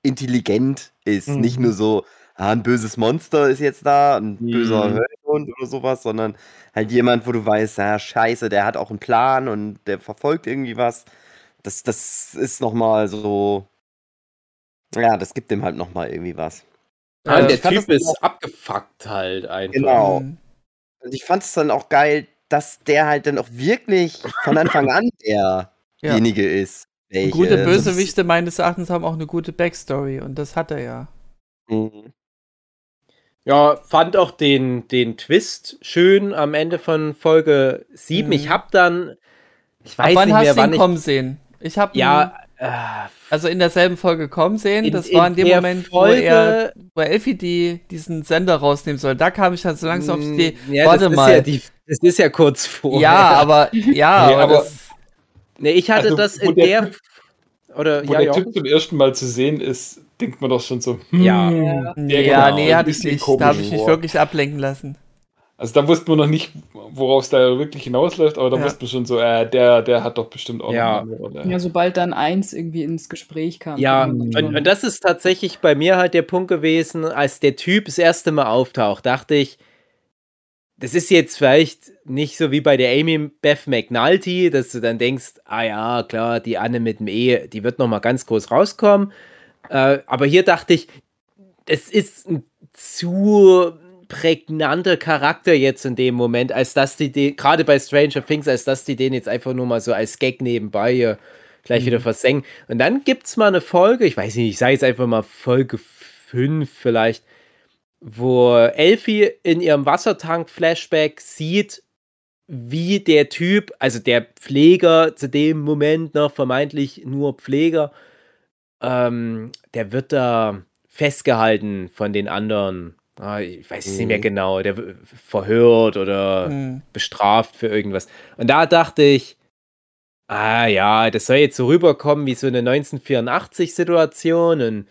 intelligent ist. Mhm. Nicht nur so, ah, ein böses Monster ist jetzt da, ein Mhm. böser Höllenhund oder sowas, sondern halt jemand, wo du weißt, ja, scheiße, der hat auch einen Plan und der verfolgt irgendwie was. Das, das ist nochmal so. Ja, das gibt dem halt nochmal irgendwie was. Ja, der ich fand Typ ist abgefuckt halt einfach. Genau. Mhm. Und ich fand es dann auch geil, dass der halt dann auch wirklich von Anfang an Ja. derjenige ist. Und Welche. gute Bösewichte meines Erachtens haben auch eine gute Backstory und das hat er ja. Mhm. Ja, fand auch den, den Twist schön am Ende von Folge 7. Mhm. Ich hab dann, ich weiß wann nicht hast mehr, du ihn wann ich. kommen sehen? Ich habe Ja, äh, also in derselben Folge kommen sehen. in- das war in dem der Moment, wo er, Folge- wo Elfie die, diesen Sender rausnehmen soll. Da kam ich dann so langsam auf die Idee. Mm, Ja, warte das mal. Ist ja die, das ist ja kurz vor. Ja, aber ja, Nee, aber, aber- das, Nee, ich hatte Also, das in der der. Oder, Wo ja, der ja. Typ zum ersten Mal zu sehen ist, denkt man doch schon so, hm, Ja. ja, kommt nee, hatte ich nicht. Da habe ich mich wirklich ablenken lassen. Also da wussten wir noch nicht, worauf es da wirklich hinausläuft, aber da Ja. wussten wir schon so, äh, der, der hat doch bestimmt auch Ja. eine Rolle. Ja, sobald dann eins irgendwie ins Gespräch kam. Ja, und, und das ist tatsächlich bei mir halt der Punkt gewesen, als der Typ das erste Mal auftaucht, dachte ich, das ist jetzt vielleicht nicht so wie bei der Amy Beth McNulty, dass du dann denkst, ah ja, klar, die Anne mit dem E, die wird noch mal ganz groß rauskommen. Äh, aber hier dachte ich, es ist ein zu prägnanter Charakter jetzt in dem Moment, als dass die, den, gerade bei Stranger Things, als dass die den jetzt einfach nur mal so als Gag nebenbei hier gleich mhm. wieder versenken. Und dann gibt es mal eine Folge, ich weiß nicht, ich sage jetzt einfach mal Folge 5 vielleicht, wo Elfie in ihrem Wassertank-Flashback sieht, wie der Typ, also der Pfleger zu dem Moment noch vermeintlich nur Pfleger, ähm, der wird da festgehalten von den anderen. Ah, ich weiß es mhm. nicht mehr mhm. genau, der verhört oder mhm. bestraft für irgendwas. Und da dachte ich, ah ja, das soll jetzt so rüberkommen wie so eine 1984-Situation und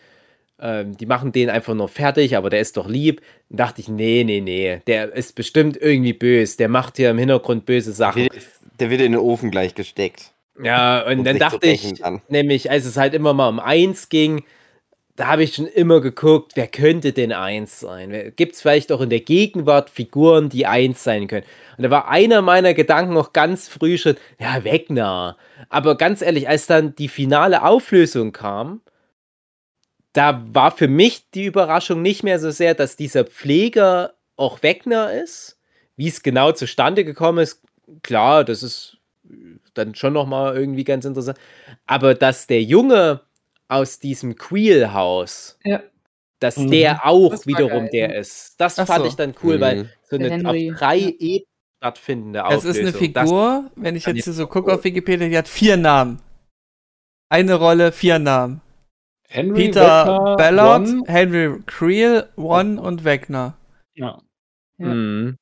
ähm, die machen den einfach nur fertig, aber der ist doch lieb. Dann dachte ich, nee, nee, nee, der ist bestimmt irgendwie böse. Der macht hier im Hintergrund böse Sachen. Der, der wird in den Ofen gleich gesteckt. Ja, und dann dachte ich, kann. nämlich, als es halt immer mal um eins ging, da habe ich schon immer geguckt, wer könnte denn eins sein? Gibt es vielleicht auch in der Gegenwart Figuren, die eins sein können? Und da war einer meiner Gedanken noch ganz früh schon, ja, Wegner. Aber ganz ehrlich, als dann die finale Auflösung kam, da war für mich die Überraschung nicht mehr so sehr, dass dieser Pfleger auch Wegner ist. Wie es genau zustande gekommen ist, klar, das ist dann schon nochmal irgendwie ganz interessant. Aber dass der Junge aus diesem Queel-Haus, ja. dass mhm. der auch wiederum geil. der ist, das Ach fand so. ich dann cool, mhm. weil so eine auf drei ja. Ebenen stattfindende Auflösung. Das ist eine Figur, das wenn ich jetzt hier so gucke auf Wikipedia, die hat vier Namen. Eine Rolle, vier Namen. Henry Peter Wecker, Ballard, One. Henry Creel, One und Wegner. Ja. Ja. Mhm.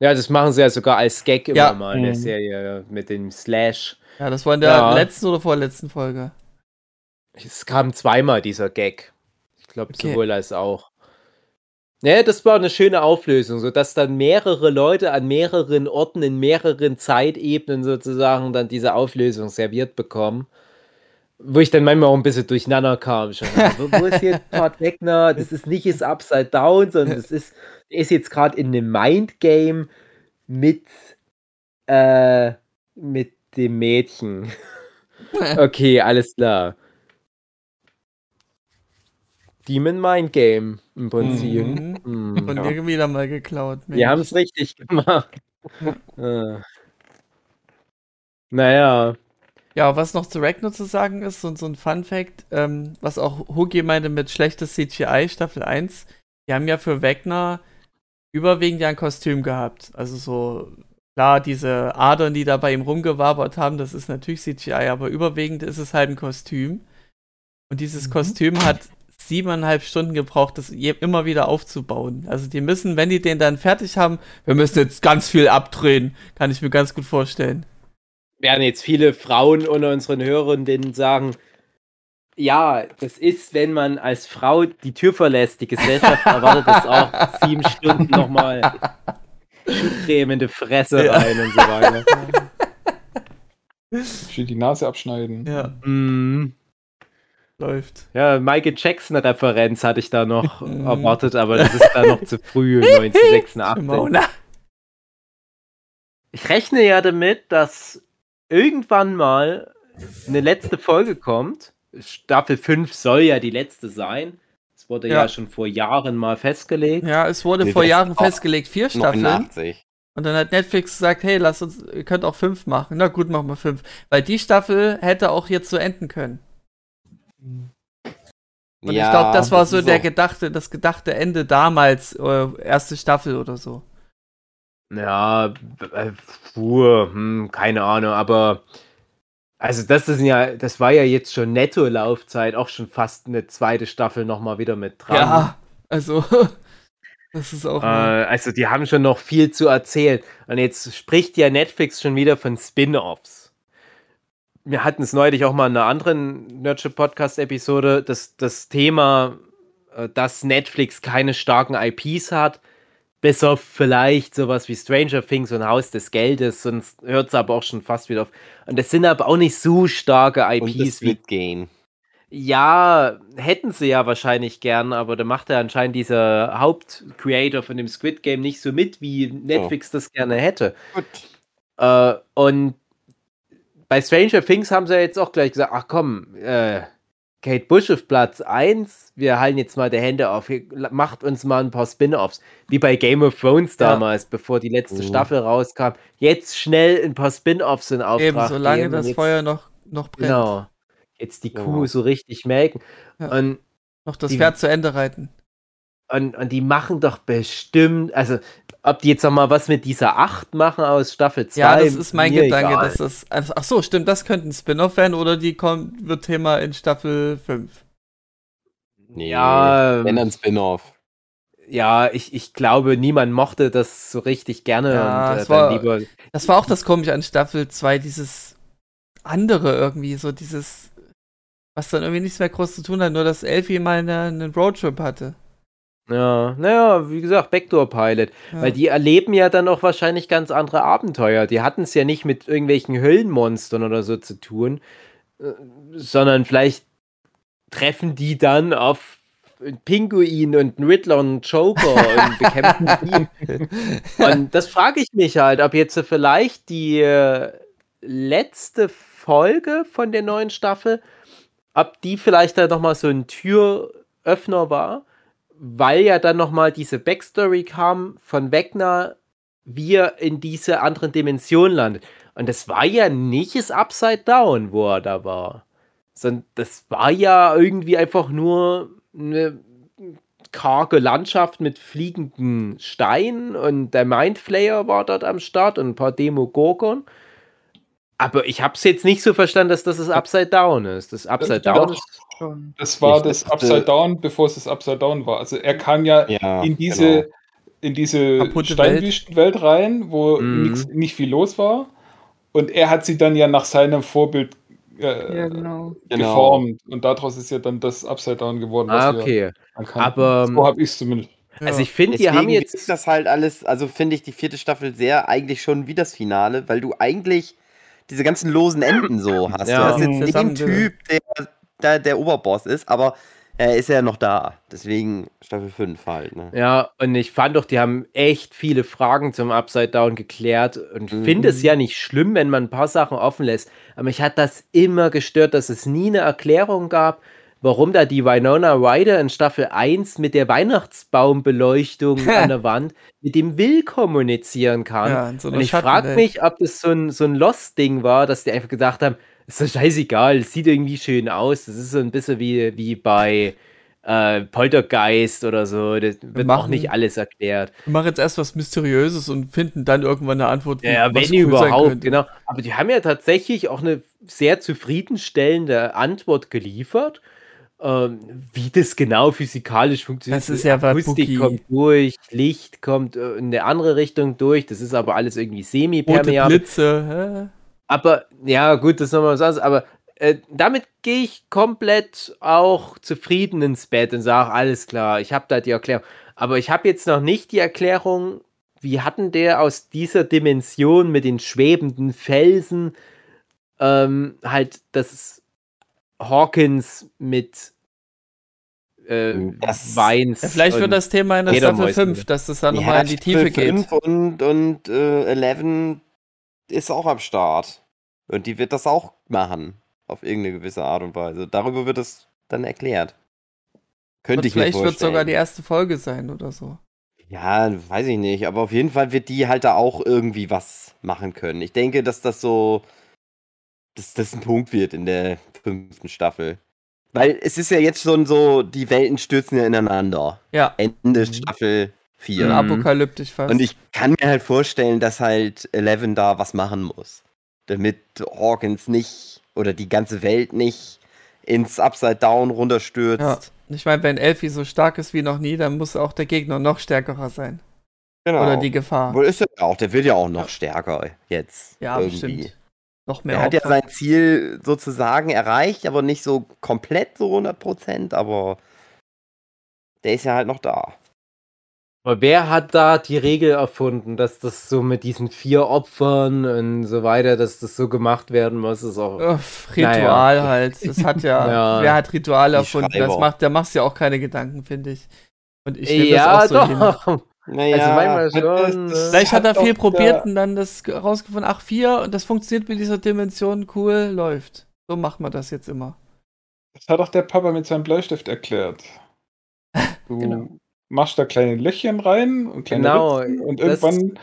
ja. das machen sie ja sogar als Gag immer ja. mal in der mhm. Serie mit dem Slash. Ja, das war in der ja. letzten oder vorletzten Folge. Es kam zweimal dieser Gag. Ich glaube, okay. sowohl als auch. Ja, das war eine schöne Auflösung, sodass dann mehrere Leute an mehreren Orten in mehreren Zeitebenen sozusagen dann diese Auflösung serviert bekommen. Wo ich dann manchmal auch ein bisschen durcheinander kam. Schon. wo, wo ist jetzt Part Wegner? Das ist nicht das Upside Down, sondern das ist, der ist jetzt gerade in einem Mindgame mit, äh, mit dem Mädchen. okay, alles klar. Demon Mind Game im Prinzip. Mhm. Mhm, Von ja. dir wieder mal geklaut. Wir haben es richtig gemacht. äh. Naja, ja, was noch zu Ragnar zu sagen ist, und so ein Fun Fact, ähm, was auch Hugi meinte mit schlechtes CGI Staffel 1, die haben ja für Wagner überwiegend ja ein Kostüm gehabt. Also so, klar, diese Adern, die da bei ihm rumgewabert haben, das ist natürlich CGI, aber überwiegend ist es halt ein Kostüm. Und dieses mhm. Kostüm hat siebeneinhalb Stunden gebraucht, das immer wieder aufzubauen. Also die müssen, wenn die den dann fertig haben, wir müssen jetzt ganz viel abdrehen, kann ich mir ganz gut vorstellen werden jetzt viele Frauen unter unseren Hörerinnen sagen, ja, das ist, wenn man als Frau die Tür verlässt, die Gesellschaft erwartet das auch sieben Stunden nochmal Schuhcreme in die Fresse rein und so weiter. Schön die Nase abschneiden. Ja. Mm. Läuft. Ja, Michael Jackson-Referenz hatte ich da noch mm. erwartet, aber das ist da noch zu früh, 1986. Ich rechne ja damit, dass irgendwann mal eine letzte Folge kommt. Staffel 5 soll ja die letzte sein. Es wurde ja, ja schon vor Jahren mal festgelegt. Ja, es wurde nee, vor Jahren festgelegt, vier Staffeln. 89. Und dann hat Netflix gesagt, hey, lasst uns, ihr könnt auch fünf machen. Na gut, machen wir fünf. Weil die Staffel hätte auch jetzt so enden können. Und ja, ich glaube, das war das so der gedachte, das gedachte Ende damals, äh, erste Staffel oder so. Ja, äh, hm, keine Ahnung, aber also das ist ja, das war ja jetzt schon Netto-Laufzeit, auch schon fast eine zweite Staffel nochmal wieder mit dran. Ja, also das ist auch. Äh, also die haben schon noch viel zu erzählen. Und jetzt spricht ja Netflix schon wieder von Spin-offs. Wir hatten es neulich auch mal in einer anderen Nurture Podcast-Episode, dass das Thema, äh, dass Netflix keine starken IPs hat bis auf vielleicht sowas wie Stranger Things und Haus des Geldes, sonst hört es aber auch schon fast wieder auf. Und das sind aber auch nicht so starke IPs wie. Gehen. Ja, hätten sie ja wahrscheinlich gern, aber da macht er anscheinend dieser Hauptcreator von dem Squid Game nicht so mit, wie Netflix das gerne hätte. Gut. Äh, und bei Stranger Things haben sie ja jetzt auch gleich gesagt, ach komm, äh, Kate Bush auf Platz 1, wir halten jetzt mal die Hände auf, macht uns mal ein paar Spin-Offs, wie bei Game of Thrones Ja. damals, bevor die letzte Mhm. Staffel rauskam. Jetzt schnell ein paar Spin-Offs in Auftrag Eben, solange geben, das jetzt, Feuer noch, noch brennt. Genau. Jetzt die Kuh Genau. so richtig melken. Ja. Und Noch das Die- Pferd zu Ende reiten. Und, und die machen doch bestimmt, also ob die jetzt noch mal was mit dieser 8 machen aus Staffel 2. Ja, das ist mein Gedanke, egal. dass das. Also, ach so, stimmt, das könnte ein Spin-off werden oder die kommt, wird Thema in Staffel 5. Nee, Ja, wenn dann Spin-off. Ja, ich, ich glaube, niemand mochte das so richtig gerne. Ja, und, äh, dann war- lieber, Das war auch das Komische an Staffel 2, dieses andere irgendwie, so dieses, was dann irgendwie nichts mehr groß zu tun hat, nur dass Elfie mal eine, einen Roadtrip hatte. Ja, naja, wie gesagt, Backdoor-Pilot. Ja. Weil die erleben ja dann auch wahrscheinlich ganz andere Abenteuer. Die hatten es ja nicht mit irgendwelchen Höllenmonstern oder so zu tun, äh, sondern vielleicht treffen die dann auf einen Pinguin und einen Riddler und einen Joker und bekämpfen die. Und das frage ich mich halt, ob jetzt vielleicht die äh, letzte Folge von der neuen Staffel, ob die vielleicht da nochmal so ein Türöffner war, weil ja dann nochmal diese Backstory kam von Wegner, wie er in diese anderen Dimension landet. Und das war ja nicht das Upside Down, wo er da war. Sondern das war ja irgendwie einfach nur eine karge Landschaft mit fliegenden Steinen und der Mindflayer war dort am Start und ein paar Demogorgon. Aber ich habe es jetzt nicht so verstanden, dass das das Upside Down ist. Das Upside Down ist. Schon. Das war das Upside Down, bevor es das Upside Down war. Also er kam ja Ja, in diese, genau. in diese Kaputte Steinwüstenwelt rein, wo Mhm. nix, nicht viel los war. Und er hat sie dann ja nach seinem Vorbild äh, Ja, genau. Genau. geformt. Und daraus ist ja dann das Upside Down geworden, was Ah, okay. Aber- so habe ich es zumindest. Also ich finde, die haben jetzt. ist das halt alles, also finde ich die vierte Staffel sehr eigentlich schon wie das Finale, weil du eigentlich diese ganzen losen Enden so hast. Ja. Du hast jetzt nicht den Typ, der, der der Oberboss ist, aber er ist ja noch da. Deswegen Staffel 5 halt. Ne? Ja, und ich fand doch, die haben echt viele Fragen zum Upside Down geklärt und Mhm. finde es ja nicht schlimm, wenn man ein paar Sachen offen lässt. Aber mich hat das immer gestört, dass es nie eine Erklärung gab, warum da die Winona Ryder in Staffel 1 mit der Weihnachtsbaumbeleuchtung an der Wand mit dem Will kommunizieren kann. Ja, so und ich frage mich, ob das so ein, so ein Lost-Ding war, dass die einfach gedacht haben, ist doch scheißegal, es sieht irgendwie schön aus. Das ist so ein bisschen wie, wie bei äh, Poltergeist oder so. Das wird auch machen- nicht alles erklärt. Wir machen jetzt erst was Mysteriöses und finden dann irgendwann eine Antwort, Ja, wenn cool überhaupt, genau. Aber die haben ja tatsächlich auch eine sehr zufriedenstellende Antwort geliefert. Ähm, wie das genau physikalisch funktioniert. Das ist ja bei Akustik Boogie. kommt durch, Licht kommt äh, in eine andere Richtung durch. Das ist aber alles irgendwie Rote semi-permeabel. Blitze. Aber ja, gut, das ist nochmal was anderes. Aber äh, damit gehe ich komplett auch zufrieden ins Bett und sage, alles klar, ich habe da die Erklärung. Aber ich habe jetzt noch nicht die Erklärung, wie hatten der aus dieser Dimension mit den schwebenden Felsen ähm, halt das Hawkins mit äh, Das- Weins. Ja, vielleicht wird das Thema in der Staffel Mäuschen. 5, dass das dann nochmal in die Tiefe geht. 5 Und, und äh, Eleven ist auch am Start. Und die wird das auch machen. Auf irgendeine gewisse Art und Weise. Darüber wird es dann erklärt. Könnte Und ich mir vielleicht vorstellen. wird sogar die erste Folge sein oder so. Ja, weiß ich nicht. Aber auf jeden Fall wird die halt da auch irgendwie was machen können. Ich denke, dass das so. Dass das ein Punkt wird in der fünften Staffel. Weil es ist ja jetzt schon so, die Welten stürzen ja ineinander. Ja, Ende Mhm. Staffel 4. Mhm. apokalyptisch fast. Und ich kann mir halt vorstellen, dass halt Eleven da was machen muss. Damit Hawkins nicht oder die ganze Welt nicht ins Upside Down runterstürzt. ja. Ich meine, wenn Elfie so stark ist wie noch nie, dann muss auch der Gegner noch stärkerer sein. Genau. Oder die Gefahr. Wohl ist er auch, der wird ja auch noch Ja. stärker jetzt. ja, irgendwie. bestimmt. Noch mehr Er hat ja sein Ziel sozusagen erreicht, aber nicht so komplett so 100%, aber der ist ja halt noch da. Aber wer hat da die Regel erfunden, dass das so mit diesen vier Opfern und so weiter, dass das so gemacht werden muss? Ist auch. Uff, Ritual naja. halt. Das hat ja, ja. Wer hat Ritual erfunden? Das macht, der macht ja auch keine Gedanken, finde ich. Und ich nehme ja, das auch so doch. hin. Naja, also manchmal schon. Das, das Vielleicht hat, hat er viel probiert und dann das rausgefunden, ach, vier und das funktioniert mit dieser Dimension, cool, läuft. So macht man das jetzt immer. Das hat auch der Papa mit seinem Bleistift erklärt. Du genau. machst da kleine Löchchen rein und kleine genau, Ritzen und irgendwann.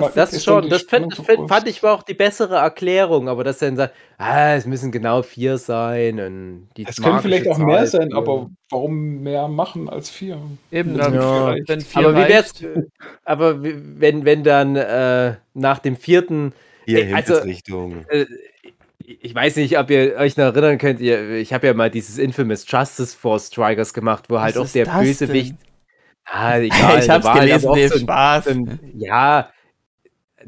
Das, das ist schon, das find, find, fand ich war auch die bessere Erklärung, aber dass er dann sagt, ah, es müssen genau vier sein. Und die es können vielleicht auch mehr sein, aber warum mehr machen als vier? Eben, dann, ja, wenn vier aber wie wär's, aber wenn, wenn dann äh, nach dem vierten. Hier, äh, also, Richtung. Äh, ich weiß nicht, ob ihr euch noch erinnern könnt, ich habe ja mal dieses Infamous Justice Force Strikers gemacht, wo halt auch der Bösewicht. Ah, egal, ich hab's halt gelesen, halt Spaß. So ein, ja,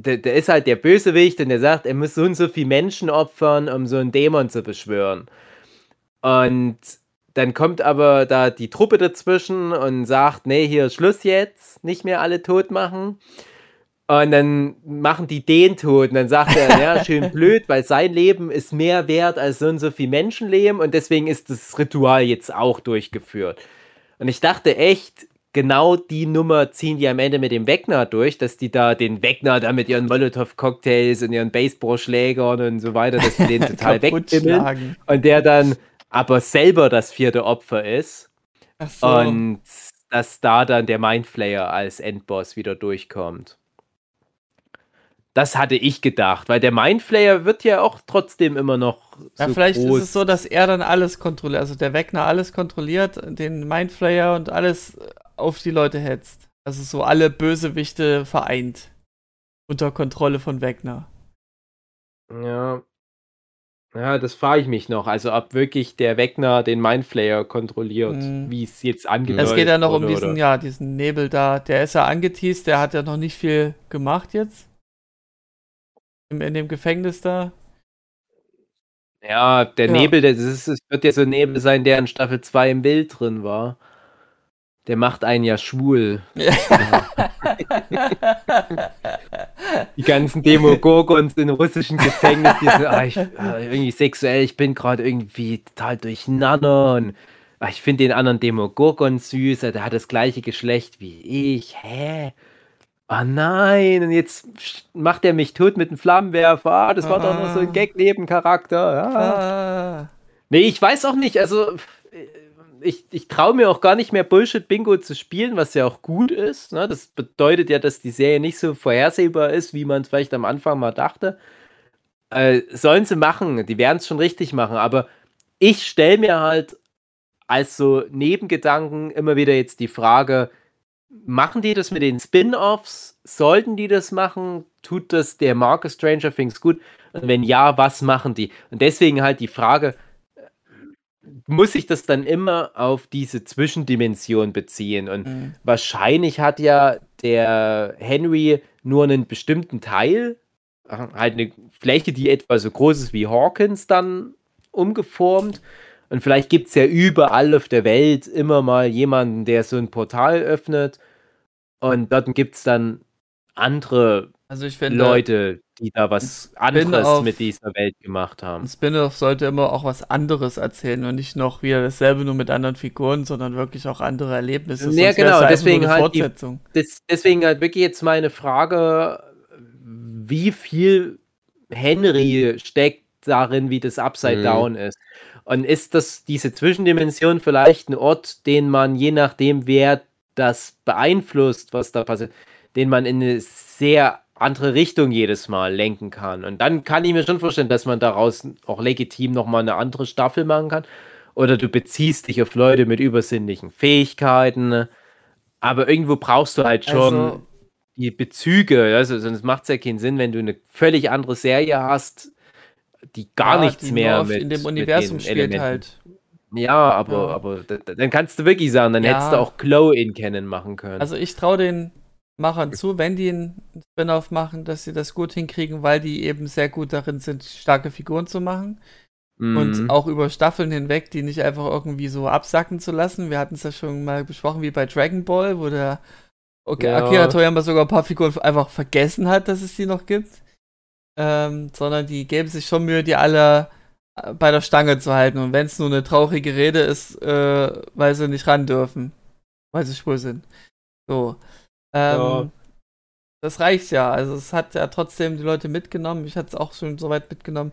der, der, ist halt der Bösewicht und der sagt, er muss so und so viele Menschen opfern, um so einen Dämon zu beschwören. Und dann kommt aber da die Truppe dazwischen und sagt, nee, hier Schluss jetzt, nicht mehr alle tot machen. Und dann machen die den tot. Und dann sagt er, ja, schön blöd, weil sein Leben ist mehr wert als so und so viel Menschenleben. Und deswegen ist das Ritual jetzt auch durchgeführt. Und ich dachte echt, genau die Nummer ziehen die am Ende mit dem Wegner durch, dass die da den Wegner da mit ihren Molotow-Cocktails und ihren Baseballschlägern und so weiter, dass die den total wegdimmeln. Und der dann aber selber das vierte Opfer ist. Ach so. Und dass da dann der Mindflayer als Endboss wieder durchkommt. Das hatte ich gedacht, weil der Mindflayer wird ja auch trotzdem immer noch. Ja, so vielleicht groß. ist es so, dass er dann alles kontrolliert, also der Wegner alles kontrolliert, den Mindflayer und alles auf die Leute hetzt. Also so alle Bösewichte vereint. Unter Kontrolle von Wegner. Ja. Ja, das frage ich mich noch. Also ob wirklich der Wegner den Mindflayer kontrolliert, mhm. wie es jetzt angedeutet Es geht ja noch um diesen, oder? ja, diesen Nebel da. Der ist ja angeteased, der hat ja noch nicht viel gemacht jetzt in dem Gefängnis da. Ja, der ja. Nebel, das, ist, das wird ja so ein Nebel sein, der in Staffel 2 im Bild drin war. Der macht einen ja schwul. Ja. die ganzen Demogorgons in russischen Gefängnissen, die so, ah, ich, ah, irgendwie sexuell, ich bin gerade irgendwie total durcheinander und ah, ich finde den anderen Demogorgon süß, der hat das gleiche Geschlecht wie ich. Hä? Oh nein, und jetzt macht er mich tot mit einem Flammenwerfer. Ah, das war ah. doch nur so ein Gag-Nebencharakter. Ja. Ah. Nee, ich weiß auch nicht. Also, ich, ich traue mir auch gar nicht mehr Bullshit-Bingo zu spielen, was ja auch gut ist. Ne? Das bedeutet ja, dass die Serie nicht so vorhersehbar ist, wie man es vielleicht am Anfang mal dachte. Äh, sollen sie machen, die werden es schon richtig machen, aber ich stelle mir halt als so Nebengedanken immer wieder jetzt die Frage, Machen die das mit den Spin-offs? Sollten die das machen? Tut das der Marke Stranger Things gut? Und wenn ja, was machen die? Und deswegen halt die Frage, muss ich das dann immer auf diese Zwischendimension beziehen? Und mhm. wahrscheinlich hat ja der Henry nur einen bestimmten Teil, halt eine Fläche, die etwa so groß ist wie Hawkins, dann umgeformt. Und vielleicht gibt es ja überall auf der Welt immer mal jemanden, der so ein Portal öffnet. Und dort gibt es dann andere also finde, Leute, die da was anderes mit dieser Welt gemacht haben. Ein Spin-off sollte immer auch was anderes erzählen und nicht noch wieder dasselbe nur mit anderen Figuren, sondern wirklich auch andere Erlebnisse. Ja, genau, deswegen halt, die, das, deswegen halt wirklich jetzt meine Frage, wie viel Henry steckt darin, wie das Upside mhm. Down ist. Und ist das diese Zwischendimension vielleicht ein Ort, den man je nachdem, wer das beeinflusst, was da passiert, den man in eine sehr andere Richtung jedes Mal lenken kann. Und dann kann ich mir schon vorstellen, dass man daraus auch legitim nochmal eine andere Staffel machen kann. Oder du beziehst dich auf Leute mit übersinnlichen Fähigkeiten. Aber irgendwo brauchst du halt schon also, die Bezüge. Also, sonst macht es ja keinen Sinn, wenn du eine völlig andere Serie hast, die gar ja, nichts die mehr mit in dem Universum spielt Elementen. halt. Ja, aber, ja. aber dann kannst du wirklich sagen, dann ja. hättest du auch Glow in Canon machen können. Also ich traue den Machern zu, wenn die einen Spin-off machen, dass sie das gut hinkriegen, weil die eben sehr gut darin sind, starke Figuren zu machen. Mhm. Und auch über Staffeln hinweg, die nicht einfach irgendwie so absacken zu lassen. Wir hatten es ja schon mal besprochen, wie bei Dragon Ball, wo der okay, Ja. Akira Toriyama sogar ein paar Figuren einfach vergessen hat, dass es die noch gibt. Ähm, sondern die geben sich schon Mühe, die alle äh, bei der Stange zu halten. Und wenn es nur eine traurige Rede ist, äh, weil sie nicht ran dürfen. Weil sie schwul sind. So. Ähm, Ja. Das reicht ja. Also es hat ja trotzdem die Leute mitgenommen. Ich hatte es auch schon so weit mitgenommen.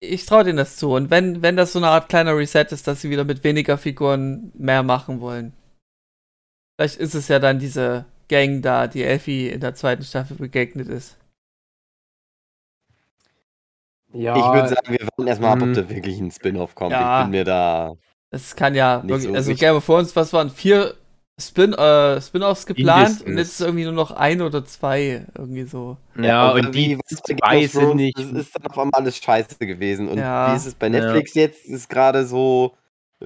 Ich traue denen das zu. Und wenn, wenn das so eine Art kleiner Reset ist, dass sie wieder mit weniger Figuren mehr machen wollen. Vielleicht ist es ja dann diese Gang da, die Elfie in der zweiten Staffel begegnet ist. Ja, Ich würde sagen, wir warten erstmal ab, ob Mhm. da wirklich ein Spin-off kommt. Ja. Ich bin mir da. Das kann ja Nicht wirklich, so also. Game of Thrones, was waren vier Spin, äh, Spin-offs geplant Mindestens. und jetzt ist irgendwie nur noch ein oder zwei irgendwie so. ja, Also und die zwei sind nicht. Das ist dann auf einmal alles scheiße gewesen. Und Ja. wie ist es bei Netflix jetzt? Ist gerade so.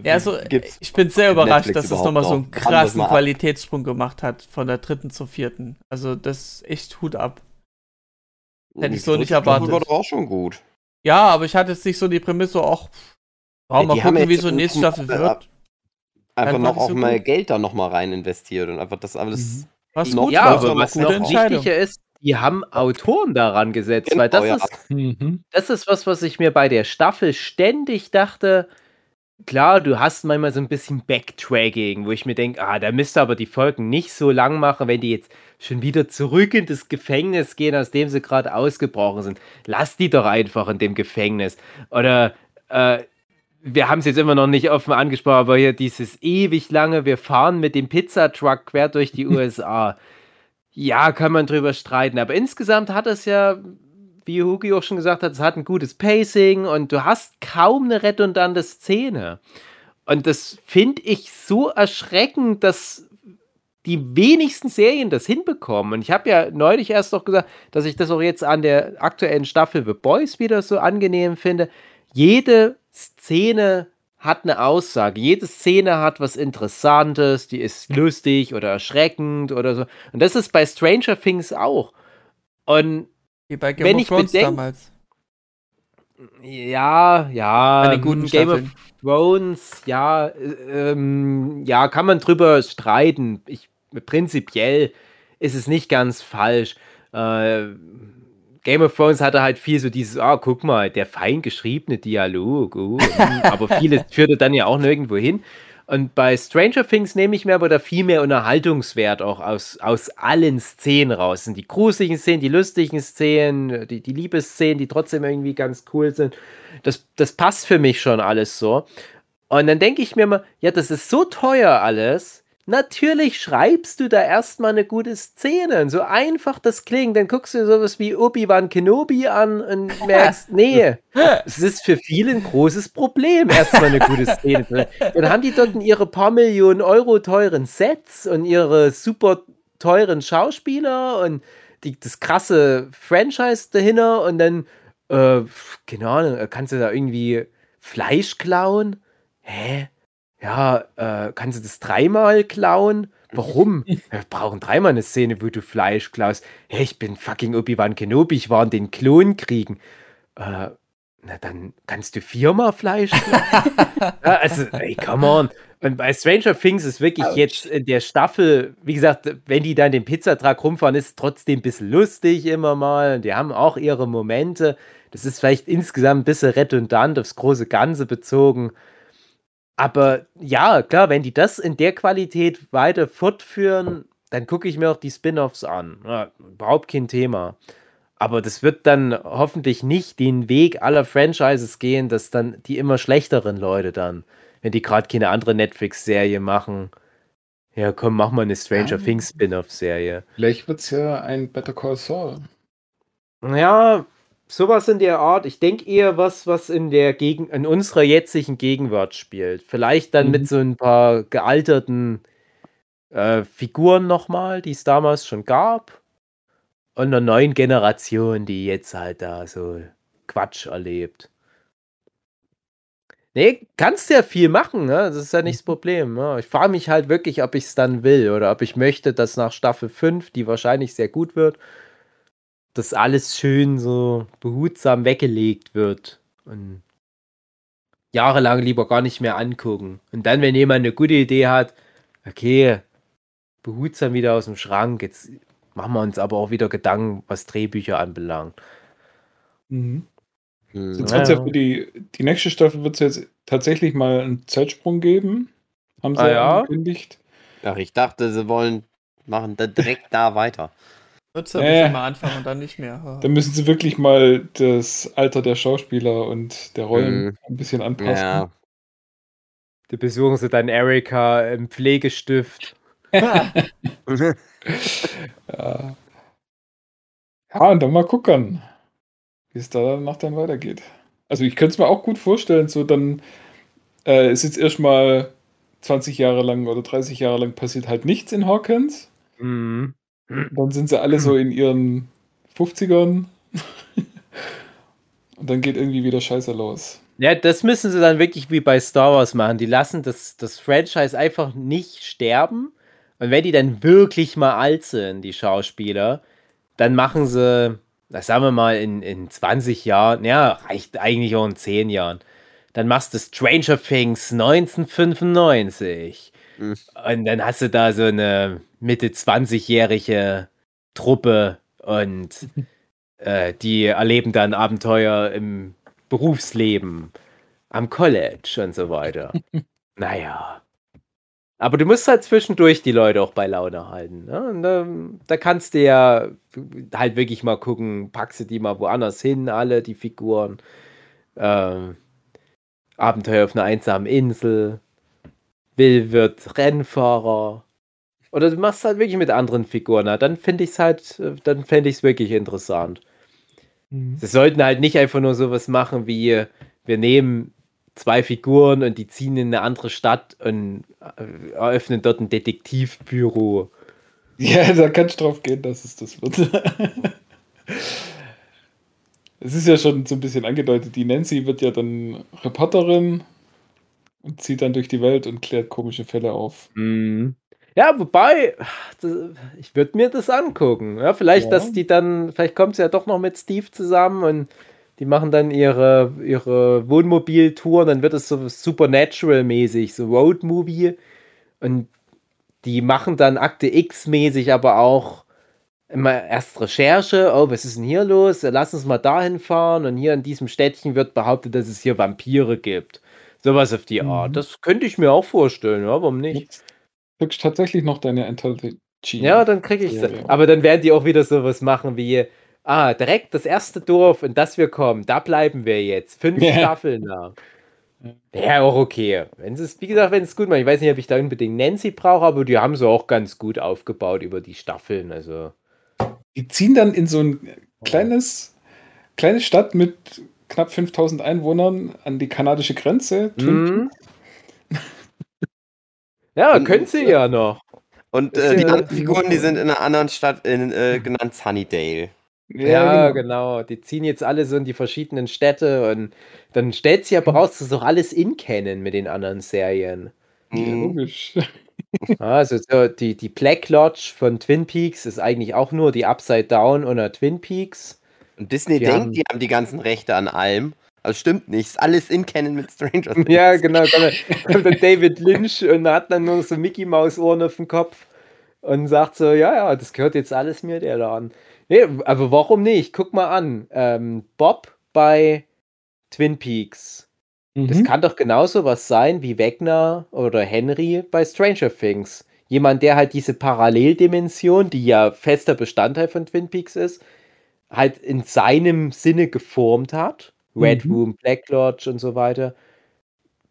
Ja, also gibt's ich bin sehr Netflix überrascht, dass es nochmal so einen krassen ab. Qualitätssprung gemacht hat von der dritten zur vierten. Also das ist echt Hut ab. hätte ich so die nicht erwartet. war doch auch schon gut. Ja, aber ich hatte jetzt nicht so die Prämisse, auch Ja, mal gucken, wie so nächste Staffel wird. Einfach noch auch so mal gut. Geld da nochmal rein investiert und einfach das alles. Was Noch- gut ja, aber was noch wichtiger ist, die haben Autoren daran gesetzt, Genau, weil das ja. ist Mhm. das ist was, was ich mir bei der Staffel ständig dachte. Klar, du hast manchmal so ein bisschen Backtracking, wo ich mir denke, ah, da müsst ihr aber die Folgen nicht so lang machen, wenn die jetzt schon wieder zurück in das Gefängnis gehen, aus dem sie gerade ausgebrochen sind. Lass die doch einfach in dem Gefängnis. Oder äh, wir haben es jetzt immer noch nicht offen angesprochen, aber hier dieses ewig lange, wir fahren mit dem Pizzatruck quer durch die USA. Ja, kann man drüber streiten, aber insgesamt hat es ja, wie Hugi auch schon gesagt hat, es hat ein gutes Pacing und du hast kaum eine redundante Szene. Und das finde ich so erschreckend, dass die wenigsten Serien das hinbekommen. Und ich habe ja neulich erst noch gesagt, dass ich das auch jetzt an der aktuellen Staffel The Boys wieder so angenehm finde. Jede Szene hat eine Aussage. Jede Szene hat was Interessantes, die ist lustig oder erschreckend oder so. Und das ist bei Stranger Things auch. Und Wie bei Game Wenn of ich Thrones bedenk- damals. Ja, ja. Guten Game Staffeln. of Thrones, ja, äh, ähm, ja, kann man drüber streiten. Ich, prinzipiell ist es nicht ganz falsch. Äh, Game of Thrones hatte halt viel so dieses, ah, guck mal, der fein geschriebene Dialog, uh, hm, aber vieles führte dann ja auch nirgendwo hin. Und bei Stranger Things nehme ich mir aber da viel mehr Unterhaltungswert auch aus, aus allen Szenen raus. Sind die gruseligen Szenen, die lustigen Szenen, die, die Liebesszenen, die trotzdem irgendwie ganz cool sind. Das, das passt für mich schon alles so. Und dann denke ich mir mal, ja, das ist so teuer alles. Natürlich schreibst du da erstmal eine gute Szene. Und so einfach das klingt, dann guckst du sowas wie Obi-Wan Kenobi an und merkst, nee, es ist für viele ein großes Problem, erstmal eine gute Szene. Dann haben die dort ihre paar Millionen Euro teuren Sets und ihre super teuren Schauspieler und die, das krasse Franchise dahinter und dann, äh, keine Ahnung, kannst du da irgendwie Fleisch klauen? Hä? Ja, äh, kannst du das dreimal klauen? Warum? Wir brauchen dreimal eine Szene, wo du Fleisch klaust. Hey, ich bin fucking Obi-Wan Kenobi, ich war in den Klonkriegen. Äh, na, dann kannst du viermal Fleisch klauen. ja, also, ey, come on. Und bei Stranger Things ist wirklich Autsch. jetzt in der Staffel, wie gesagt, wenn die da in dem Pizzatruck rumfahren, ist es trotzdem ein bisschen lustig immer mal. Und die haben auch ihre Momente. Das ist vielleicht insgesamt ein bisschen redundant aufs große Ganze bezogen. Aber ja, klar, wenn die das in der Qualität weiter fortführen, dann gucke ich mir auch die Spin-offs an. Ja, überhaupt kein Thema. Aber das wird dann hoffentlich nicht den Weg aller Franchises gehen, dass dann die immer schlechteren Leute dann, wenn die gerade keine andere Netflix-Serie machen, ja komm, mach mal eine Stranger Ja. Things Spin-off-Serie. Vielleicht wird es ja ein Better Call Saul. Ja, sowas in der Art. Ich denke eher was, was in der Gegen in unserer jetzigen Gegenwart spielt. Vielleicht dann Mhm. mit so ein paar gealterten äh, Figuren nochmal, die es damals schon gab. Und einer neuen Generation, die jetzt halt da so Quatsch erlebt. Nee, kannst ja viel machen, ne? Das ist ja nicht das Problem. Ne? Ich frage mich halt wirklich, ob ich es dann will oder ob ich möchte, dass nach Staffel 5, die wahrscheinlich sehr gut wird, dass alles schön so behutsam weggelegt wird und jahrelang lieber gar nicht mehr angucken. Und dann, wenn jemand eine gute Idee hat, okay, behutsam wieder aus dem Schrank. Jetzt machen wir uns aber auch wieder Gedanken, was Drehbücher anbelangt. Mhm. Hm. Jetzt wird's ja für die, die nächste Staffel wird es jetzt tatsächlich mal einen Zeitsprung geben. Haben sie Ah, ja ja? angekündigt. Ach, ich dachte, sie wollen machen da direkt da weiter. Wird ja Äh. immer anfangen und dann nicht mehr. Da müssen sie wirklich mal das Alter der Schauspieler und der Rollen Mhm. ein bisschen anpassen. Ja. Da besuchen sie dann Erika im Pflegestift. Ja. ja, und dann mal gucken, wie es danach dann weitergeht. Also ich könnte es mir auch gut vorstellen, so dann äh, ist jetzt erstmal 20 Jahre lang oder 30 Jahre lang passiert halt nichts in Hawkins. Mhm. Dann sind sie alle so in ihren 50ern. Und dann geht irgendwie wieder Scheiße los. Ja, das müssen sie dann wirklich wie bei Star Wars machen. Die lassen das, das Franchise einfach nicht sterben. Und wenn die dann wirklich mal alt sind, die Schauspieler, dann machen sie, das sagen wir mal, in, in 20 Jahren, ja, reicht eigentlich auch in 10 Jahren. Dann machst du Stranger Things 1995. Mhm. Und dann hast du da so eine Mitte 20-jährige Truppe und äh, die erleben dann Abenteuer im Berufsleben, am College und so weiter. naja. Aber du musst halt zwischendurch die Leute auch bei Laune halten. Ne? Und, ähm, da kannst du ja halt wirklich mal gucken, packst du die mal woanders hin, alle die Figuren. Ähm, Abenteuer auf einer einsamen Insel. Will wird Rennfahrer. Oder du machst halt wirklich mit anderen Figuren. Na, dann finde ich es halt, äh, dann fände ich es wirklich interessant. Sie sollten halt nicht einfach nur sowas machen wie, wir nehmen zwei Figuren und die ziehen in eine andere Stadt und äh, eröffnen dort ein Detektivbüro. Ja, da kannst du drauf gehen, dass es das wird. es ist ja schon so ein bisschen angedeutet, die Nancy wird ja dann Reporterin und zieht dann durch die Welt und klärt komische Fälle auf. Ja, wobei, ich würde mir das angucken. Ja, vielleicht, Ja. dass die dann, vielleicht kommt sie ja doch noch mit Steve zusammen und die machen dann ihre, ihre Wohnmobiltour und dann wird es so Supernatural-mäßig, so Road-Movie. Und die machen dann Akte X-mäßig aber auch immer erst Recherche. Oh, was ist denn hier los? Lass uns mal dahin fahren. Und hier in diesem Städtchen wird behauptet, dass es hier Vampire gibt. Sowas auf die Mhm. Art. Das könnte ich mir auch vorstellen. Ja, warum nicht? Jetzt du tatsächlich noch deine Anthology. Ja, dann kriege ich Serie. Aber dann werden die auch wieder sowas machen wie, ah, direkt das erste Dorf, in das wir kommen, da bleiben wir jetzt. Fünf Ja. Staffeln lang. Ja, auch okay. Wenn es, wie gesagt, wenn es gut macht. Ich weiß nicht, ob ich da unbedingt Nancy brauche, aber die haben sie auch ganz gut aufgebaut über die Staffeln. Also. Die ziehen dann in so ein kleines, kleine Stadt mit knapp 5000 Einwohnern an die kanadische Grenze. Mhm. Ja, Und- können sie ja noch. Und äh, die ja- anderen Figuren, die sind in einer anderen Stadt in, äh, genannt Sunnydale. Ja, genau. Die ziehen jetzt alle so in die verschiedenen Städte und dann stellt sich aber raus, dass doch alles in kennen mit den anderen Serien. Ja, Mhm. logisch. Also so die, die Black Lodge von Twin Peaks ist eigentlich auch nur die Upside Down oder Twin Peaks. Und Disney Die denkt, haben- die haben die ganzen Rechte an allem. Aber stimmt nicht. Ist alles in Canon mit Stranger Things. Ja, genau. Kommt dann- kommt dann David Lynch und hat dann nur so Mickey Maus Ohren auf dem Kopf und sagt so, ja, ja, das gehört jetzt alles mir, der da an. Nee, aber warum nicht? Guck mal an. Ähm, Bob bei Twin Peaks. Das Mhm. kann doch genauso was sein wie Wegner oder Henry bei Stranger Things. Jemand, der halt diese Paralleldimension, die ja fester Bestandteil von Twin Peaks ist, halt in seinem Sinne geformt hat. Red Mhm. Room, Black Lodge und so weiter.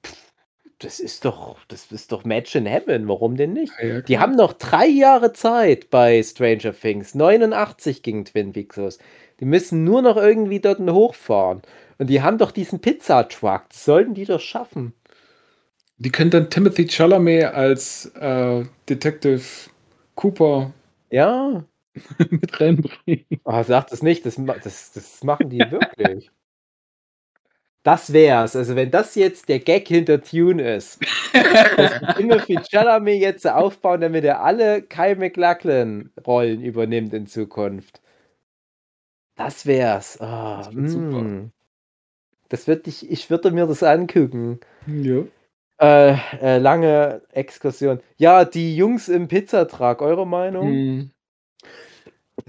Pff, Das ist doch, das ist doch Match in Heaven. Warum denn nicht? Ja, ja, Die haben noch drei Jahre Zeit bei Stranger Things. 89 ging Twin Peaks los. Die müssen nur noch irgendwie dort hochfahren. Und die haben doch diesen Pizzatruck. Das sollten die doch schaffen. Die können dann Timothy Chalamet als äh, Detective Cooper Ja. mit reinbringen. Oh, sag das nicht. Das, das, das machen die wirklich. Das wär's. Also, wenn das jetzt der Gag hinter Tune ist, dass Timothy Chalamet jetzt aufbauen, damit er alle Kyle McLachlan-Rollen übernimmt in Zukunft. Das wär's. Ah, Das wird super. mm. Das wird ich, ich würde mir das angucken. Ja. Äh, äh, lange Exkursion. Ja, die Jungs im Pizzatrag, eure Meinung? Hm.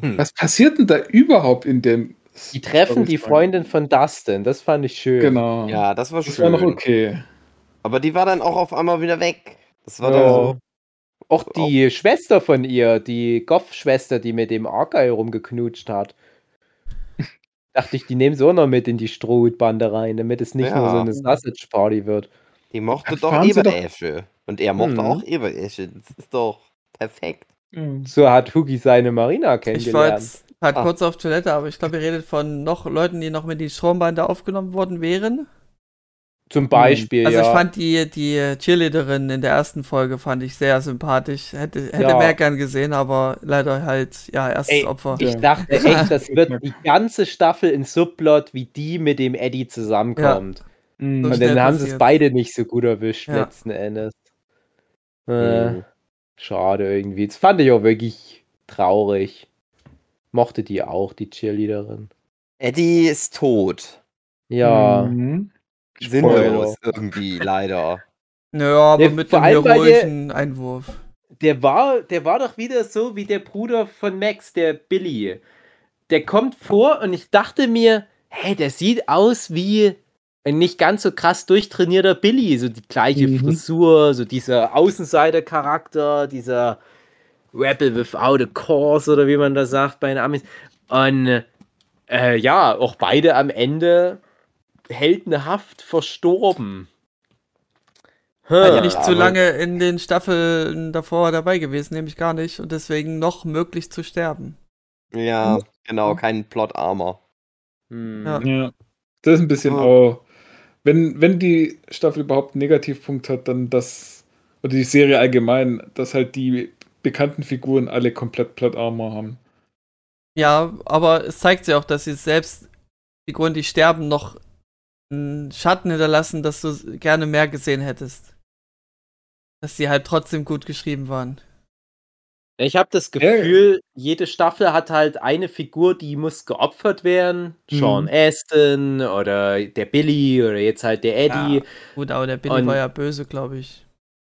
Hm. Was passiert denn da überhaupt in dem? Die treffen die? Freundin von Dustin, das fand ich schön. Genau. Ja, das war Das schön. war noch okay. Aber die war dann auch auf einmal wieder weg. Das war Ja. dann so. Auch die Schwester von ihr, die Goff-Schwester, die mit dem Argyle rumgeknutscht hat. Dachte ich, die nehmen sie auch noch mit in die Strohhutbande rein, damit es nicht Ja. nur so eine Sausage-Party wird. Die mochte Dann doch sie doch- Eberesche. Und er mochte Mhm. auch Eberesche. Das ist doch perfekt. So hat Hugi seine Marina Ich war kennengelernt. jetzt halt Ah. kurz auf Toilette, aber ich glaube, ihr redet von noch Leuten, die noch mit die Strombande aufgenommen worden wären. Zum Beispiel, Also ja. ich fand die, die Cheerleaderin in der ersten Folge fand ich sehr sympathisch. Hätte, hätte Ja. mehr gern gesehen, aber leider halt, ja, erstes Ey, Opfer. Ich Ja. dachte echt, das wird die ganze Staffel in Subplot, wie die mit dem Eddie zusammenkommt. Mhm. So Und dann haben sie es beide nicht so gut erwischt, Ja. letzten Endes. Äh, Mhm. Schade irgendwie. Das fand ich auch wirklich traurig. Mochte die auch, die Cheerleaderin. Eddie ist tot. Ja. Mhm. Sinnlos irgendwie, leider. Naja, aber Ja, mit allem, weil der- heroischen Einwurf. Der war, der war doch wieder so wie der Bruder von Max, der Billy. Der kommt vor und ich dachte mir, hey, der sieht aus wie ein nicht ganz so krass durchtrainierter Billy. So die gleiche Mhm. Frisur, so dieser Außenseiter-Charakter, dieser Rebel without a cause oder wie man das sagt bei den Amis. Und äh, ja, auch beide am Ende heldenhaft verstorben. Hm. nicht zu lange in den Staffeln davor dabei gewesen, nämlich gar nicht. Und deswegen noch möglich zu sterben. Ja, genau, kein Plot-Armor. Hm. Ja. Ja. Das ist ein bisschen Ja. Wenn, wenn die Staffel überhaupt einen Negativpunkt hat, dann das, oder die Serie allgemein, dass halt die bekannten Figuren alle komplett Plot Armor haben. Ja, aber es zeigt sich auch, dass sie selbst Figuren, die sterben, noch einen Schatten hinterlassen, dass du gerne mehr gesehen hättest. Dass sie halt trotzdem gut geschrieben waren. Ich habe das Gefühl, jede Staffel hat halt eine Figur, die muss geopfert werden. Mhm. Sean Aston oder der Billy oder jetzt halt der Eddie. Gut, aber der Billy Und- war ja böse, glaube ich.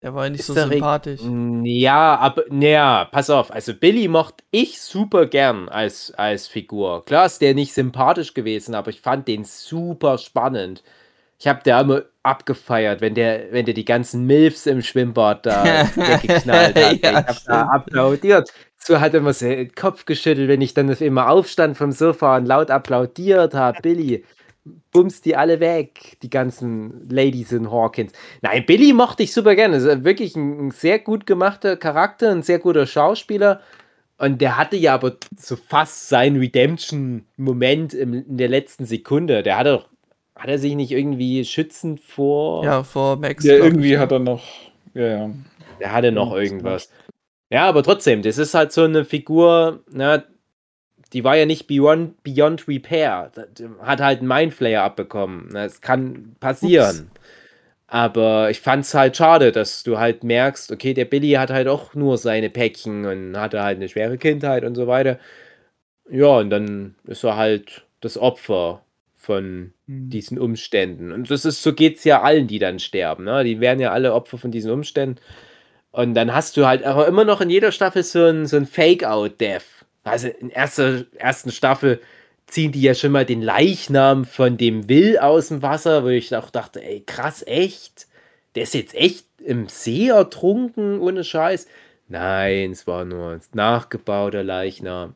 Der war ja nicht so sympathisch. Ja, aber naja, pass auf. Also Billy mochte ich super gern als, als Figur. Klar ist der nicht sympathisch gewesen, aber ich fand den super spannend. Ich habe der immer abgefeiert, wenn der, wenn der die ganzen Milfs im Schwimmbad da weggeknallt hat. Ja, ich habe da applaudiert. So hat er immer so den Kopf geschüttelt, wenn ich dann immer aufstand vom Sofa und laut applaudiert habe. Billy, bumst die alle weg, die ganzen Ladies in Hawkins. Nein, Billy mochte ich super gerne. Also wirklich ein, ein sehr gut gemachter Charakter, ein sehr guter Schauspieler. Und der hatte ja aber so fast seinen Redemption-Moment in der letzten Sekunde. Der hatte doch, hat er sich nicht irgendwie schützend vor. Ja, vor Max. Ja, irgendwie ich. hat er noch. Ja, ja. Der hatte noch irgendwas. Ja, aber trotzdem, das ist halt so eine Figur, na, die war ja nicht beyond, beyond repair. Hat halt einen Mindflayer abbekommen. Das kann passieren. Aber ich fand es halt schade, dass du halt merkst, okay, der Billy hat halt auch nur seine Päckchen und hatte halt eine schwere Kindheit und so weiter. Ja, und dann ist er halt das Opfer von diesen Umständen. Und das ist, so geht es ja allen, die dann sterben. Ne? Die werden ja alle Opfer von diesen Umständen. Und dann hast du halt aber immer noch in jeder Staffel so ein, so ein Fake-Out-Death. Also in erster ersten Staffel ziehen die ja schon mal den Leichnam von dem Will aus dem Wasser, wo ich auch dachte, ey, krass, echt? Der ist jetzt echt im See ertrunken, ohne Scheiß? Nein, es war nur ein nachgebauter Leichnam.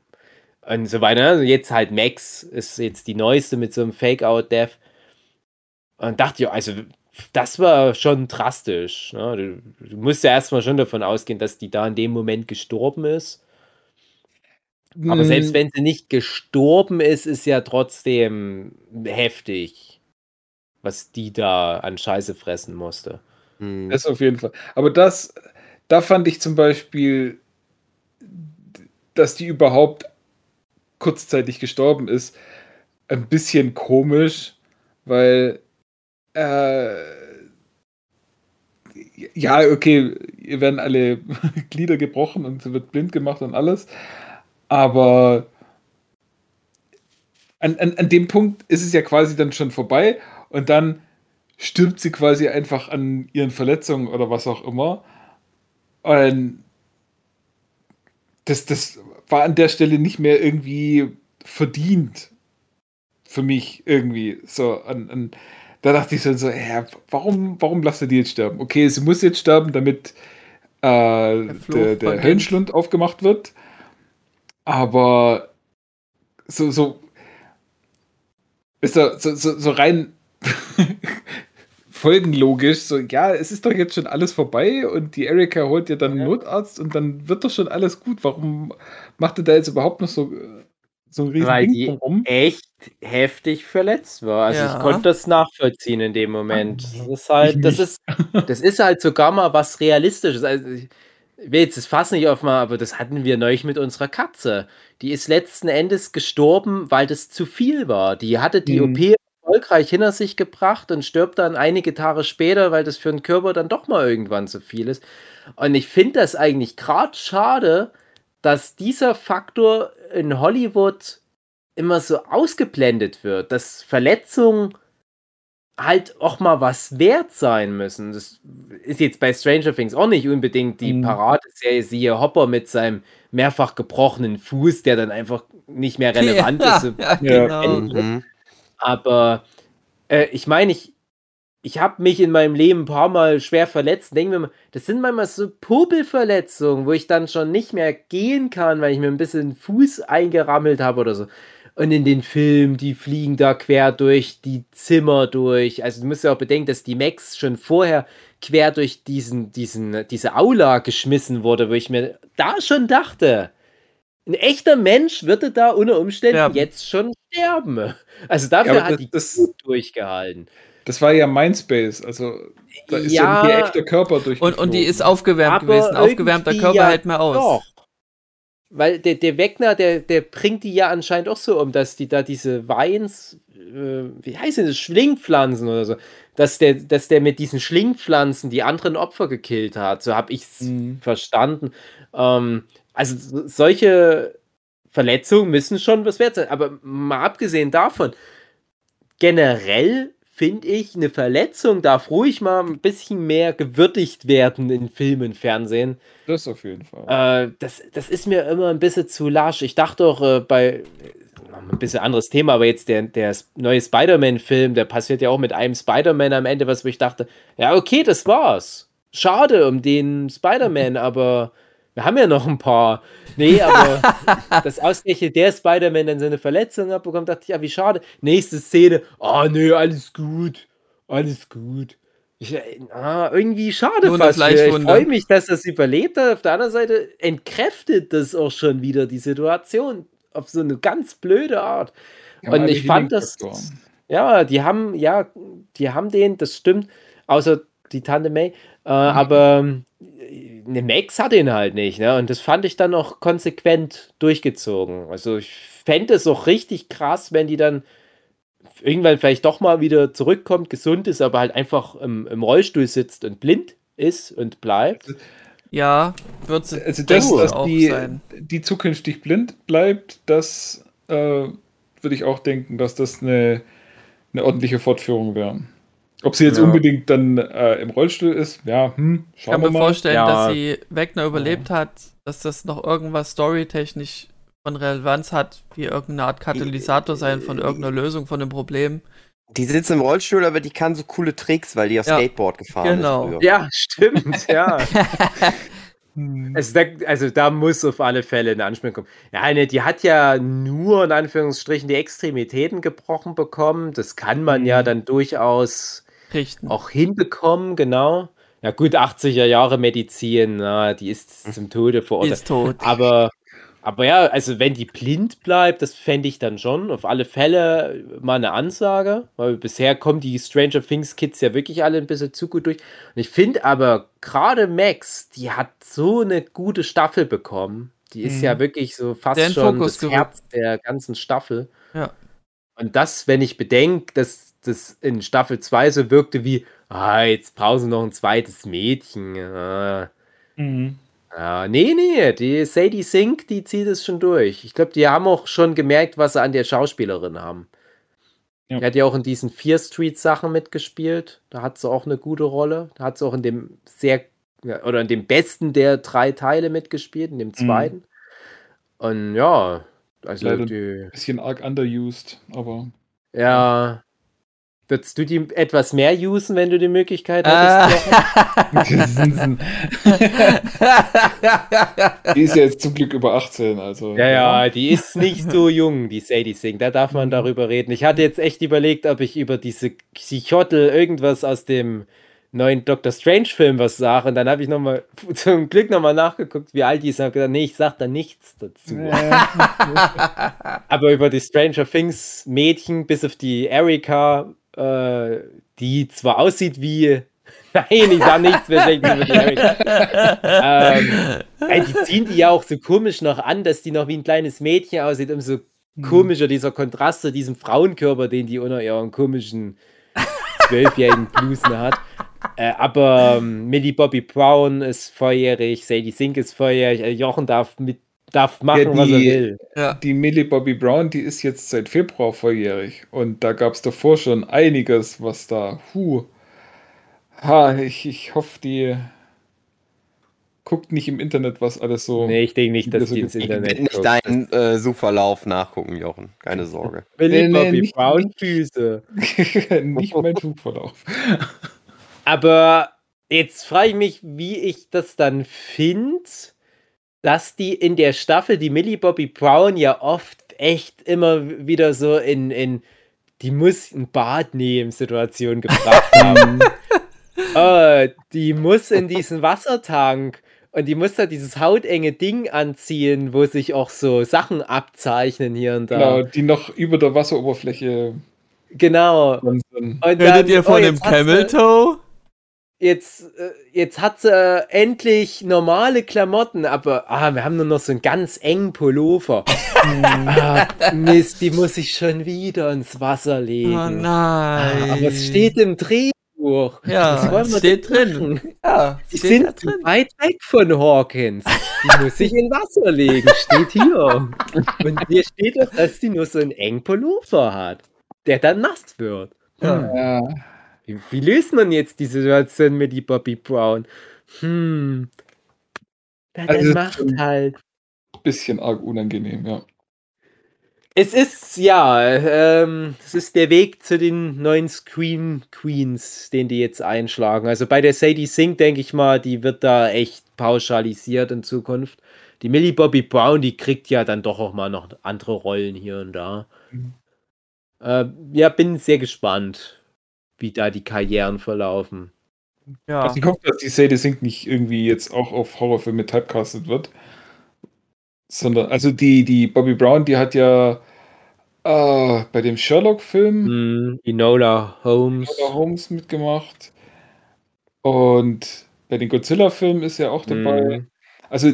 Und so weiter. Also jetzt halt Max ist jetzt die neueste mit so einem Fake-Out-Death. Und dachte ja, also das war schon drastisch. Ne? Du, du musst ja erstmal schon davon ausgehen, dass die da in dem Moment gestorben ist. Aber Mm, selbst wenn sie nicht gestorben ist, ist ja trotzdem heftig, was die da an Scheiße fressen musste. Hm. Das auf jeden Fall. Aber das, da fand ich zum Beispiel, dass die überhaupt kurzzeitig gestorben ist, ein bisschen komisch, weil äh, ja, okay, ihr werden alle Glieder gebrochen und sie wird blind gemacht und alles, aber an, an, an dem Punkt ist es ja quasi dann schon vorbei und dann stirbt sie quasi einfach an ihren Verletzungen oder was auch immer. Und das, das war an der Stelle nicht mehr irgendwie verdient für mich irgendwie. So, an, an, da dachte ich so, hä, warum, warum lasst ihr die jetzt sterben? Okay, sie muss jetzt sterben, damit äh, der, der, der Höllenschlund aufgemacht wird. Aber so, so, ist da so, so, so rein folgenlogisch, so, ja, es ist doch jetzt schon alles vorbei und die Erika holt dir dann einen Notarzt und dann wird doch schon alles gut. Warum macht ihr da jetzt überhaupt noch so, so ein riesen Weil Ding die drumrum? echt heftig verletzt war. Also Ja. ich konnte das nachvollziehen in dem Moment. Das ist halt, Ich das ist, das ist halt sogar mal was Realistisches. Also ich will jetzt das Fass nicht aufmachen, aber das hatten wir neulich mit unserer Katze. Die ist letzten Endes gestorben, weil das zu viel war. Die hatte die Mhm. OP erfolgreich hinter sich gebracht und stirbt dann einige Tage später, weil das für den Körper dann doch mal irgendwann zu viel ist. Und ich finde das eigentlich gerade schade, dass dieser Faktor in Hollywood immer so ausgeblendet wird, dass Verletzungen halt auch mal was wert sein müssen. Das ist jetzt bei Stranger Things auch nicht unbedingt die Mhm. Paradeserie, siehe Hopper mit seinem mehrfach gebrochenen Fuß, der dann einfach nicht mehr relevant ja, ist. ja, Ja. genau. Aber äh, ich meine, ich, ich habe mich in meinem Leben ein paar Mal schwer verletzt. Denken wir mal, das sind manchmal so Popelverletzungen, wo ich dann schon nicht mehr gehen kann, weil ich mir ein bisschen Fuß eingerammelt habe oder so. Und in den Filmen, die fliegen da quer durch die Zimmer durch. Also du musst ja auch bedenken, dass die Max schon vorher quer durch diesen, diesen, diese Aula geschmissen wurde, wo ich mir da schon dachte, ein echter Mensch würde da unter Umständen Sterben. jetzt schon sterben. Also dafür Ja, hat die das- gut durchgehalten. Das war ja Mindspace, also da ist ja, Ja. ihr echter Körper durch. Und, und die ist aufgewärmt Aber gewesen. Aufgewärmter Körper ja hält mehr aus. Doch. Weil der, der Wegner, der, der bringt die ja anscheinend auch so um, dass die da diese Weins, äh, wie heißen das, Schlingpflanzen oder so, dass der, dass der mit diesen Schlingpflanzen die anderen Opfer gekillt hat. So habe ich es Mhm. verstanden. Ähm, also so- solche Verletzungen müssen schon was wert sein. Aber mal abgesehen davon, generell finde ich, eine Verletzung darf ruhig mal ein bisschen mehr gewürdigt werden in Film und Fernsehen. Das auf jeden Fall. Äh, das, das ist mir immer ein bisschen zu lasch. Ich dachte auch äh, bei noch ein bisschen anderes Thema, aber jetzt der, der neue Spider-Man-Film, der passiert ja auch mit einem Spider-Man am Ende, was ich dachte, ja, okay, das war's. Schade um den Spider-Man, aber wir haben ja noch ein paar. Nee, aber dass ausgerechnet der Spider-Man dann seine Verletzung abbekommt, dachte ich, ja, wie schade. Nächste Szene, oh nö, alles gut. Alles gut. Ich, ah, irgendwie schade eine fast. Ich freue mich, dass das überlebt hat. Auf der anderen Seite entkräftet das auch schon wieder die Situation auf so eine ganz blöde Art. Ja, und ich fand das, ja, die haben, ja, die haben den, das stimmt, außer die Tante May, äh, aber eine Max hat ihn halt nicht, ne? Und das fand ich dann auch konsequent durchgezogen. Also ich fände es auch richtig krass, wenn die dann irgendwann vielleicht doch mal wieder zurückkommt, gesund ist, aber halt einfach im, im Rollstuhl sitzt und blind ist und bleibt. Ja, wird sie Also das, dass auch die, sein. die zukünftig blind bleibt, das äh, würde ich auch denken, dass das eine, eine ordentliche Fortführung wäre. Ob sie jetzt Ja. unbedingt dann äh, im Rollstuhl ist, ja, hm, Ich schauen kann wir mir mal. vorstellen, Ja. dass sie Wegner überlebt hat, dass das noch irgendwas storytechnisch von Relevanz hat, wie irgendeine Art Katalysator sein von irgendeiner Lösung von dem Problem. Die sitzt im Rollstuhl, aber die kann so coole Tricks, weil die auf Ja, Skateboard gefahren genau. ist. früher. Ja, stimmt, ja. Hm. Also da, also da muss auf alle Fälle eine Anspielung kommen. Ja, ne, die hat ja nur in Anführungsstrichen die Extremitäten gebrochen bekommen. Das kann man ja Mhm. dann durchaus Richten. auch hinbekommen, genau. Ja gut, 80er Jahre Medizin, na, die ist zum Tode verurteilt. ist tot. Aber, aber ja, also wenn die blind bleibt, das fände ich dann schon auf alle Fälle mal eine Ansage, weil bisher kommen die Stranger Things Kids ja wirklich alle ein bisschen zu gut durch. Und ich finde aber gerade Max, die hat so eine gute Staffel bekommen. Die ist Mhm. ja wirklich so fast schon Fokus das gerückt. Herz der ganzen Staffel. Ja. Und das, wenn ich bedenke, dass das in Staffel 2 so wirkte wie, ah, jetzt brauchen sie noch ein zweites Mädchen. Ah. Mhm. Ja, nee, nee, die Sadie Sink, die zieht es schon durch. Ich glaube, die haben auch schon gemerkt, was sie an der Schauspielerin haben. Die hat ja auch in diesen Fear Street Sachen mitgespielt. Da hat sie auch eine gute Rolle. Da hat sie auch in dem sehr ja, oder in dem besten der drei Teile mitgespielt, in dem zweiten. Und ja, also Leider die, Bisschen arg underused, aber. ja. Würdest du die etwas mehr usen, wenn du die Möglichkeit hättest? Jochen? Die ist ja jetzt zum Glück über 18, also. Ja, ja, die ist nicht so jung, die Sadie Singh. Da darf man darüber reden. Ich hatte jetzt echt überlegt, ob ich über diese Psychotel irgendwas aus dem neuen Doctor Strange-Film was sage. Und dann habe ich nochmal, zum Glück nochmal nachgeguckt, wie alt die ist. Und habe gesagt, nee, ich sag da nichts dazu. Aber über die Stranger Things Mädchen, bis auf die Erika, äh, die zwar aussieht wie. Nein, ich sag nichts mehr schlecht über die Erika. ähm, ey, die ziehen die ja auch so komisch noch an, dass die noch wie ein kleines Mädchen aussieht, umso komischer dieser Kontrast zu diesem Frauenkörper, den die unter ihren komischen zwölfjährigen Blusen hat. Äh, aber ähm, Millie Bobby Brown ist volljährig, Sadie Sink ist volljährig, äh, Jochen darf mit darf machen, Ja, was er die- will. ja. Die Millie Bobby Brown, die ist jetzt seit Februar volljährig. Und da gab es davor schon einiges, was da. Huh. Ha, ich, ich hoffe, die guckt nicht im Internet, was alles so. Nee, ich denke nicht, dass Das die ist ins Ich Internet werde nicht deinen äh, Suchverlauf nachgucken, Jochen. Keine Sorge. Millie Nee, nee, Bobby nicht- Brown Füße. nicht mein Flugverlauf. Aber jetzt frage ich mich, wie ich das dann finde, dass die in der Staffel, die Millie Bobby Brown ja oft echt immer wieder so in, in die muss ein Bad nehmen Situation gebracht haben. äh, die muss in diesen Wassertank und die muss da dieses hautenge Ding anziehen, wo sich auch so Sachen abzeichnen hier und Genau, da. die noch über der Wasseroberfläche Genau. Und Redet ihr oh, von dem hat sie- Camel Toe? Jetzt, äh, jetzt hat sie äh, endlich normale Klamotten, aber ah, wir haben nur noch so einen ganz engen Pullover. ah, Mist, die muss ich schon wieder ins Wasser legen. Oh nein. Ah, aber es steht im Drehbuch. Ja, Was wollen wir steht denn drin. Ja, Die steht da sind zu weit weg von Hawkins. Die muss ich in Wasser legen, steht hier. Und hier steht doch, dass die nur so einen engen Pullover hat, der dann nass wird. Ja. Ja. Wie, löst man jetzt die Situation mit die Bobby Brown? Hm. Ja, Also macht halt. Bisschen arg unangenehm, ja. Es ist, ja, ähm, es ist der Weg zu den neuen Screen Queens, den die jetzt einschlagen. Also bei der Sadie Sink, denke ich mal, die wird da echt pauschalisiert in Zukunft. Die Millie Bobby Brown, die kriegt ja dann doch auch mal noch andere Rollen hier und da. Mhm. Äh, ja, bin sehr gespannt, wie da die Karrieren verlaufen. Ja. Also ich hoffe, dass die Sadie Sink nicht irgendwie jetzt auch auf Horrorfilme typecastet wird. Sondern, also die, die Bobby Brown, die hat ja äh, bei dem Sherlock-Film Hm, Enola Holmes. Holmes mitgemacht. Und bei den Godzilla-Filmen ist er auch dabei. Hm. Also,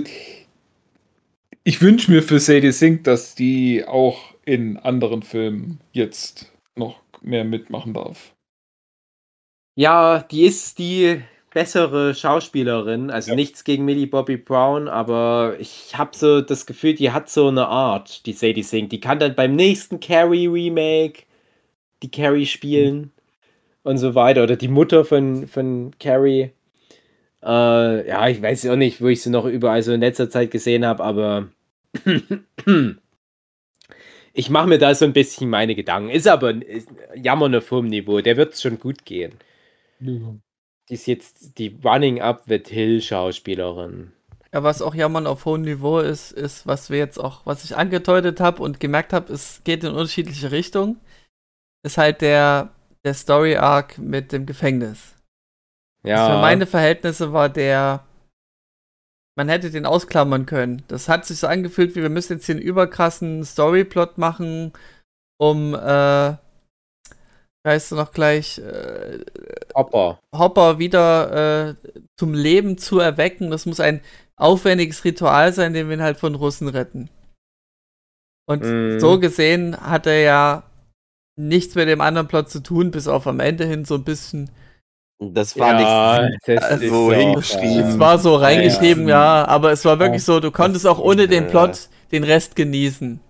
ich wünsche mir für Sadie Sink, dass die auch in anderen Filmen jetzt noch mehr mitmachen darf. Ja, die ist die bessere Schauspielerin. Also Ja. nichts gegen Millie Bobby Brown, aber ich habe so das Gefühl, die hat so eine Art, die Sadie Sink. Die kann dann beim nächsten Carrie Remake die Carrie spielen und so weiter. Oder die Mutter von, von Carrie. Äh, ja, ich weiß auch nicht, wo ich sie noch überall so in letzter Zeit gesehen habe, aber ich mache mir da so ein bisschen meine Gedanken. Ist aber ist jammern auf hohem Niveau. Der wird schon gut gehen. Die ist jetzt die Running Up with Hill Schauspielerin. Ja, was auch jammern auf hohem Niveau ist, ist, was wir jetzt auch, was ich angedeutet habe und gemerkt habe, es geht in unterschiedliche Richtungen, ist halt der, der Story Arc mit dem Gefängnis. Ja. Für meine Verhältnisse war der, man hätte den ausklammern können. Das hat sich so angefühlt, wie wir müssen jetzt hier einen überkrassen Storyplot machen, um, äh, weißt du noch gleich, äh, Hopper. Hopper wieder äh, zum Leben zu erwecken. Das muss ein aufwendiges Ritual sein, den wir ihn halt von Russen retten. Und Mhm. so gesehen hat er ja nichts mit dem anderen Plot zu tun, bis auf am Ende hin so ein bisschen. Das fand ja, ich das also ist so hingeschrieben. Es war so reingeschrieben, ja, aber es war wirklich Ja. so, du konntest auch ohne den Äh. Plot den Rest genießen.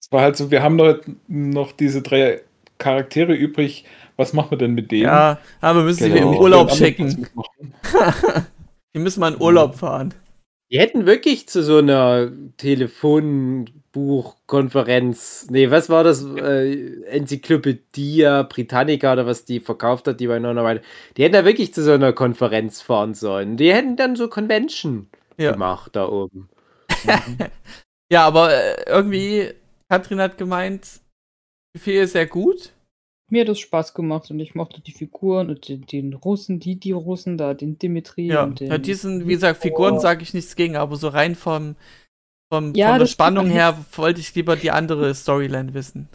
Es war halt so, wir haben noch, noch diese drei Charaktere übrig. Was machen wir denn mit denen? Ja, aber wir müssen sie Genau. im Urlaub schicken. Mitmachen. Die müssen mal in Urlaub fahren. Die hätten wirklich zu so einer Telefonbuchkonferenz, nee, was war das? Äh, Enzyklopädie Britannica oder was die verkauft hat, die bei Weile. Die hätten da wirklich zu so einer Konferenz fahren sollen. Die hätten dann so Convention Ja. gemacht da oben. Ja, aber äh, irgendwie, Katrin hat gemeint, Fee ist sehr gut. Mir hat das Spaß gemacht und ich mochte die Figuren und den, den Russen, die, die Russen da, den Dimitri Ja, und den. ja diesen, wie gesagt, Figuren sage ich nichts gegen, aber so rein vom, vom Ja, von der Spannung her wollte ich lieber die andere Storyline wissen.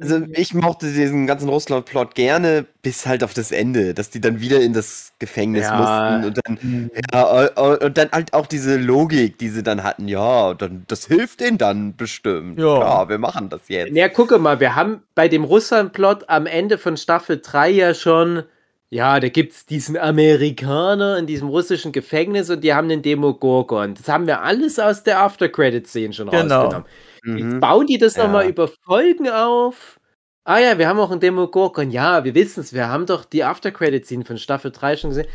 Also ich mochte diesen ganzen Russland-Plot gerne, bis halt auf das Ende, dass die dann wieder in das Gefängnis Ja. mussten und dann, ja, äh, und dann halt auch diese Logik, die sie dann hatten, ja, dann, das hilft denen dann bestimmt. Ja. Ja, wir machen das jetzt. Ja, gucke mal, wir haben bei dem Russland-Plot am Ende von Staffel 3 ja schon, ja, da gibt es diesen Amerikaner in diesem russischen Gefängnis und die haben den Demogorgon. Das haben wir alles aus der After-Credit-Szene schon Genau. rausgenommen. Jetzt Mhm. bauen die das Ja. nochmal über Folgen auf. Ah ja, wir haben auch einen Demogorgon. Ja, wir wissen es. Wir haben doch die After-Credit-Scene von Staffel 3 schon gesehen.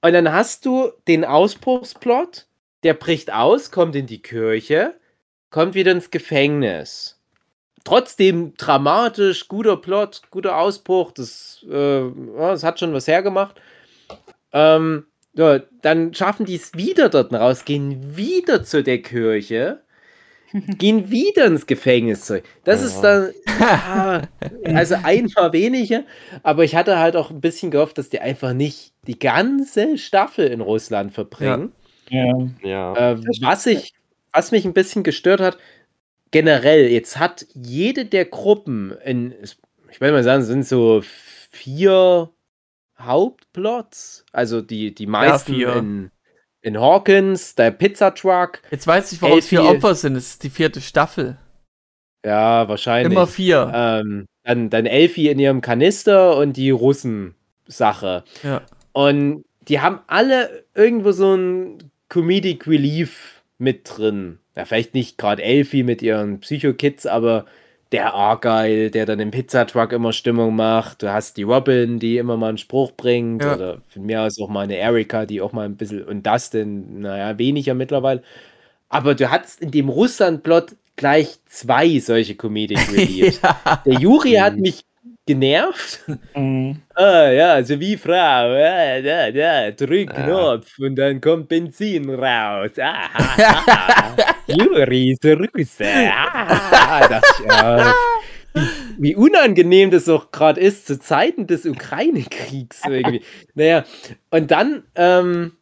Und dann hast du den Ausbruchsplot, der bricht aus, kommt in die Kirche, kommt wieder ins Gefängnis. Trotzdem dramatisch, guter Plot, guter Ausbruch, das, äh, das hat schon was hergemacht. Ähm, ja, dann schaffen die es wieder dort raus, gehen wieder zu der Kirche, gehen wieder ins Gefängnis zurück. Das Ja. ist dann, ja, also einmal weniger, aber ich hatte halt auch ein bisschen gehofft, dass die einfach nicht die ganze Staffel in Russland verbringen. Ja. Ja. Äh, was, ich, was mich ein bisschen gestört hat, generell, jetzt hat jede der Gruppen in, ich will mal sagen, es sind so vier Hauptplots, also die, die meisten vier. in, in Hawkins, der Pizzatruck, Jetzt weiß ich, warum es vier Opfer sind. Es ist die vierte Staffel. ja, wahrscheinlich. Immer vier. Ähm, dann, dann Elfie in ihrem Kanister und die Russen-Sache. Ja. Und die haben alle irgendwo so ein Comedic Relief mit drin. Ja, vielleicht nicht gerade Elfie mit ihren Psycho-Kids, aber der Argyle, der dann im Pizzatruck immer Stimmung macht. Du hast die Robin, die immer mal einen Spruch bringt. Ja. Oder von mir aus auch mal eine Erika, die auch mal ein bisschen. Und Dustin, naja, weniger mittlerweile. Aber du hattest in dem Russland-Plot gleich zwei solche Comedic Reliefs. ja. Der Juri hat mich genervt. Mhm. Ah, ja, also wie Frau. Ah, da, da, drück Ja. Knopf und dann kommt Benzin raus. Ah, ah, ah. Juri ist Russe. Ah, das, ja. Wie unangenehm das auch gerade ist zu Zeiten des Ukraine-Kriegs irgendwie. Naja, und dann ähm,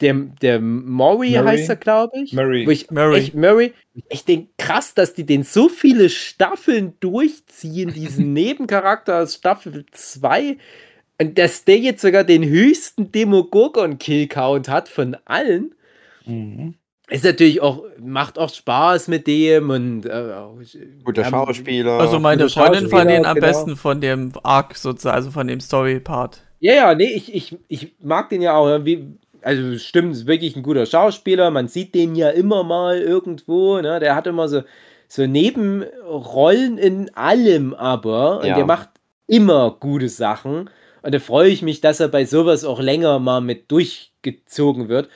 der, der Maury Murray? heißt er, glaube ich. Murray. Wo ich Murray. Echt, Murray. Ich denke, krass, dass die den so viele Staffeln durchziehen, diesen Nebencharakter aus Staffel 2. Und dass der jetzt sogar den höchsten Demogorgon-Kill-Count hat von allen. Mhm. Ist natürlich auch, macht auch Spaß mit dem und äh, auch- Guter haben- Schauspieler. Also meine gute Freundin fand ihn am genau. besten von dem Arc sozusagen, also von dem Story-Part. Ja, ja, nee, ich, ich, ich mag den ja auch. Wie, also stimmt, ist wirklich ein guter Schauspieler. Man sieht den ja immer mal irgendwo. Ne? Der hat immer so, so Nebenrollen in allem, aber. Und Ja. der macht immer gute Sachen. Und da freue ich mich, dass er bei sowas auch länger mal mit durchgezogen wird.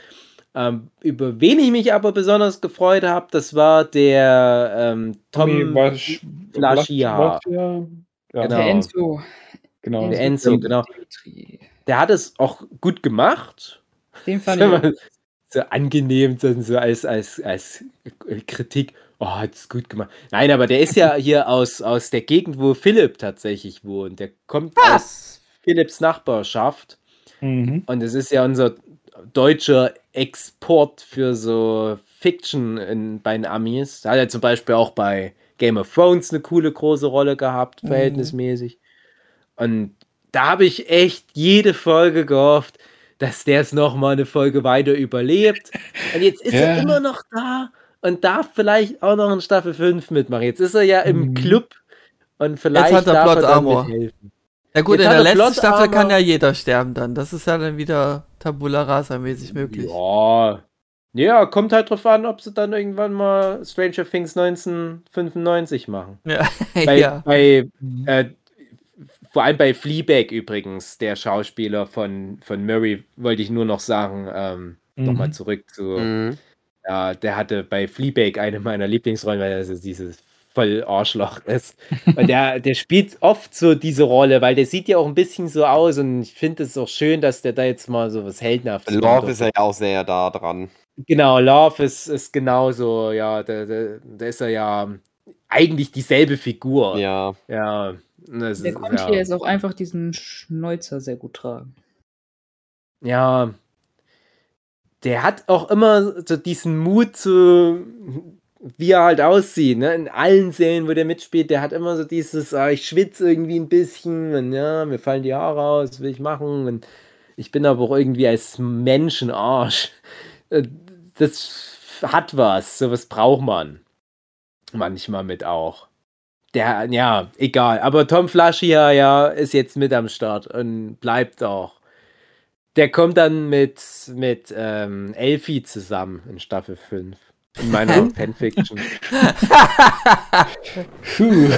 Ähm, über wen ich mich aber besonders gefreut habe, das war der ähm, Tommy Tom. Waschia. Ja, Genau. Der Enzo. genau. Der Enzo, genau. Der hat es auch gut gemacht. Den fand ich. so angenehm, so als, als, als Kritik. Oh, hat es gut gemacht. Nein, aber der ist ja hier aus, aus der Gegend, wo Philipp tatsächlich wohnt. Der kommt aus Philipps Nachbarschaft. Mhm. Und es ist ja unser deutscher Export für so Fiction in, bei den Amis. Da hat er zum Beispiel auch bei Game of Thrones eine coole große Rolle gehabt, Mhm. verhältnismäßig. Und da habe ich echt jede Folge gehofft, dass der es nochmal eine Folge weiter überlebt. Und jetzt ist er Ja. immer noch da und darf vielleicht auch noch in Staffel 5 mitmachen. Jetzt ist er ja im Mhm. Club und vielleicht hat er darf Plot er dann Armor. mithelfen. Ja gut, Jetzt in der er letzten Plot Staffel kann Armor. ja jeder sterben dann. Das ist ja dann wieder Tabula Rasa mäßig möglich. Ja. Ja, kommt halt drauf an, ob sie dann irgendwann mal Stranger Things 1995 machen. Ja. Bei, ja. bei äh, vor allem bei Fleabag übrigens, der Schauspieler von, von Murray, wollte ich nur noch sagen, ähm, Mhm. nochmal zurück zu, Mhm. ja, der hatte bei Fleabag eine meiner Lieblingsrollen, weil er so dieses voll Arschloch ist. Und der, der spielt oft so diese Rolle, weil der sieht ja auch ein bisschen so aus und ich finde es auch schön, dass der da jetzt mal so was Heldenhaftes Love macht. ist ja auch sehr da dran. Genau, Love ist, ist genauso, ja, da, da, da ist er ja eigentlich dieselbe Figur. Ja. Ja. Das Der ist, konnte ja. hier jetzt auch einfach diesen Schnäuzer sehr gut tragen. Ja. Der hat auch immer so diesen Mut zu, wie er halt aussieht, ne? In allen Serien, wo der mitspielt, der hat immer so dieses, ah, ich schwitze irgendwie ein bisschen und ja, mir fallen die Haare aus, was will ich machen? Und ich bin aber auch irgendwie als Mensch ein Arsch. Äh, Das hat was, sowas braucht man. Manchmal mit auch. Der, ja, egal. Aber Tom Flaschier, ja, ist jetzt mit am Start und bleibt auch. Der kommt dann mit, mit ähm, Elfie zusammen in Staffel 5. In meiner Fanfiction. Puh.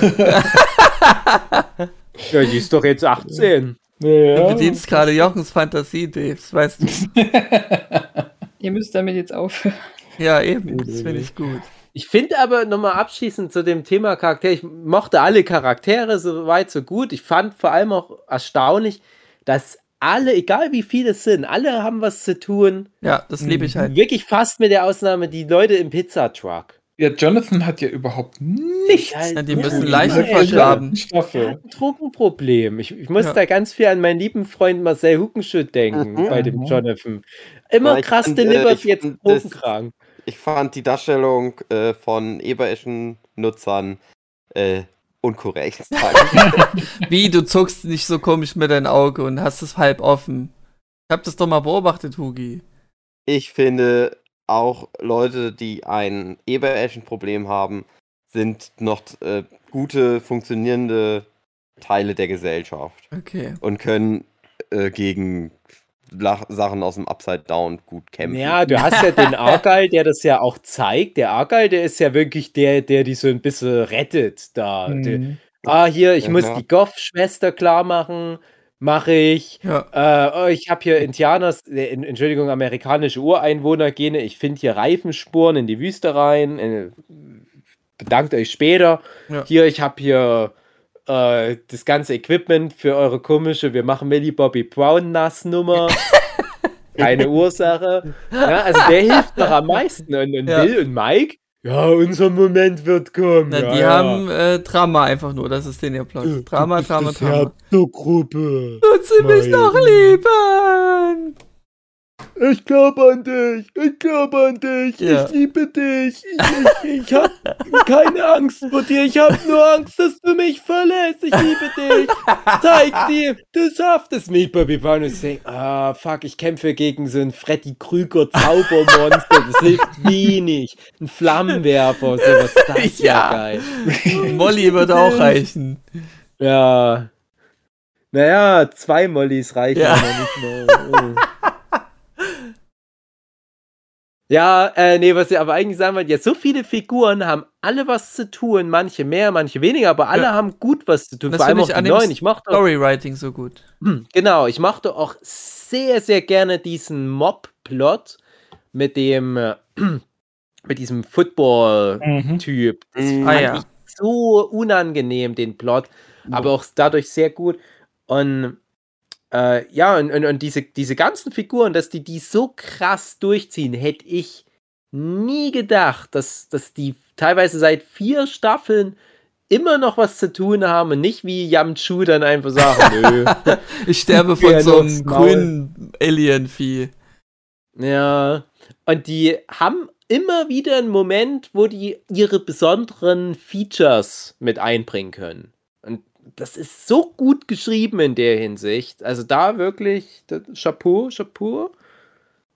Ja, die ist doch jetzt 18. Du Ja. bedienst gerade Jochens Fantasie, Dave, das weißt du. Ihr müsst damit jetzt aufhören. Ja, eben, das finde ich gut. Ich finde aber nochmal abschließend zu dem Thema Charakter, ich mochte alle Charaktere so weit, so gut. Ich fand vor allem auch erstaunlich, dass alle, egal wie viele es sind, alle haben was zu tun. Ja, das liebe ich halt. Wirklich fast mit der Ausnahme die Leute im Pizzatruck. Ja, Jonathan hat ja überhaupt nichts. Halt Ja, die müssen Leichen. Staffel. ein Drogenproblem. Ich, ich muss Ja. da ganz viel an meinen lieben Freund Marcel Huckenschütt denken, Mhm. bei dem Mhm. Jonathan. Immer Ja, krass äh, delivered ich jetzt Drogenkrank. Ich fand die Darstellung äh, von eberischen Nutzern äh, unkorrekt. Wie, du zuckst nicht so komisch mit deinem Auge und hast es halb offen. Ich hab das doch mal beobachtet, Hugi. ich finde, auch Leute, die ein Ebereschen-Problem haben, sind noch äh, gute, funktionierende Teile der Gesellschaft Okay. und können äh, gegen Sachen aus dem Upside Down gut kämpfen. Ja, du hast ja den Argyle, der das ja auch zeigt. Der Argyle, der ist ja wirklich der, der die so ein bisschen rettet da. Mhm. ah, hier, ich muss Ja. die Goff-Schwester klar machen. Mache ich. Ja. Äh, oh, ich habe hier Indianers, äh, Entschuldigung, amerikanische Ureinwohner-Gene. Ich finde hier Reifenspuren in die Wüste rein. Äh, bedankt euch später. Ja. Hier, ich habe hier äh, das ganze Equipment für eure komische Wir machen Millie Bobby Brown Nass-Nummer. Keine Ursache. Ja, also der hilft doch am meisten. Und, und Ja. Bill und Mike, ja, unser Moment wird kommen. Na, die ja. haben äh, Drama einfach nur, das ist den ihr Plot. Drama, Drama, Drama. Gruppe. Tut sie mich noch lieben? Ich glaube an dich. Ich glaube an dich. Ja. Ich liebe dich. Ich, ich, ich habe keine Angst vor dir. Ich habe nur Angst, dass du mich verlässt. Ich liebe dich. Zeig dir, du schaffst es Brown. Und ich denke, ah, fuck, ich kämpfe gegen so ein Freddy Krüger Zaubermonster. Das hilft wenig. Ein Flammenwerfer, sowas. Das wäre Ja. geil. Molly würde auch reichen. Ja. Naja, zwei Mollys reichen Ja. aber nicht mehr. Ja, äh, nee, was ich aber eigentlich sagen wollte, ja, so viele Figuren haben alle was zu tun, manche mehr, manche weniger, aber alle Ja. haben gut was zu tun. Das Vor allem auch ich die neuen. Ich mochte Storywriting so gut. genau, ich mochte auch sehr, sehr gerne diesen Mob-Plot mit dem, äh, mit diesem Football-Typ. Mhm. Das Mhm. fand Ah, ja. ich so unangenehm, den Plot, aber auch dadurch sehr gut. Und äh, ja, und, und, und diese, diese ganzen Figuren, dass die die so krass durchziehen, hätte ich nie gedacht, dass, dass die teilweise seit vier Staffeln immer noch was zu tun haben und nicht wie Yamchu dann einfach sagen, nö. Ich sterbe von so einem grünen Alien-Vieh. Ja, und die haben immer wieder einen Moment, wo die ihre besonderen Features mit einbringen können. Das ist so gut geschrieben in der Hinsicht. Also da wirklich, das, Chapeau, Chapeau.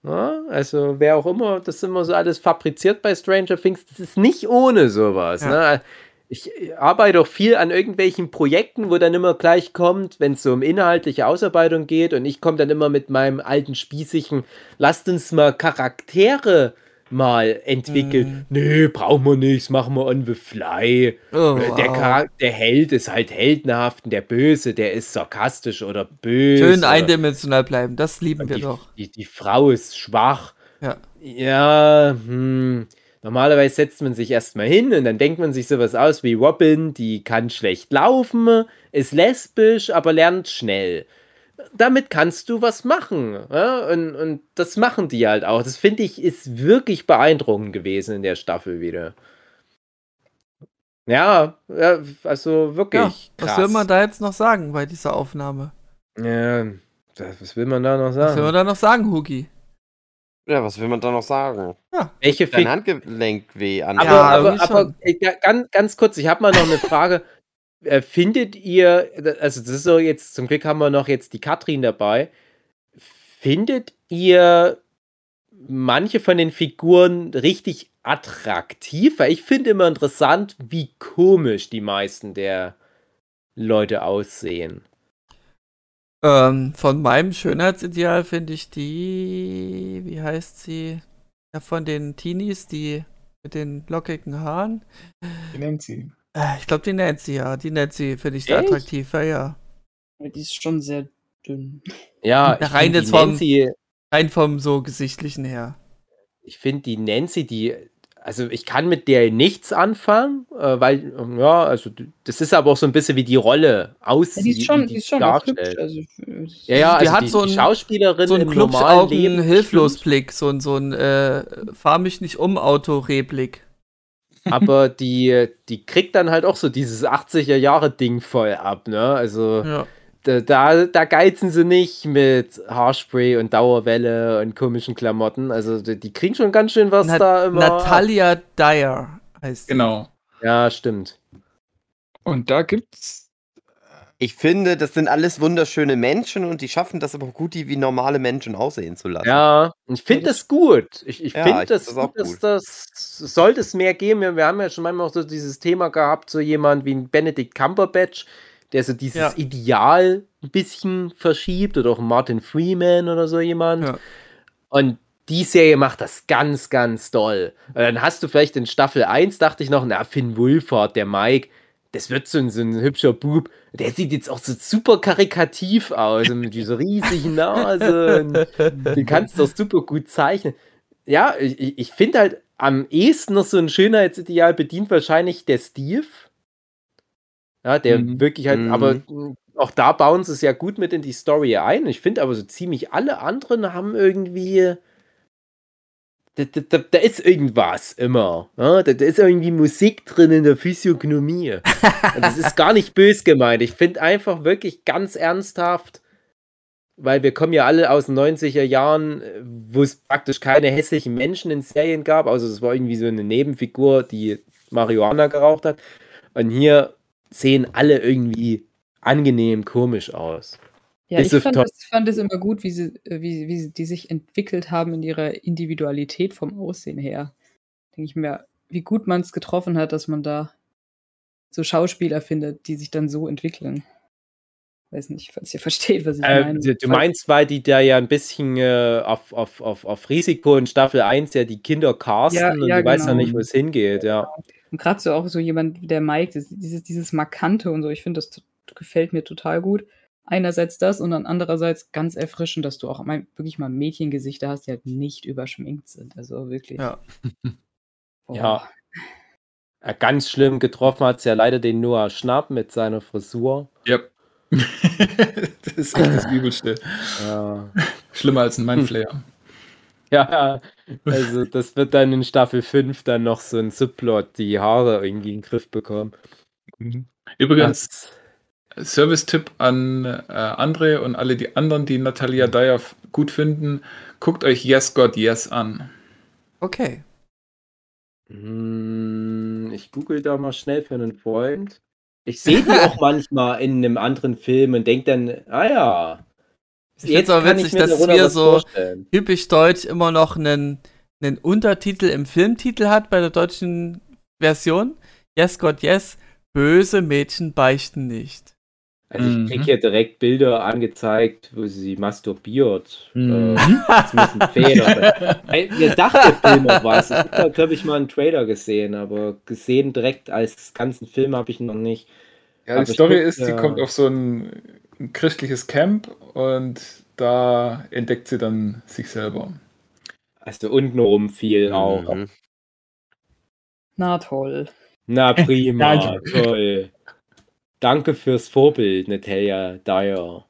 Ja, also wer auch immer das immer so alles fabriziert bei Stranger Things, das ist nicht ohne sowas. Ja. Ne? Ich arbeite auch viel an irgendwelchen Projekten, wo dann immer gleich kommt, wenn es so um inhaltliche Ausarbeitung geht und ich komme dann immer mit meinem alten spießigen, lasst uns mal Charaktere mal entwickelt. Mhm. Nö, brauchen wir nicht, machen wir on the fly. Oh, Äh, Der, wow. Der Held ist halt heldenhaft und der Böse, der ist sarkastisch oder böse. Schön eindimensional bleiben, das lieben wir die, doch. Die, die Frau ist schwach. Ja. Ja, hm. Normalerweise setzt man sich erstmal hin und dann denkt man sich sowas aus wie Robin, die kann schlecht laufen, ist lesbisch, aber lernt schnell. Damit kannst du was machen. Ja? Und, und das machen die halt auch. Das finde ich ist wirklich beeindruckend gewesen in der Staffel wieder. Ja, ja also Ja, wirklich. was krass. will man da jetzt noch sagen bei dieser Aufnahme? Ja, das- was will man da noch Was will man sagen? da noch sagen, Hugi? Ja, was will man da noch sagen? Welche Dein? Handgelenk weh an. Aber, Ja, aber, aber ga- ganz, ganz kurz, ich habe mal noch eine Frage. Äh, Findet ihr, also das ist so jetzt, zum Glück haben wir noch jetzt die Katrin dabei. Findet ihr manche von den Figuren richtig attraktiv? Weil ich finde immer interessant, wie komisch die meisten der Leute aussehen. Ähm, von meinem Schönheitsideal finde ich die, wie heißt sie? Ja, von den Teenies, die mit den lockigen Haaren. Wie nennt sie? Äh, ich glaube, die Nancy, ja. Die Nancy finde ich da Echt? attraktiv, ja, ja. Die ist schon sehr dünn. Ja, Ja, ich rein jetzt die vom- Nancy, Rein vom so Gesichtlichen her. ich finde die Nancy, die, also ich kann mit der nichts anfangen, äh, weil, ähm, ja, also das ist aber auch so ein bisschen wie die Rolle Ja, aussieht. die ist schon, die ist schon darstellt. Also, Ja, ja, Die also hat die, so die ein- Schauspielerin So ein im normalen Leben Klubschaugen, hilflos Blick, so ein, so ein äh, fahr mich nicht um Auto-Reblick. aber die, die kriegt dann halt auch so dieses 80er Jahre Ding voll ab, ne? Also Ja. da, da, da geizen sie nicht mit Haarspray und Dauerwelle und komischen Klamotten. Also die, die kriegen schon ganz schön was Nat da immer. Natalia Dyer heißt sie. Genau. Ja, stimmt. Und da gibt's. Ich finde, das sind alles wunderschöne Menschen und die schaffen das aber gut, die wie normale Menschen aussehen zu lassen. Ja, ich finde das gut. Ich, ich Ja, finde das, find das auch gut, dass das sollte es mehr geben. Wir, wir haben ja schon manchmal auch so dieses Thema gehabt, so jemand wie ein Benedict Cumberbatch, der so dieses Ja. Ideal ein bisschen verschiebt oder auch Martin Freeman oder so jemand. Ja. Und die Serie macht das ganz, ganz doll. Und dann hast du vielleicht in Staffel 1, dachte ich noch, na, Finn Wulford, der Mike, das wird so ein, so ein hübscher Bub. Der sieht jetzt auch so super karikativ aus und mit dieser riesigen Nase. Und den kannst du auch super gut zeichnen. Ja, ich, ich- finde halt am ehesten noch so ein Schönheitsideal bedient wahrscheinlich der Steve. Ja, der Mhm. wirklich halt, Mhm. aber auch da bauen sie es ja gut mit in die Story ein. Ich finde aber so ziemlich alle anderen haben irgendwie. Da, da, da, ist irgendwas immer. Ja? Da, da ist irgendwie Musik drin in der Physiognomie. Und das ist gar nicht bös gemeint. Ich finde einfach wirklich ganz ernsthaft, weil wir kommen ja alle aus den 90er Jahren, wo es praktisch keine hässlichen Menschen in Serien gab. Also es war irgendwie so eine Nebenfigur, die Marihuana geraucht hat. Und hier sehen alle irgendwie angenehm komisch aus. Ja, ich fand es fand es immer gut, wie sie, äh, wie, wie sie die sich entwickelt haben in ihrer Individualität vom Aussehen her. Denke ich mir, wie gut man es getroffen hat, dass man da so Schauspieler findet, die sich dann so entwickeln. Weiß nicht, falls ihr versteht, was ich Äh, meine. du, meinst, weil die da ja ein bisschen äh, auf, auf, auf, auf Risiko in Staffel 1 ja die Kinder casten Ja, und ja, du weißt ja genau. nicht, wo es hingeht, ja. Und gerade so auch so jemand wie der Mike, das, dieses, dieses Markante und so, ich finde, das gefällt mir total gut. Einerseits das und dann andererseits ganz erfrischend, dass du auch mal, wirklich mal Mädchengesichter hast, die halt nicht überschminkt sind. Also wirklich. Ja. Boah. Ja. Äh, Ganz schlimm getroffen hat es ja leider den Noah Schnapp mit seiner Frisur. Ja. das ist echt das Übelste. Ja. Schlimmer als ein Mindflayer. ja, also das wird dann in Staffel 5 dann noch so ein Subplot, die Haare irgendwie in den Griff bekommen. Mhm. Übrigens, Das- Service-Tipp an äh, André und alle die anderen, die Natalia Dyer gut finden, guckt euch Yes God Yes an. Okay. Hm, Ich google da mal schnell für einen Freund. Ich sehe die auch manchmal in einem anderen Film und denke dann, ah ja. Ich find's auch witzig, dass wir so- vorstellen. Typisch deutsch immer noch einen, einen Untertitel im Filmtitel hat bei der deutschen Version. Yes, God, yes. Böse Mädchen beichten nicht. Also ich krieg Mhm. hier direkt Bilder angezeigt, wo sie masturbiert. Mhm. Äh, das muss ein Fehler sein. Ey, Mir sagt der Film auch was. Ich habe, glaube ich, mal einen Trailer gesehen, aber gesehen direkt als ganzen Film habe ich noch nicht. Ja, die Story guck, ist, sie ja. kommt auf so ein, ein christliches Camp und da entdeckt sie dann sich selber. Also untenrum viel auch. Mhm. Na toll. Na prima, Danke. toll. Danke fürs Vorbild, Natalia Dyer.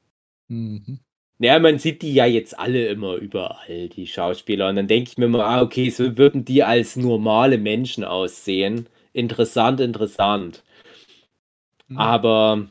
Mhm. Ja, man sieht die ja jetzt alle immer überall, die Schauspieler. Und dann denke ich mir mal, ah, okay, so würden die als normale Menschen aussehen. Interessant, interessant. Mhm. Aber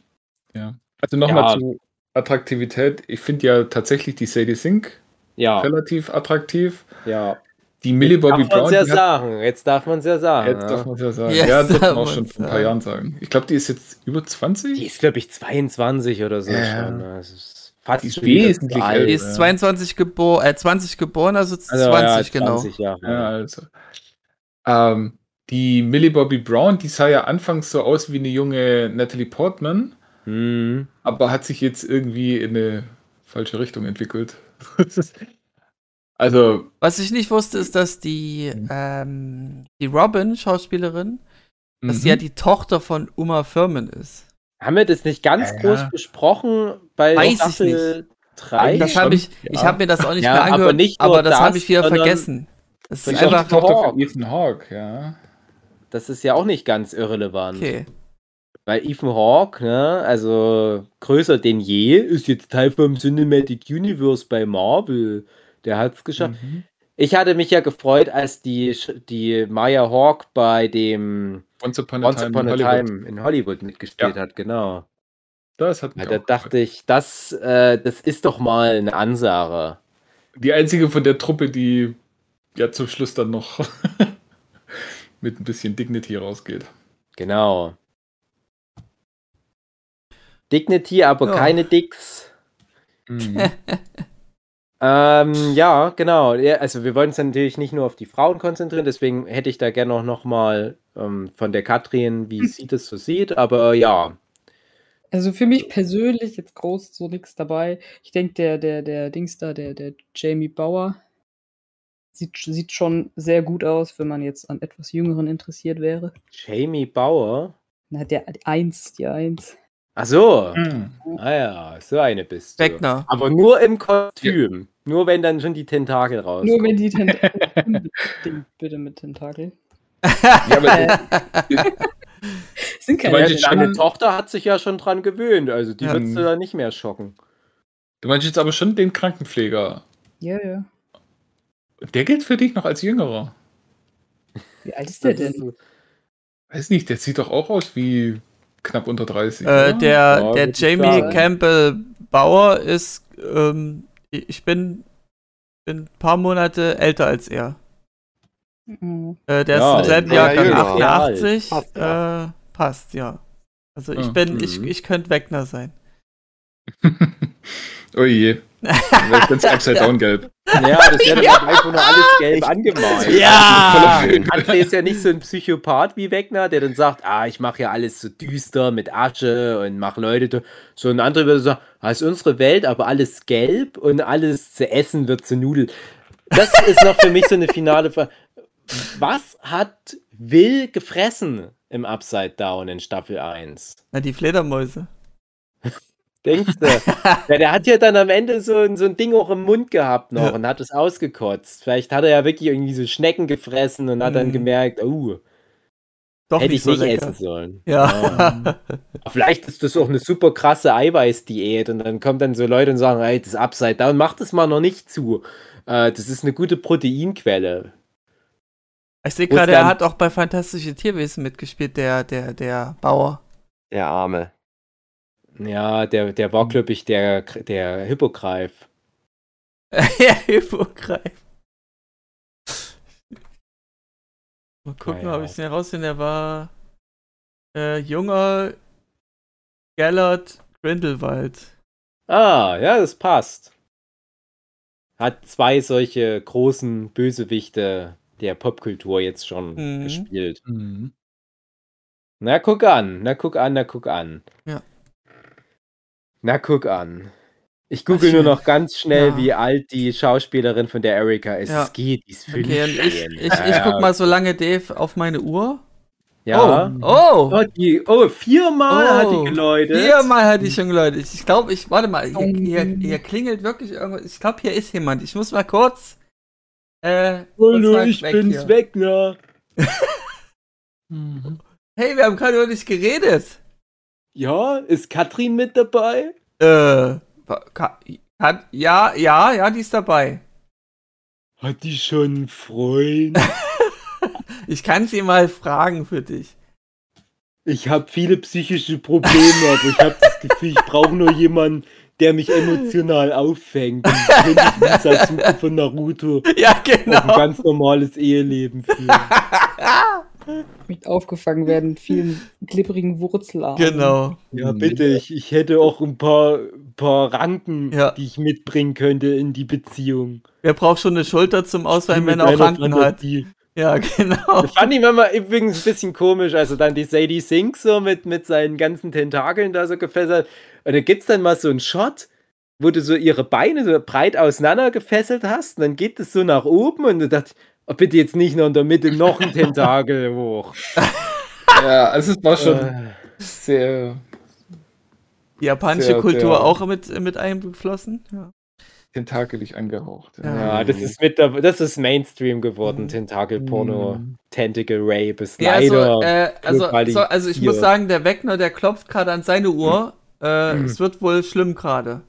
Ja. Also nochmal Ja. zu Attraktivität. Ich finde ja tatsächlich die Sadie Sink ja, relativ attraktiv. ja. Die Millie Bobby Darf man Brown, ja hat, sagen. Jetzt darf man es ja sagen. jetzt ja. darf man es ja sagen. Jetzt ja, das darf man auch schon vor ein paar. Jahren sagen. Ich glaube, die ist jetzt über 20. Die ist, glaube ich, 22 oder so Ja. schon. Das ist fast Die ist wesentlich alt. älter. Die ist 22 geboren, äh, 20 geboren, also 20, Also, ja, genau. 20 Jahre. Ja, also. Ähm, die Millie Bobby Brown, die sah ja anfangs so aus wie eine junge Natalie Portman, Hm. aber hat sich jetzt irgendwie in eine falsche Richtung entwickelt. Also, Was ich nicht wusste, ist, dass die, ähm, die Robin, Schauspielerin, dass die mhm. ja die Tochter von Uma Thurman ist. Haben wir das nicht ganz Ja, groß ja. bei bei Weiß ich Staffel 3? Das habe ich, ja. ich habe mir das auch nicht Ja, mehr aber angehört, aber, nicht nur das das, habe ich wieder vergessen. Das ist einfach, Tochter von. Ethan Hawke, ja. Das ist ja auch nicht ganz irrelevant. okay. Weil Ethan Hawke, ne, also größer denn je, ist jetzt Teil vom Cinematic Universe bei Marvel. Der hat's geschafft. Mhm. Ich hatte mich ja gefreut, als die, die Maya Hawke bei dem Once Upon a Once Time Upon a in Hollywood. Time in Hollywood mitgespielt Ja. hat, genau. Das hat mich Ja, da auch dachte gefreut. ich, das, äh, das ist doch mal eine Ansage. Die einzige von der Truppe, die ja zum Schluss dann noch mit ein bisschen Dignity rausgeht. Genau. Dignity, aber Ja. keine Dicks. Mhm. Ähm, ja, genau. Ja, also wir wollen uns natürlich nicht nur auf die Frauen konzentrieren, deswegen hätte ich da gerne auch noch mal ähm, von der Katrin, wie sie das so sieht. Aber äh, ja, Also für mich persönlich jetzt groß so nichts dabei. Ich denke, der, der, der Dings da, der, der Jamie Bauer, sieht, sieht schon sehr gut aus, wenn man jetzt an etwas Jüngeren interessiert wäre. Jamie Bauer. Na, der Eins, die Eins. Ach so. Mhm. Ah ja, so eine bist du. Wegner. Aber nur im Kostüm. Nur wenn dann schon die Tentakel raus. Nur wenn die Tentakel. Bitte mit Tentakel. Ja, aber Äh, sind keine Ja, jetzt deine schon- Tochter hat sich ja schon dran gewöhnt, also die Ja. würdest du da nicht mehr schocken. du meinst jetzt aber schon den Krankenpfleger. Ja, ja. Der gilt für dich noch als Jüngerer. Wie alt ist der denn? Weiß nicht, der sieht doch auch aus wie knapp unter 30. Äh, der Ja, der Jamie sagen. Campbell Bauer ist, ähm, ich bin, bin ein paar Monate älter als er. Mhm. Äh, der Ja, ist im selben ja, Jahrgang jünger. 88. Passt, äh, passt, ja. Also ich Ah, bin, ich, mhm. ich könnte Wegner sein. oh je. Dann ich ganz upside down gelb. Ja, das wäre ja. einfach nur alles gelb angemalt. Ja! André ist ja nicht so ein Psychopath wie Wegner, der dann sagt, ah, ich mache ja alles so düster mit Asche und mache Leute. So ein anderer würde sagen, ah, ist unsere Welt, aber alles gelb und alles zu essen wird zu Nudeln. Das ist noch für mich so eine finale Frage. Was hat Will gefressen im Upside Down in Staffel 1? Na, die Fledermäuse. Denkst du? ja, der hat ja dann am Ende so, ein- so ein Ding auch im Mund gehabt noch Ja. und hat es ausgekotzt. Vielleicht hat er ja wirklich irgendwie so Schnecken gefressen und hat dann Mhm. gemerkt, oh, Doch hätte nicht ich so nicht lecker. essen sollen. Ja. Vielleicht ist das auch eine super krasse Eiweißdiät und dann kommen dann so Leute und sagen, ey, das Upside Down, mach das mal noch nicht zu. Äh, das ist eine gute Proteinquelle. Ich sehe gerade, ist er hat auch bei Fantastische Tierwesen mitgespielt, der, der, der Bauer. Der Arme. Ja, der, der war, glaube ich, der, der Hippogreif. ja, Hippogreif. Mal gucken, Ja, ja. ob ich es nicht herausfinde. Der war äh, junger Gellert Grindelwald. Ah, ja, das passt. Hat zwei solche großen Bösewichte der Popkultur jetzt schon Mhm. gespielt. Mhm. Na, guck an, na, guck an, na, guck an. Ja. Na, guck an. Ich google nur noch ganz schnell, Ja. wie alt die Schauspielerin von der Erika ist. Ja. Es geht, die ist Okay, 15. und ich, ich, ich guck mal so lange Dave auf meine Uhr. Ja. Oh, Oh, die, oh viermal hat Oh, die geläutet. viermal hatte ich schon geläutet. Ich glaube, ich, warte mal, hier, hier, hier klingelt wirklich irgendwas. Ich glaube, hier ist jemand. Ich muss mal kurz. Äh, Hallo, mal ich weg bin's, hier. Wegner. Hey, wir haben gerade über dich geredet. Ja, ist Katrin mit dabei? Äh, Ka- hat, ja, ja, ja, die ist dabei. Hat die schon einen Freund? Ich kann sie mal fragen für dich. Ich habe viele psychische Probleme, aber ich habe das Gefühl, ich brauche nur jemanden, der mich emotional auffängt. Und könnte ich wie Sasuke von Naruto Ja, auf ein genau. ganz normales Eheleben führen. Mit aufgefangen werden mit vielen glibbrigen Wurzelarten. Genau. Ja, bitte, ich, ich hätte auch ein paar, paar Ranken, Ja. die ich mitbringen könnte in die Beziehung. Wer braucht schon eine Schulter zum Ausweichen, wenn er auch Ranken hat? Fantasie. Ja, genau. Das fand ich manchmal übrigens ein bisschen komisch, also dann die Sadie Sink so mit, mit seinen ganzen Tentakeln da so gefesselt. Und da gibt's dann mal so einen Shot, wo du so ihre Beine so breit auseinander gefesselt hast und dann geht es so nach oben und du dachtest, bitte jetzt nicht noch in der Mitte noch ein Tentakel hoch. Ja, also es war schon Äh, sehr Die japanische Sehr, Kultur sehr- auch mit, mit eingeflossen. Ja. tentakelig angehaucht. Ja. ja, das ist mit der, das ist Mainstream geworden, Mhm. Tentakelporno, Mhm. Tentacle Rape ist Ja, leider. also, äh, also, so, also ich muss sagen, der Wegner, der klopft gerade an seine Uhr. Äh, Mhm. Es wird wohl schlimm gerade.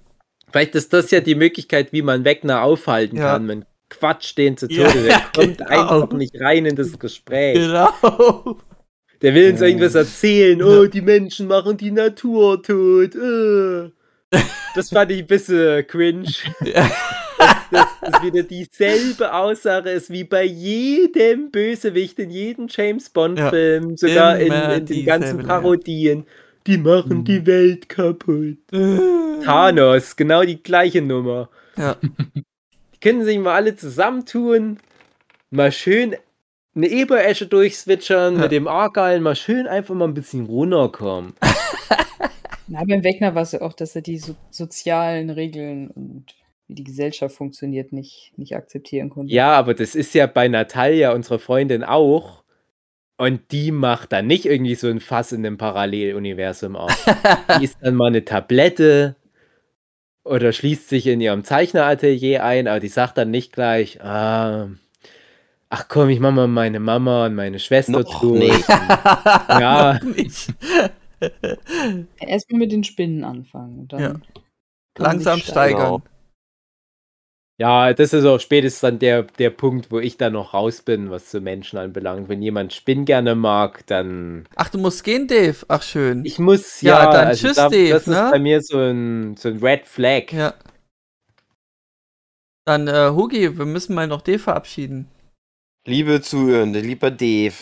Vielleicht ist das ja die Möglichkeit, wie man Wegner aufhalten Ja. kann. Man quatscht den zu Tode. Ja, der kommt genau. einfach nicht rein in das Gespräch. Genau. Der will uns Ja. irgendwas erzählen. Oh, die Menschen machen die Natur tot. äh. Das fand ich ein bisschen cringe. Ja. Dass das wieder dieselbe Aussage ist wie bei jedem Bösewicht in jedem James Bond-Film. Sogar in, in den ganzen ja. Parodien. Die machen Mhm. die Welt kaputt. Thanos, genau die gleiche Nummer. Ja. Können sich mal alle zusammentun, mal schön eine Eberesche durchswitchern, Ja. mit dem Argyle mal schön einfach mal ein bisschen runterkommen. Na, beim Wegner war es ja auch, dass er die so sozialen Regeln und wie die Gesellschaft funktioniert nicht, nicht akzeptieren konnte. Ja, aber das ist ja bei Natalia, unserer Freundin, auch. Und die macht dann nicht irgendwie so ein Fass in dem Paralleluniversum auf. die isst dann mal eine Tablette oder schließt sich in ihrem Zeichneratelier ein, aber die sagt dann nicht gleich, ah, ach komm, ich mach mal meine Mama und meine Schwester Noch durch. nicht. Ja. Nicht. Erstmal mit den Spinnen anfangen. Und dann Ja. Langsam steigern. steigern. Ja, das ist auch spätestens dann der, der Punkt, wo ich dann noch raus bin, was zu Menschen anbelangt. Wenn jemand Spinn gerne mag, dann. Ach, du musst gehen, Dave. Ach, schön. Ich muss Ja, ja. dann also tschüss, da, Dave, Das ne? ist bei mir so ein, so ein Red Flag. Ja. Dann, äh, Hugi, wir müssen mal noch Dave verabschieden. Liebe Zuhörende, lieber Dave,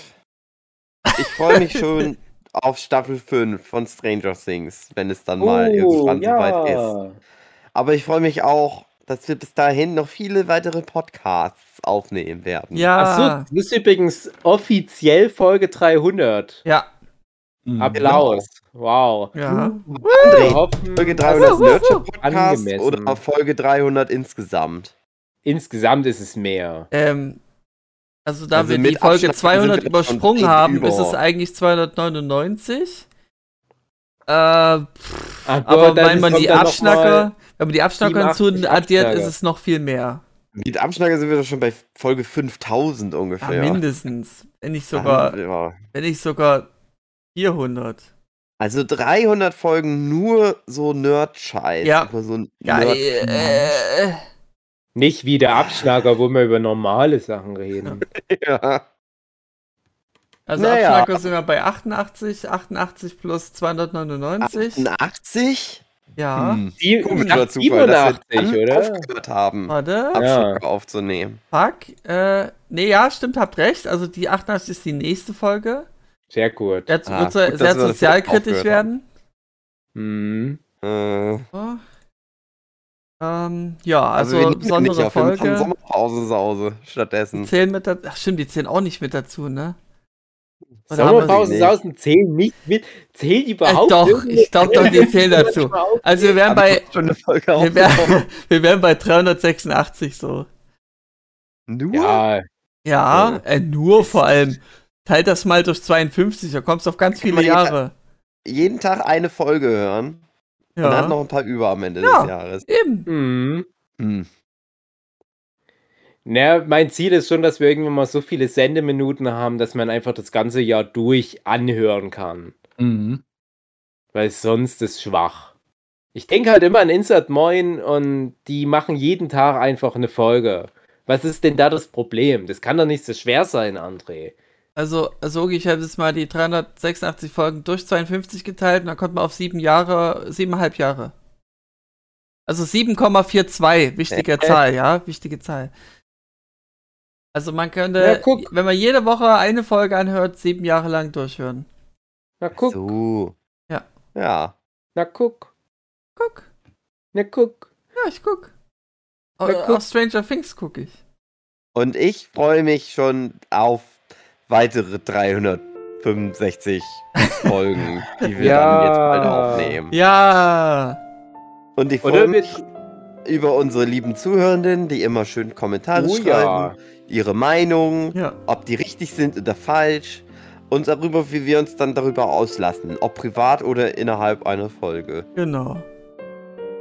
ich freue mich schon auf Staffel 5 von Stranger Things, wenn es dann mal Oh, irgendwann soweit ist. Aber ich freue mich auch, dass wir bis dahin noch viele weitere Podcasts aufnehmen werden. Ja. Achso, das ist übrigens offiziell Folge 300. Ja. Mhm. Applaus. Wow. Ja. André, Wir hoffen, Folge Also, 300 wuh, wuh, Nurture wuh. Podcast Angemessen. oder Folge 300 insgesamt? insgesamt ist es mehr. Ähm, also da Also wir die mit Folge Abstand 200 sind wir schon übersprungen haben, über. ist es eigentlich 299. Äh, pff, aber dann wenn man die Abschnacker, mal- wenn man die Abschnacker 87 hinzu addiert, ist es noch viel mehr. Mit Abschnacker sind wir doch schon bei Folge 5000 Ja, ungefähr. mindestens. Wenn nicht sogar, Ja. wenn nicht sogar 400. Also 300 Folgen nur so Nerd-Scheiß. Ja. Über so ein Geil. Nerd Äh, Nicht wie der Abschlager, wo wir über normale Sachen reden. ja. also Naja. Abschnacker sind wir bei 88, 88 plus 299. 88? Ja. Hm. Die, Komischer Zufall, dass wir 87, dann oder? aufgehört haben, Warte. Ja. Aufzunehmen. Fuck. Äh, nee, ja, stimmt, habt recht. Also die 88 ist die nächste Folge. Sehr gut. Jetzt Ah, wird gut, sehr sozialkritisch werden. Mhm. Äh, So. Ähm, ja, also, nehmen besondere nicht auf, Folge. Sommerpause Sause Die stattdessen. zählen mit dazu. Ach stimmt, die zählen auch nicht mit dazu, ne? Und wir- Sommerpausen nicht. mit. Zählt überhaupt doch, irgendeine- ich glaub doch, die zählen dazu. Also wir wären bei, ich schon eine Folge wir wären, wir wären bei 386 so. Nur? Ja, Ja, äh, nur vor allem. Teilt das mal durch 52, da kommst du auf ganz viele jeden Jahre. Jeden Tag eine Folge hören. Und dann hat noch Ja, ein paar über am Ende Ja. des Jahres. eben. Mhm. Hm. Na, mein Ziel ist schon, dass wir irgendwann mal so viele Sendeminuten haben, dass man einfach das ganze Jahr durch anhören kann. Mhm. Weil sonst ist schwach. Ich denke halt immer an Insert Moin und die machen jeden Tag einfach eine Folge. Was ist denn da das Problem? Das kann doch nicht so schwer sein, André. Also, also ich habe jetzt mal die 386 Folgen durch 52 geteilt und dann kommt man auf sieben Jahre, siebeneinhalb Jahre. Also 7,42, wichtige. Zahl, ja, wichtige Zahl. Also man könnte, Ja, guck. wenn man jede Woche eine Folge anhört, sieben Jahre lang durchhören. Na guck, So. Ja. Ja. na guck, Guck, na guck. ja, ich guck. Äh, guck. Auf Stranger Things gucke ich. Und ich freue mich schon auf weitere 365 Folgen, die wir Ja. dann jetzt bald aufnehmen. Ja, Und ich freue mich über unsere lieben Zuhörenden, die immer schön Kommentare Oh schreiben, ja. ihre Meinung, ja. ob die richtig sind oder falsch und darüber, wie wir uns dann darüber auslassen, ob privat oder innerhalb einer Folge. Genau.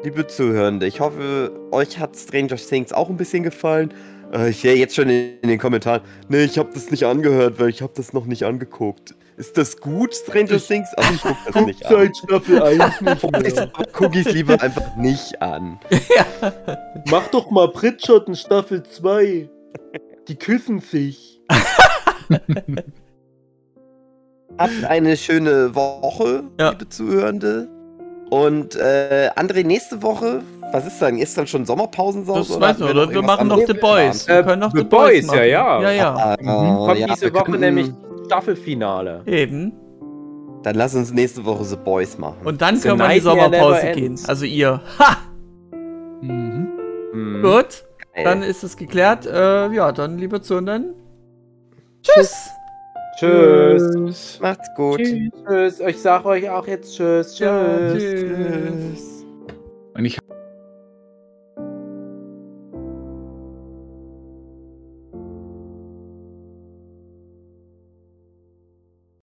Liebe Zuhörende, ich hoffe, euch hat Stranger Things auch ein bisschen gefallen. Äh, ich sehe jetzt schon in, in den Kommentaren, nee, ich habe das nicht angehört, weil ich habe das noch nicht angeguckt. Ist das gut, Stranger Things? Also ich guck das nicht an. Staffel 1 nicht Guck ich es lieber einfach nicht an. Mach doch mal Bridgerton Staffel 2. Die küssen sich. Habt eine schöne Woche, Ja. liebe Zuhörende. Und äh, André, nächste Woche, was ist dann? Ist dann schon Sommerpausensause? Das weiß ich, oder? Wir machen noch The Boys. Äh, Wir können noch The The Boys Boys, machen. ja, ja. Ja, ja. Ah, Kommt ja, diese wir Woche nämlich Staffelfinale. Eben. Dann lass uns nächste Woche The Boys machen. Und dann können wir in die Sommerpause gehen. Also ihr. Ha! Mhm. Mhm. Gut. Ey, Dann ist es geklärt. Äh, ja, dann lieber Zuhörenden. Tschüss. Tschüss. macht's gut. Tschüss. Ich sag euch auch jetzt Tschüss. Ja, Tschüss. tschüss.